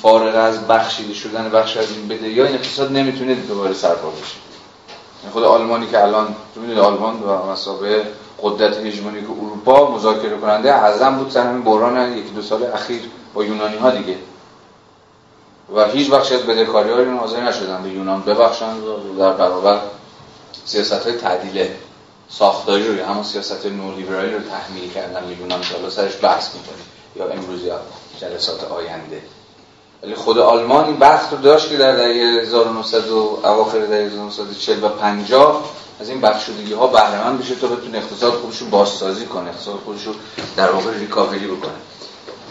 فارغ از بخشیده شدن بخش از این بده. یا این اقتصاد نمی‌تونه دوباره سرپا بشه. یعنی خود آلمانی که الان تو می‌دونید آلمان و مسابقه قدرت هژمونیک اروپا مذاکره کننده اعظم بود سر همین بحران یکی دو سال اخیر با یونانی ها دیگه. و هیچ بخشی از بدهکاری ها رو حاضر نشدن. به یونان ببخشن در برابر سیاست های تعدیل ساختاری روی همون سیاست نولیبرالی رو تحمیل کردن. به یونان که سرش بحث می‌کنیم یا امروز یا جلسات آینده. ولی خود آلمان این بخت رو داشت که در دهه 1900 و اواخر دهه 1940 و 50 از این بخشودگی ها بهره بشه تا بتونه اقتصاد خودش رو بازسازی کنه اقتصاد خودش رو در واقع ریکاوری بکنه.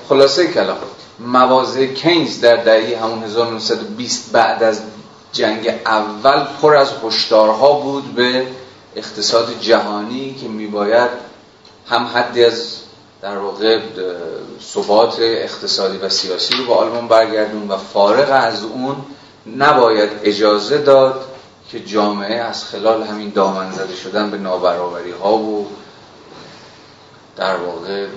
خلاصه کلام موازه کینز در دهه همون 1920 بعد از جنگ اول پر از هشدارها بود به اقتصاد جهانی که میباید هم حدی از در واقع ثبات اقتصادی و سیاسی رو به آلمان برگردون و فارغ از اون نباید اجازه داد که جامعه از خلال همین دامن زده شدن به نابرابری ها و در واقع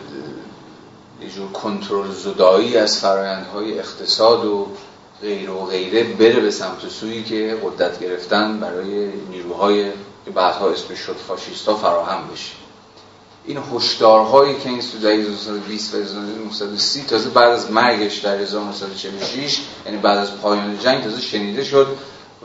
یه جور کنترل زدایی از فرایندهای اقتصاد و غیر و غیره بره به سمت سویی که قدرت گرفتن برای نیروهای که بعدها اسمش شد فاشیستا فراهم بشه. این هشدارهایی که این در 1920 و 1930 تازه بعد از مرگش در 1946 یعنی بعد از پایان جنگ تازه شنیده شد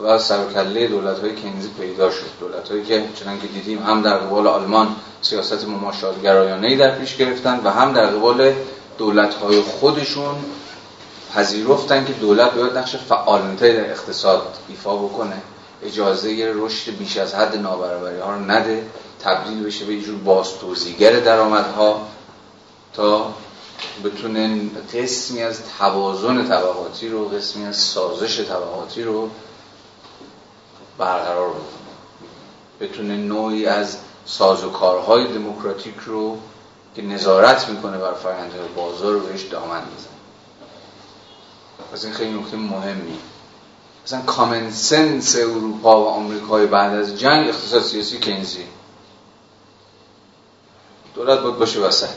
و سرکله دولت های کنیزی پیدا شد. دولت هایی که چنان که دیدیم هم در قبال آلمان سیاست مماشات گرایانه در پیش گرفتن و هم در قبال دولت های خودشون پذیرفتن که دولت باید نقش فعالتری در اقتصاد ایفا بکنه. اجازه رشد بیش از حد نابرابری ها رو نده. تبدیل بشه به یه جور باز توزیگر درآمدها تا بتونه قسمی از توازن طبقاتی رو قسمی از سازش طبقاتی رو برقرار بکنه. بتونه نوعی از سازوکارهای دموکراتیک رو که نظارت می‌کنه بر فرآیندهای بازار رو بهش دامن می‌زنه پس این خیلی نکته مهمی مثلا کامن سنس اروپا و آمریکای بعد از جنگ اقتصاد سیاسی کنزی دولت باید باشه وسط.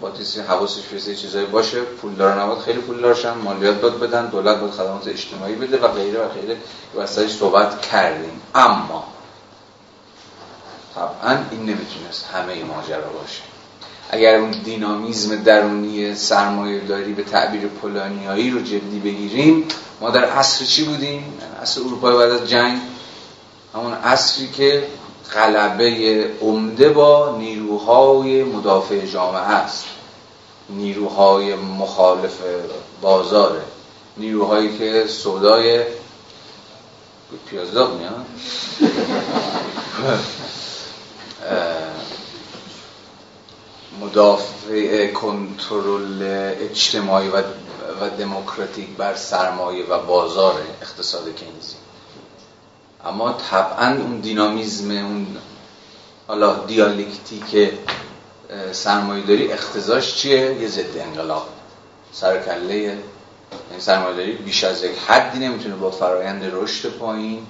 باید حواسش به چیزایی باشه پولدار نباد خیلی پول دارشن مالیات باید بدن دولت باید خدمات اجتماعی بده و غیره و غیره. وسطش صحبت کردیم. اما طبعا این نمی‌تونست همه ماجرا باشه. اگر اون دینامیزم درونی سرمایه داری به تعبیر پولانیایی رو جدی بگیریم ما در عصر چی بودیم؟ عصر اروپای بعد از جنگ. همون عصری که غلبه عمده با نیروهای مدافع جامعه است نیروهای مخالف بازاره. نیروهایی که سودای پیازداغ میاد. مدافع کنترل اجتماعی و, و دموکراتیک بر سرمایه و بازار اقتصاد کینزی اما طبعا اون دینامیزم اون حالا دیالکتیک سرمایه داری اختزاش چیه؟ یه ضد انقلاب. سرکله یعنی سرمایه داری بیش از یک حدی نمی‌تونه با فرایند رشد پایین.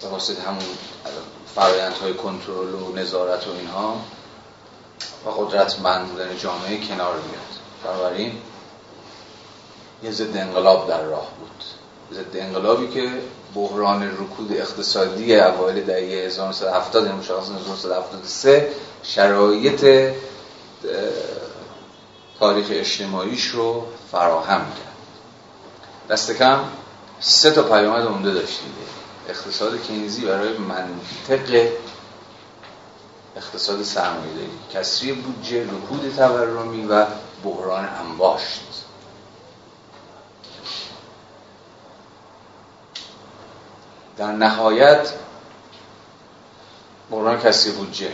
به همون های کنترل و نظارت و اینها و قدرتمند بودن جامعه کنار بیاد بنابراین یه ضد انقلاب در راه بود. ضد انقلابی که بحران رکود اقتصادی اوایل دهه 1970 یعنی مشخص 1973 شرایط تاریخ اجتماعیش رو فراهم کرد. دست کم سه تا پیامد عمده داشت اقتصاد کینزی برای منطق اقتصاد سرمایه‌داری. کسری بودجه رکود تورمی و بحران انباشت. در نهایت بحران کسری بودجه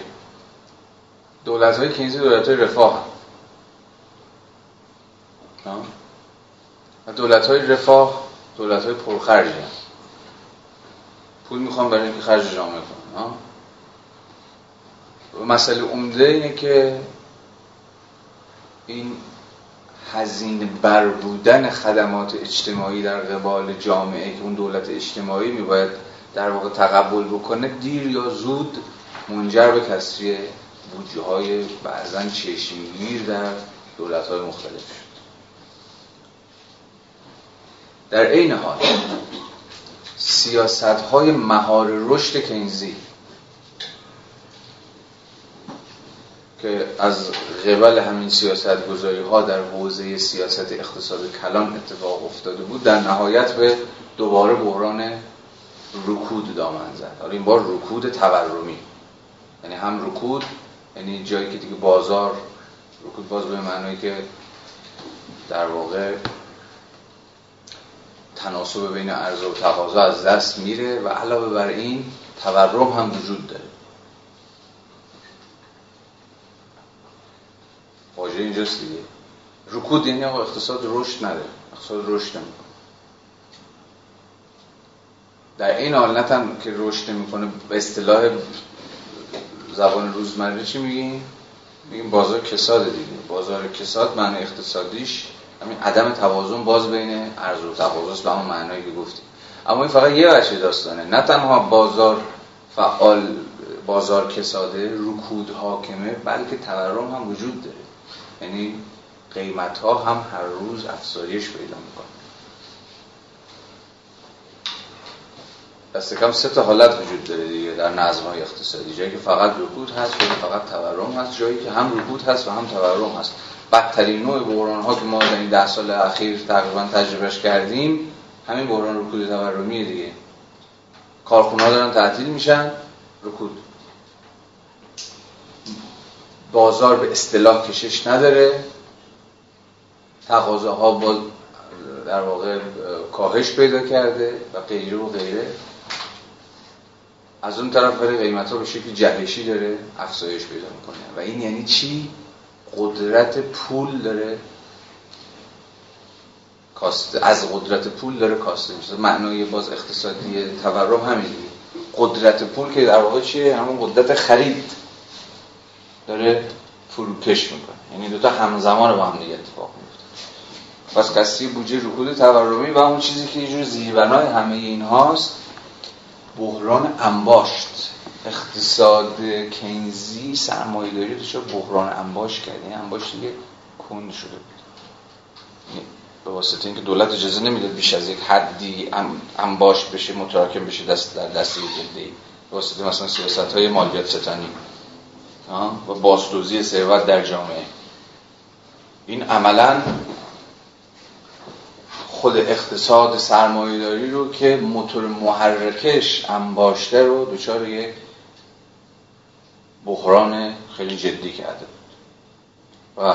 دولت های کینزی دولت های رفاه هم. دولت های رفاه دولت های پرخرجی هم. پول می‌خوام برای اینکه خرج جامعه کنم مسئله عمده اینه که این هزینه بر بودن خدمات اجتماعی در قبال جامعه که اون دولت اجتماعی میباید در واقع تقبل بکنه دیر یا زود منجر به کسری بودجه های بعضا چشمگیر در دولت های مختلف شد. در عین حال سیاست های مهار رشد کنزی که از قبل همین سیاست گذاری ها در حوزه سیاست اقتصاد کلان اتفاق افتاده بود در نهایت به دوباره بحران رکود دامن زد. حالا این بار رکود تورمی. یعنی هم رکود یعنی جایی که دیگه بازار رکود باز به معنی که در واقع تناسب بین عرضه و تقاضا از دست میره و علاوه بر این تورم هم وجود داره. واژه اینجاست دیگه. رکود یعنی آقا اقتصاد رشد نداره اقتصاد رشد نمی‌کنه. در این حالت هم که رشد نمی‌کنه به اصطلاح زبان روزمره چی میگیم میگیم بازار کساد دیگه. بازار کساد معنی اقتصادیش همین عدم توازن باز بین ارز و تقاضاست به همون معنایی که گفتیم اما این فقط یه بچه داستانه. نه تنها بازار فعال بازار کساده رکود حاکمه بلکه تورم هم وجود داره. یعنی قیمت ها هم هر روز افزایش پیدا می‌کنه. دست کم سه تا حالت وجود داره دیگه در نظم های اقتصادی. جایی که فقط رکود هست جایی فقط تورم هست. جایی که هم رکود هست و هم تورم هست. بدترین نوع بحران ها که ما در این ده سال اخیر تقریبا تجربهش کردیم همین بحران رکود تورمی دیگه. کارخونه ها دارن تعطیل میشن رکود. بازار به اصطلاح کشش نداره. تقاضاها با در واقع کاهش پیدا کرده و غیره و غیره. از اون طرف برای قیمت ها به شکل جهشی داره افزایش پیدا می‌کنه. و این یعنی چی؟ قدرت پول داره. از قدرت پول داره کاسته میشه. معنای باز اقتصادی تورم همین قدرت پول که در واقع چیه؟ همون قدرت خرید. داره فروکش می‌کنه. یعنی دوتا همزمان با هم دیگه اتفاق میفته پس کسی بودجه رکود تورمی و اون چیزی که یه جور زیربنای همه این هاست بحران انباشت. اقتصاد کینزی سرمایه داری دچار بحران انباشت کرد. این انباشت دیگه کند شده بود. یعنی به واسطه اینکه دولت اجازه نمی‌داد بیش از یک حدی انباشت بشه متراکم بشه دست در دست جدی. به واسطه مثلا سیاست های مالیات ستانی. و بازدوزی ثروت در جامعه. این عملا خود اقتصاد سرمایه‌داری رو که موتور محرکش انباشته رو دچار یک بحران خیلی جدی کرده بود. و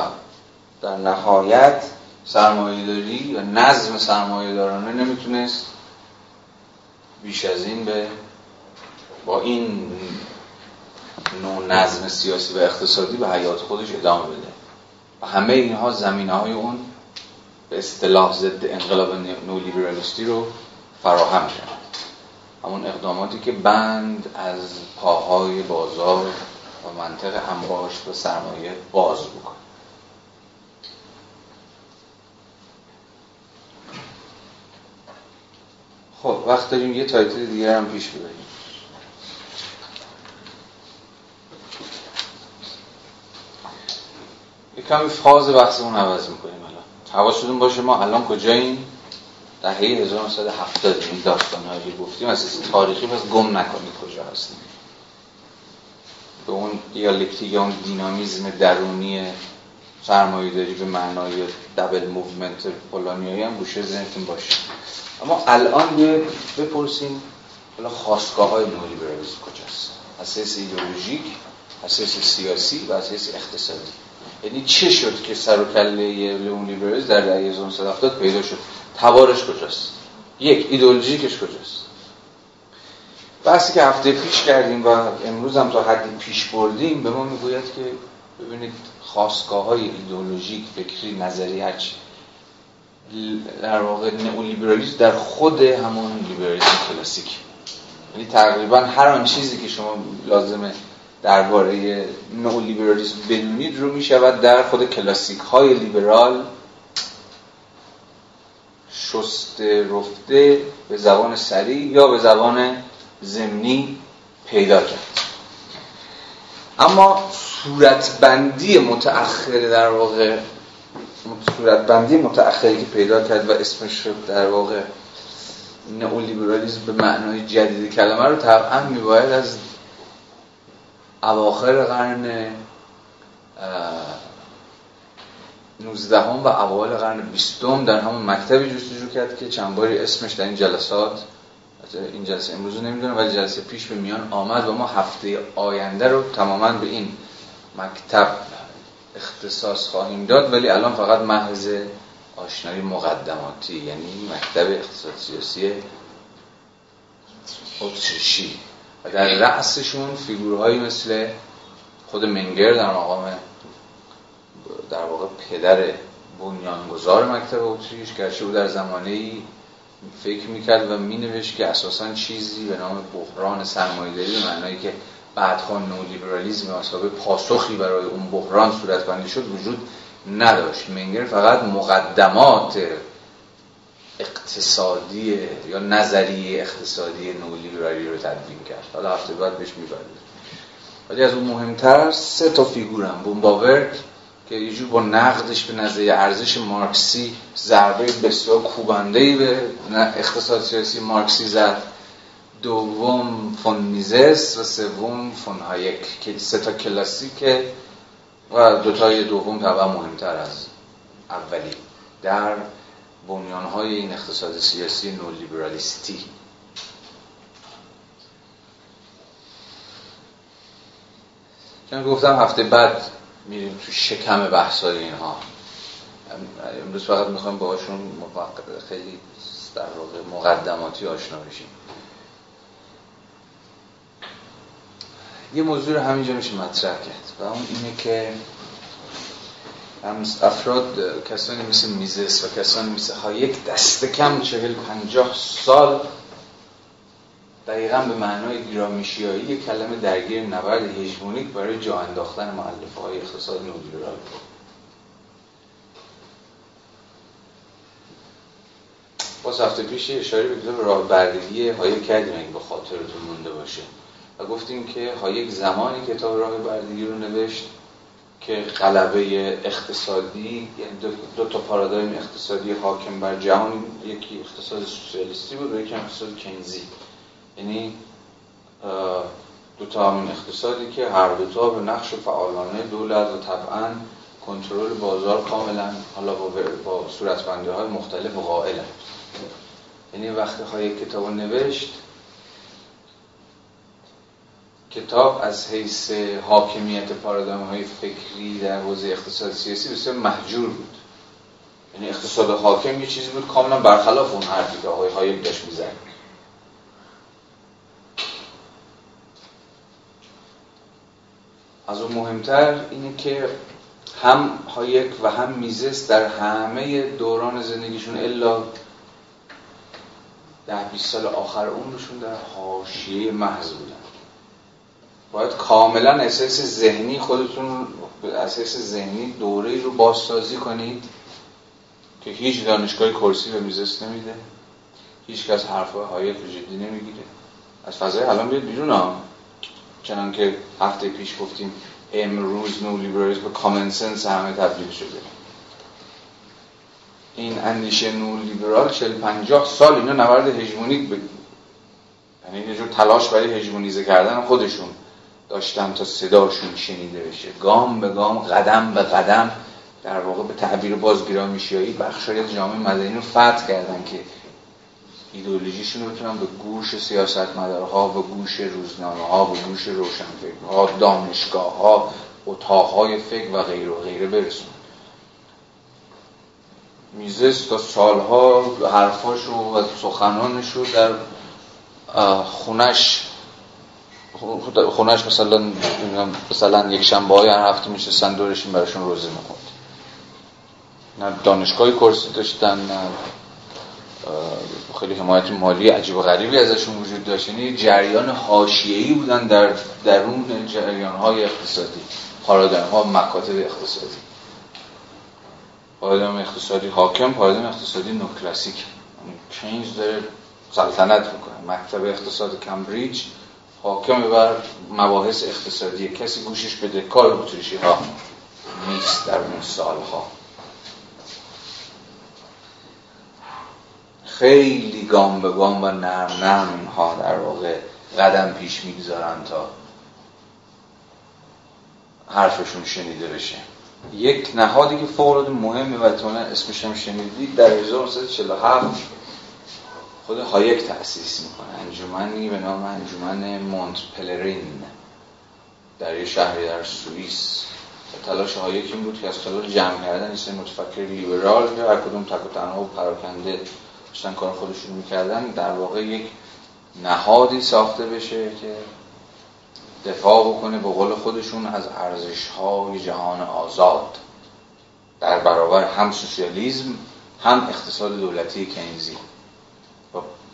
در نهایت سرمایه‌داری و نظم سرمایه‌دارانه نمی‌تونست بیش از این به با این نوع نظم سیاسی و اقتصادی به حیات خودش ادامه بده. و همه اینها زمینه های اون به اصطلاح ضد انقلاب نولیبرالیستی رو فراهم کرد. همون اقداماتی که بند از پاهای بازار و منطق انباشت و سرمایه باز بکنه. خب وقت داریم. یه title دیگر هم پیش ببریم. یه کمی فاز بحثمون عوض می‌کنیم الان. حواستون باشه ما الان کجاییم؟ دهه 1970 این داستان هایی گفتیم از تاریخی پس گم نکنید کجا هستیم. به اون دیالکتیک اون دینامیزم درونی سرمایه داری به معنای double movement پولانیایی هم گوشه ذهنتون باشه. اما الان یه بپرسیم حالا خاستگاه های نولیبرالیسم کجاست؟ اساس ایدئولوژیک اساس سیاسی و اساس اقتصادی. یعنی چه شد که سر و کله نولیبرالیسم در دهه 1970 پیدا شد؟ تبارش کجاست؟ یک ایدئولوژیکش کجاست؟ بحثی که هفته پیش کردیم و امروز هم تا حدی پیش بردیم به ما می‌گوید که ببینید خواستگاه های ایدئولوژیک فکری نظری هرچی در واقع نئولیبرالیسم در خود همون لیبرالیسم کلاسیک. یعنی تقریبا هر آن چیزی که شما لازمه درباره نئولیبرالیسم بدونید رو می‌شود در خود کلاسیک های لیبرال شسته رفته به زبان سریع یا به زبان زمینی پیدا کرد. اما صورتبندی متأخر در واقع صورتبندی متأخری که پیدا کرد و اسمش شد در واقع نئولیبرالیسم به معنای جدید کلمه رو طبعا میباید از اواخر قرن 19 و اوایل قرن 20 در همون مکتبی جستجو کرد که چند باری اسمش در این جلسات این جلسه امروز نمی‌دونم ولی جلسه پیش به میان آمد و ما هفته آینده رو تماما به این مکتب اختصاص خواهیم داد ولی الان فقط محض آشنایی مقدماتی یعنی مکتب اقتصاد سیاسی اتریشی. و در رأسشون فیگورهایی مثل خود منگر در مقام در واقع پدر بنیانگذار مکتب اتریش گرچه او در زمانه ای فکر می‌کرد و مینوشت که اساسا چیزی به نام بحران سرمایه‌داری به معنایی که بعدها نولیبرالیزم اصحاب پاسخی برای اون بحران صورت بندی شد وجود نداشت. منگر فقط مقدمات اقتصادی یا نظریه اقتصادی نولیبرالی رو تدوین کرد. حالا هفته بعد بهش می‌برد ولی از اون مهمتر سه تا فیگورم بومباورک که یه جور با نقدش به نظریه ارزش مارکسی ضربه بسیار کوبنده‌ای به اقتصاد سیاسی مارکسی زد. دوم فون میزس و سوم فون هایک که سه تا کلاسیکه و دوتای دوم طبعا مهمتر از اولی. در بنیانهای این اقتصاد سیاسی نولیبرالیستی. چون گفتم هفته بعد میریم تو شکم بحثای اینها. امروز فقط می‌خوایم باهاشون خیلی در واقع مقدماتی آشنا بشیم. یه موضوع رو همینجا میشه مطرح کرد و اون اینه که افراد کسانی مثل میزس و کسانی مثل هایک دست کم چهل پنجاه سال دقیقا به معنای گرامشیایی کلمه درگیر نبرد هژمونیک برای جا انداختن معلفه های اقتصاد نولیبرال باز هفته پیش اشاره به کتاب راه بردگی هایک کردیم اگه به خاطرتون مونده باشه. و گفتیم که هایک زمانی کتاب راه بردگی رو نوشت که غلبه اقتصادی یعنی دو, تا پارادایم اقتصادی حاکم بر جهان یکی اقتصاد سوسیالیستی بود و یکی اقتصاد کینزی یعنی دو تا همین اقتصادی که هر دو تا به نقش فعالانه دولت و طبعا کنترل بازار کاملا حالا با, با صورتبندی های مختلف قائل یعنی وقتی خواهی کتاب نوشت کتاب از حیث حاکمیت پارادایم های فکری در حوزه اقتصاد سیاسی بسیار محجور بود. یعنی اقتصاد حاکم یه چیزی بود کاملا برخلاف اون حرفی که آقای داشت می‌زنی از اون مهمتر اینه که هم هایک و هم میزس در همه دوران زندگیشون الا ده 20 سال آخر عمرشون در حاشیه محض بودن. باید کاملا اساس ذهنی خودتون اساس ذهنی دوره رو بازسازی کنید که هیچ دانشگاه کرسی به میزس نمیده هیچ کس حرفای هایک رو جدی نمی‌گیره. از فضای الان بیاد بیرون ها. چنان که هفته پیش گفتیم امروز نو لیبرالیسم به کامن سنس همه تبدیل شده. این اندیشه نو لیبرال 40 50 سال اینا نبرد هژمونیک بود یعنی یه جور تلاش برای هژمونیزه کردن خودشون. داشتن تا صداشون شنیده بشه. گام به گام قدم به قدم در واقع به تعبیر بازگرامشیایی بخشای جامعه مدنی رو فتح کردن که ایدئولوژیشون رو بتونن به گوش سیاستمدارها و گوش روزنامه ها و گوش روشنفکرها دانشگاه ها اتاق های فکر و غیر و غیره برسون میزس تا سالها حرفاش و سخنانش رو در خونش خونش مثلا مثلا یک شنبه های هر هفته میشستن دورشون براشون روزه می‌خوند نه دانشگاهی کرسی داشتن نه خیلی حمایت مالی عجیب و غریبی ازشون وجود داشت. یعنی جریان حاشیه‌ای بودن در درون جریان های اقتصادی پارادایم ها مکاتب اقتصادی. پارادایم اقتصادی حاکم پارادایم اقتصادی نو کلاسیک کینز داره سلطنت می‌کنه. مکتب اقتصاد کمبریج حاکم بر مباحث اقتصادی. کسی گوشش بده کار اتریشی ها نیست در اون سالها. خیلی گام به گام و نرم نرم اینها در واقع قدم پیش می‌گذارن تا حرفشون شنیده بشه. یک نهادی که فوق مهمه و اسمش هم شنیدید در 1947 خود هایک تأسیس می‌کنه. انجمنی به نام انجمن مونت پلرین در یه شهری در سوئیس. تلاش هایک این بود که از خلال جمع کردن این متفکر لیبرال هر کدوم تک و تنها و پراکنده داشتن کار خودشون می‌کردن در واقع یک نهادی ساخته بشه که دفاع بکنه به قول خودشون از ارزش های جهان آزاد. در برابر هم سوسیالیزم هم اقتصاد دولتی کینزی و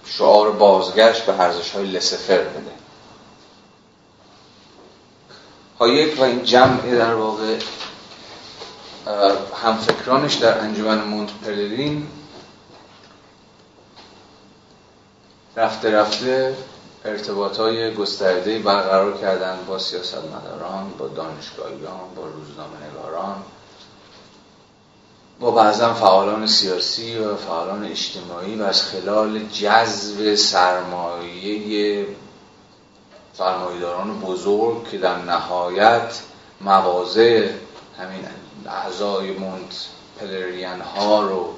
شعار بازگشت به ارزش های لسفر بده هایک و این جمع در واقع همفکرانش در انجمن مونت پلرین رفته رفته ارتباط های گسترده برقرار کردن با سیاستمداران با دانشگاهیان با روزنامه نگاران با بعضا فعالان سیاسی و فعالان اجتماعی و از خلال جذب سرمایه سرمایه‌داران بزرگ که در نهایت مواضع همین اعضای مونت پلریان ها رو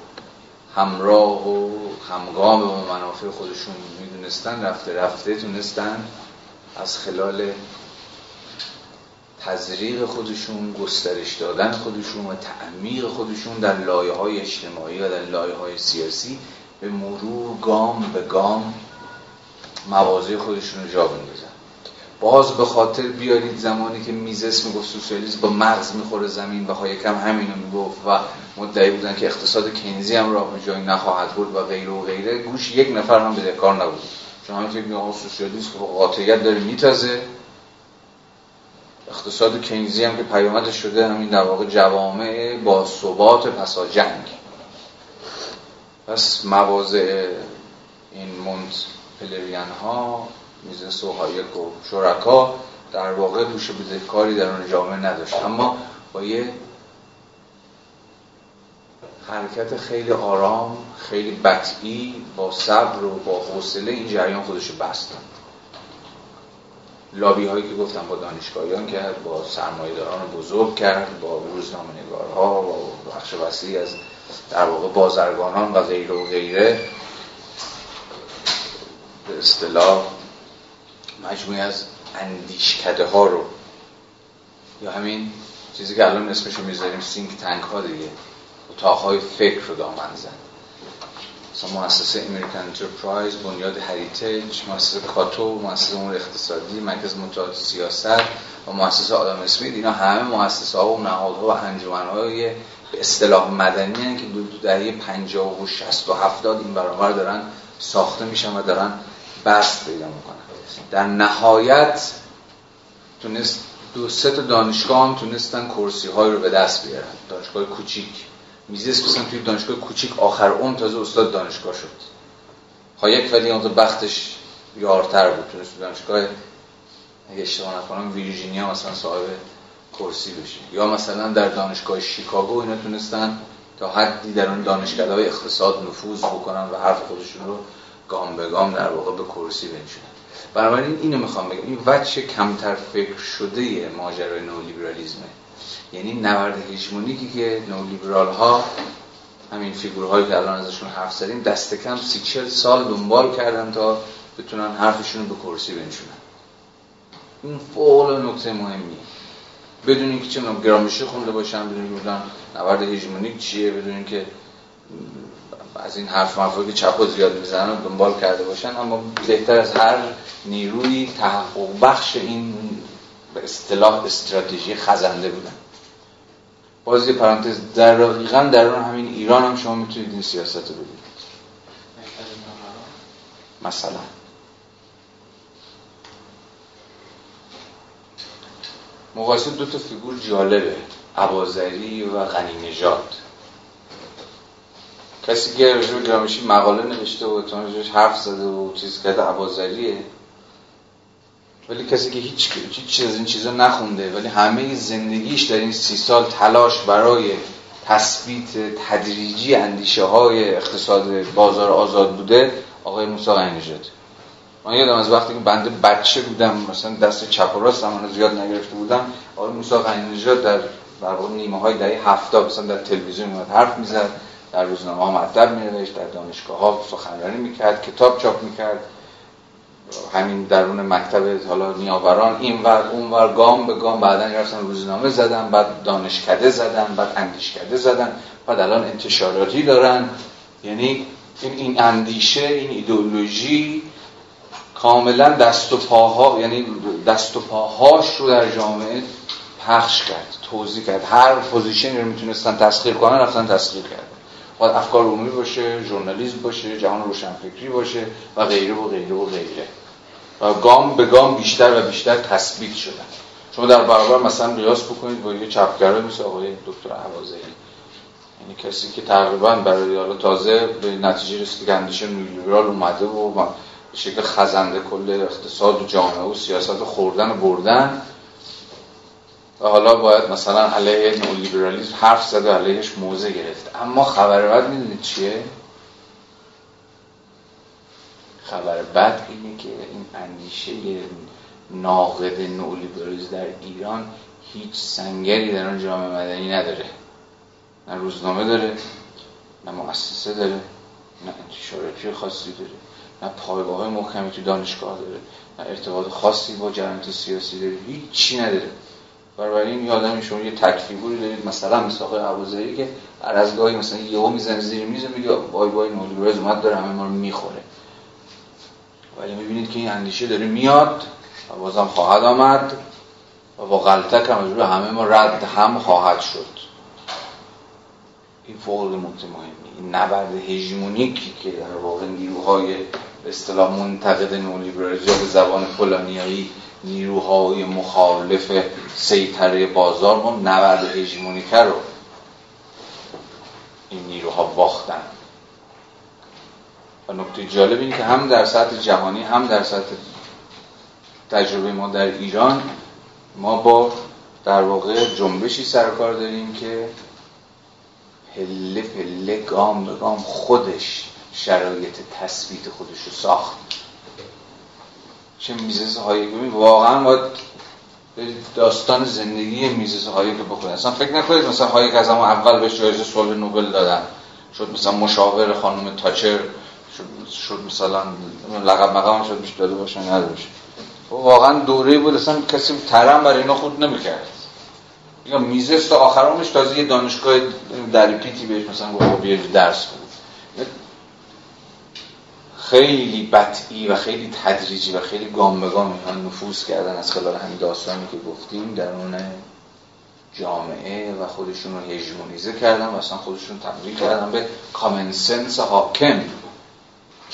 همراه و همگام به منافع خودشون می‌دونستن رفته رفته تونستن از خلال تزریق خودشون گسترش دادن خودشون و تعمیق خودشون در لایه های اجتماعی و در لایه های سیاسی به مرور گام به گام موازه خودشون رو جا بندازن باز به خاطر بیارید زمانی که میزس می‌گفت سوسیالیسم با مغز می‌خوره زمین و یکم همینو می‌گفت و مدعی بودن که اقتصاد کینزی هم راه به جایی نخواهد بود و غیره و غیره گوش یک نفر هم به کار نبود. چون همین فکر میگم سوسیالیسم با قاطعیت داره میتازه. اقتصاد کینزی هم که پیامدش شده همین در واقع جوامع با ثبات پسا جنگ. پس مواضع این مونت پلریان ها میزس و و شرکا در واقع دوش کاری در اون جامعه نداشت. اما با یه حرکت خیلی آرام خیلی بطعی با صبر و با حوصله این جریان خودش بستن لابی هایی که گفتم با دانشگاهیان کرد با سرمایه‌داران بزرگ کرد با روزنامه نگارها با بخش وسیعی از در واقع بازرگانان و غیره و غیره. به اصطلاح مجموعی از اندیشکده ها رو. یا همین چیزی که الان اسمشو می‌ذاریم think tank ها دیگه. اتاقهای فکر رو دامن زن مثلا مؤسسه American Enterprise بنیاد Heritage مؤسسه کاتو مؤسسه امور اقتصادی مرکز مطالعات سیاست و مؤسسه آدم اسمیت. اینا همه مؤسسه ها و نهادها و انجمن های به اصطلاح مدنی هستند که دو دهه 50 و 60 و 70 این برابر دارن ساخته میشن و دارن بست پیدا می‌کنن. در نهایت تونست دو سه تا دانشگاه هم تونستن کرسی های رو به دست بیارن. دانشگاه کوچیک. میزیس مثلا توی دانشگاه کوچیک آخر اون تازه استاد دانشگاه شد. یک ولی اون بختش یارتر بود. تونست دانشگاه اگه اشتباه نکنم ویرجینیا مثلا صاحب کرسی بشه. یا مثلا در دانشگاه شیکاگو اینا تونستن تا حدی در اون دانشگاه های اقتصاد نفوذ بکنن و حرف خودشون رو گام به گام در واقع به کرسی بنشونن. بنابراین اینو می‌خوام بگم. این وجه کمتر فکر شده ماجرای نولیبرالیزمه یعنی نورد هژمونیکی که نولیبرال ها همین فیگورهایی که الان ازشون حرف زدیم دست کم سی چل سال دنبال کردن تا بتونن حرفشون رو به کرسی بنشونن. این فعال نکته مهمیه. بدون اینکه چه گرامشی خونده باشن بدون اینکه نورد هژمونیک چیه بدون اینکه از این حرف مفاهی که چپ و زیاد می‌زنن دنبال کرده باشن اما بهتر از هر نیروی تحقق بخش این به اصطلاح استراتژی خزنده بودن. باز یه پرانتز در دقیقا در اون همین ایران هم شما می‌تونید این سیاست رو ببینید. مثلا. مقایسه دو تا فیگور جالبه. عبازری و غنی نژاد کسی که رجوع جامشی مقاله نوشته و تونجوش حرف زده و چیز کرده عبازریه. ولی کسی که هیچ چیز از این چیزا نخونده ولی همه زندگیش در این سی سال تلاش برای تثبیت تدریجی اندیشه های اقتصاد بازار آزاد بوده آقای موسی نژاد من یادم از وقتی که بنده بچه بودم مثلا دست چپ و راست زیاد نگرفته بودم آقای موسی نژاد در در نیمه های دهه 70 مثلا در تلویزیون میاد حرف می‌زد در روزنامه ها مطلب مینوشت در دانشگاه ها سخنرانی می‌کرد کتاب چاپ می‌کرد. همین درون مکتب حالا نیاوران این ور اون ور گام به گام بعدا رفتن روزنامه زدن بعد دانشکده زدن بعد اندیشکده زدن بعد الان انتشاراتی دارن. یعنی این این اندیشه این ایدئولوژی کاملا دست و پاها یعنی دست و پاهاش رو در جامعه پخش کرد توضیح کرد. هر پوزیشنی رو می‌تونستن تسخیر کنن رفتن تسخیر کرد باید افکار عمومی باشه ژورنالیسم باشه جهان روشنفکری باشه و غیره و غیره و غیره. و گام به گام بیشتر و بیشتر تثبیت شدن. شما در برابر مثلا قیاس بکنید با یه چپگرای مثل آقای دکتر عوازی یعنی کسی که تقریبا برای حالا تازه به نتیجه رسید که اندیشه نیولیبرال اومده و به شکل خزنده کل اقتصاد و جامعه و سیاست خوردن و بردن و حالا باید مثلا علیه نولیبرالیسم حرف زد و علیهش موضع گرفت. اما خبر بد می‌دونید چیه؟ خبر بد اینه که این اندیشه ناقد نولیبرالیسم در ایران هیچ سنگری در آن جامعه مدنی نداره. نه روزنامه داره نه مؤسسه داره نه انتشاراتی خاصی داره نه پایگاه های محکمی تو دانشگاه داره نه ارتباط خاصی با جریانات سیاسی داره هیچی نداره. این یادم شما یه تکفیگوری دارید مثلا مثل آقای که هر از گاهی مثلا یهو می‌زنه زیر میز میگه وای وای نولیبرالیسم اومد داره همه ما رو می‌خوره. ولی می‌بینید که این اندیشه داره میاد و بازم خواهد آمد و با غلطک هم رو همه ما رد هم خواهد شد. این فوق مهمی. این نبرد هژمونیکی که در واقع نیروهای به اصطلاح منتقد نولیبرالیسم به زبان فلانیایی نیروهای مخالف سیطره بازار ما نبرد هژمونیکه رو این نیروها باختن. و نکته جالب این که هم در سطح جهانی هم در سطح تجربه ما در ایران ما با در واقع جنبشی سرکار داریم که پله پله گام به گام خودش شرایط تثبیت خودش رو ساخت. چه میزز هایی واقعا باید داستان زندگی میزز هایی که بخونید. اصلا فکر نکنید مثلا هایی که از اول بهش جایزه صلح نوبل دادن. شد مثلا مشاور خانم تاچر شد, مثلا لقب مقام شد میشه داده باشه نداشت واقعا دوره بود اصلا کسی ترم برای اینا خود نمی‌کرد. یا میزست و آخرامش تازه یه دانشگاه در پیتی بهش مثلا گفت خب درس بود. خیلی بطعی و خیلی تدریجی و خیلی گام به گام نفوذ کردن از خلال همین داستانی که گفتیم درون جامعه و خودشون رو هژمونیزه کردن و اصلا خودشون تبدیل کردن به کامن سنس حاکم.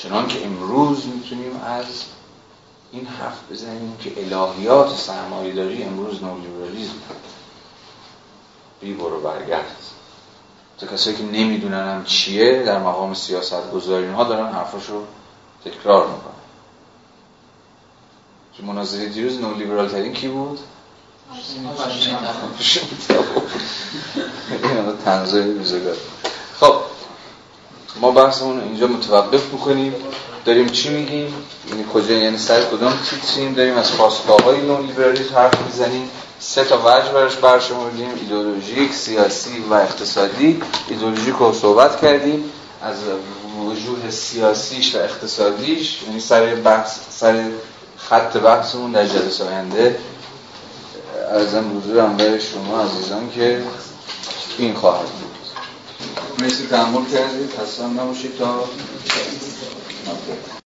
چنان که امروز می‌تونیم از این حرف بزنیم که الهیات سرمایه داری امروز نولیبرالیزم بی برو برگرد. تا کسایی که نمی‌دونن هم چیه در مقام سیاست گذاری ها دارن حرفاشو تکرار می‌کنه چون مناظره دیروز نو لیبرال ترین کی بود؟ تنظیر روزگار خب ما بحثمون اینجا متوقف می‌کنیم. داریم چی میگیم؟ یعنی کجا یعنی سر کدام تیتریم داریم از های نو لیبرالیسم حرف می‌زنیم. سه تا وجه برش برشمردیم ایدئولوژیک سیاسی و اقتصادی. ایدئولوژیک رو صحبت کردیم. از وجود سیاسیش و اقتصادیش یعنی سر بحث سر خط بحثمون در جلسه آینده. ارزم حضور برای شما عزیزان که این خواهد بود. مرسی تحمل کردید. خستان نباشید تا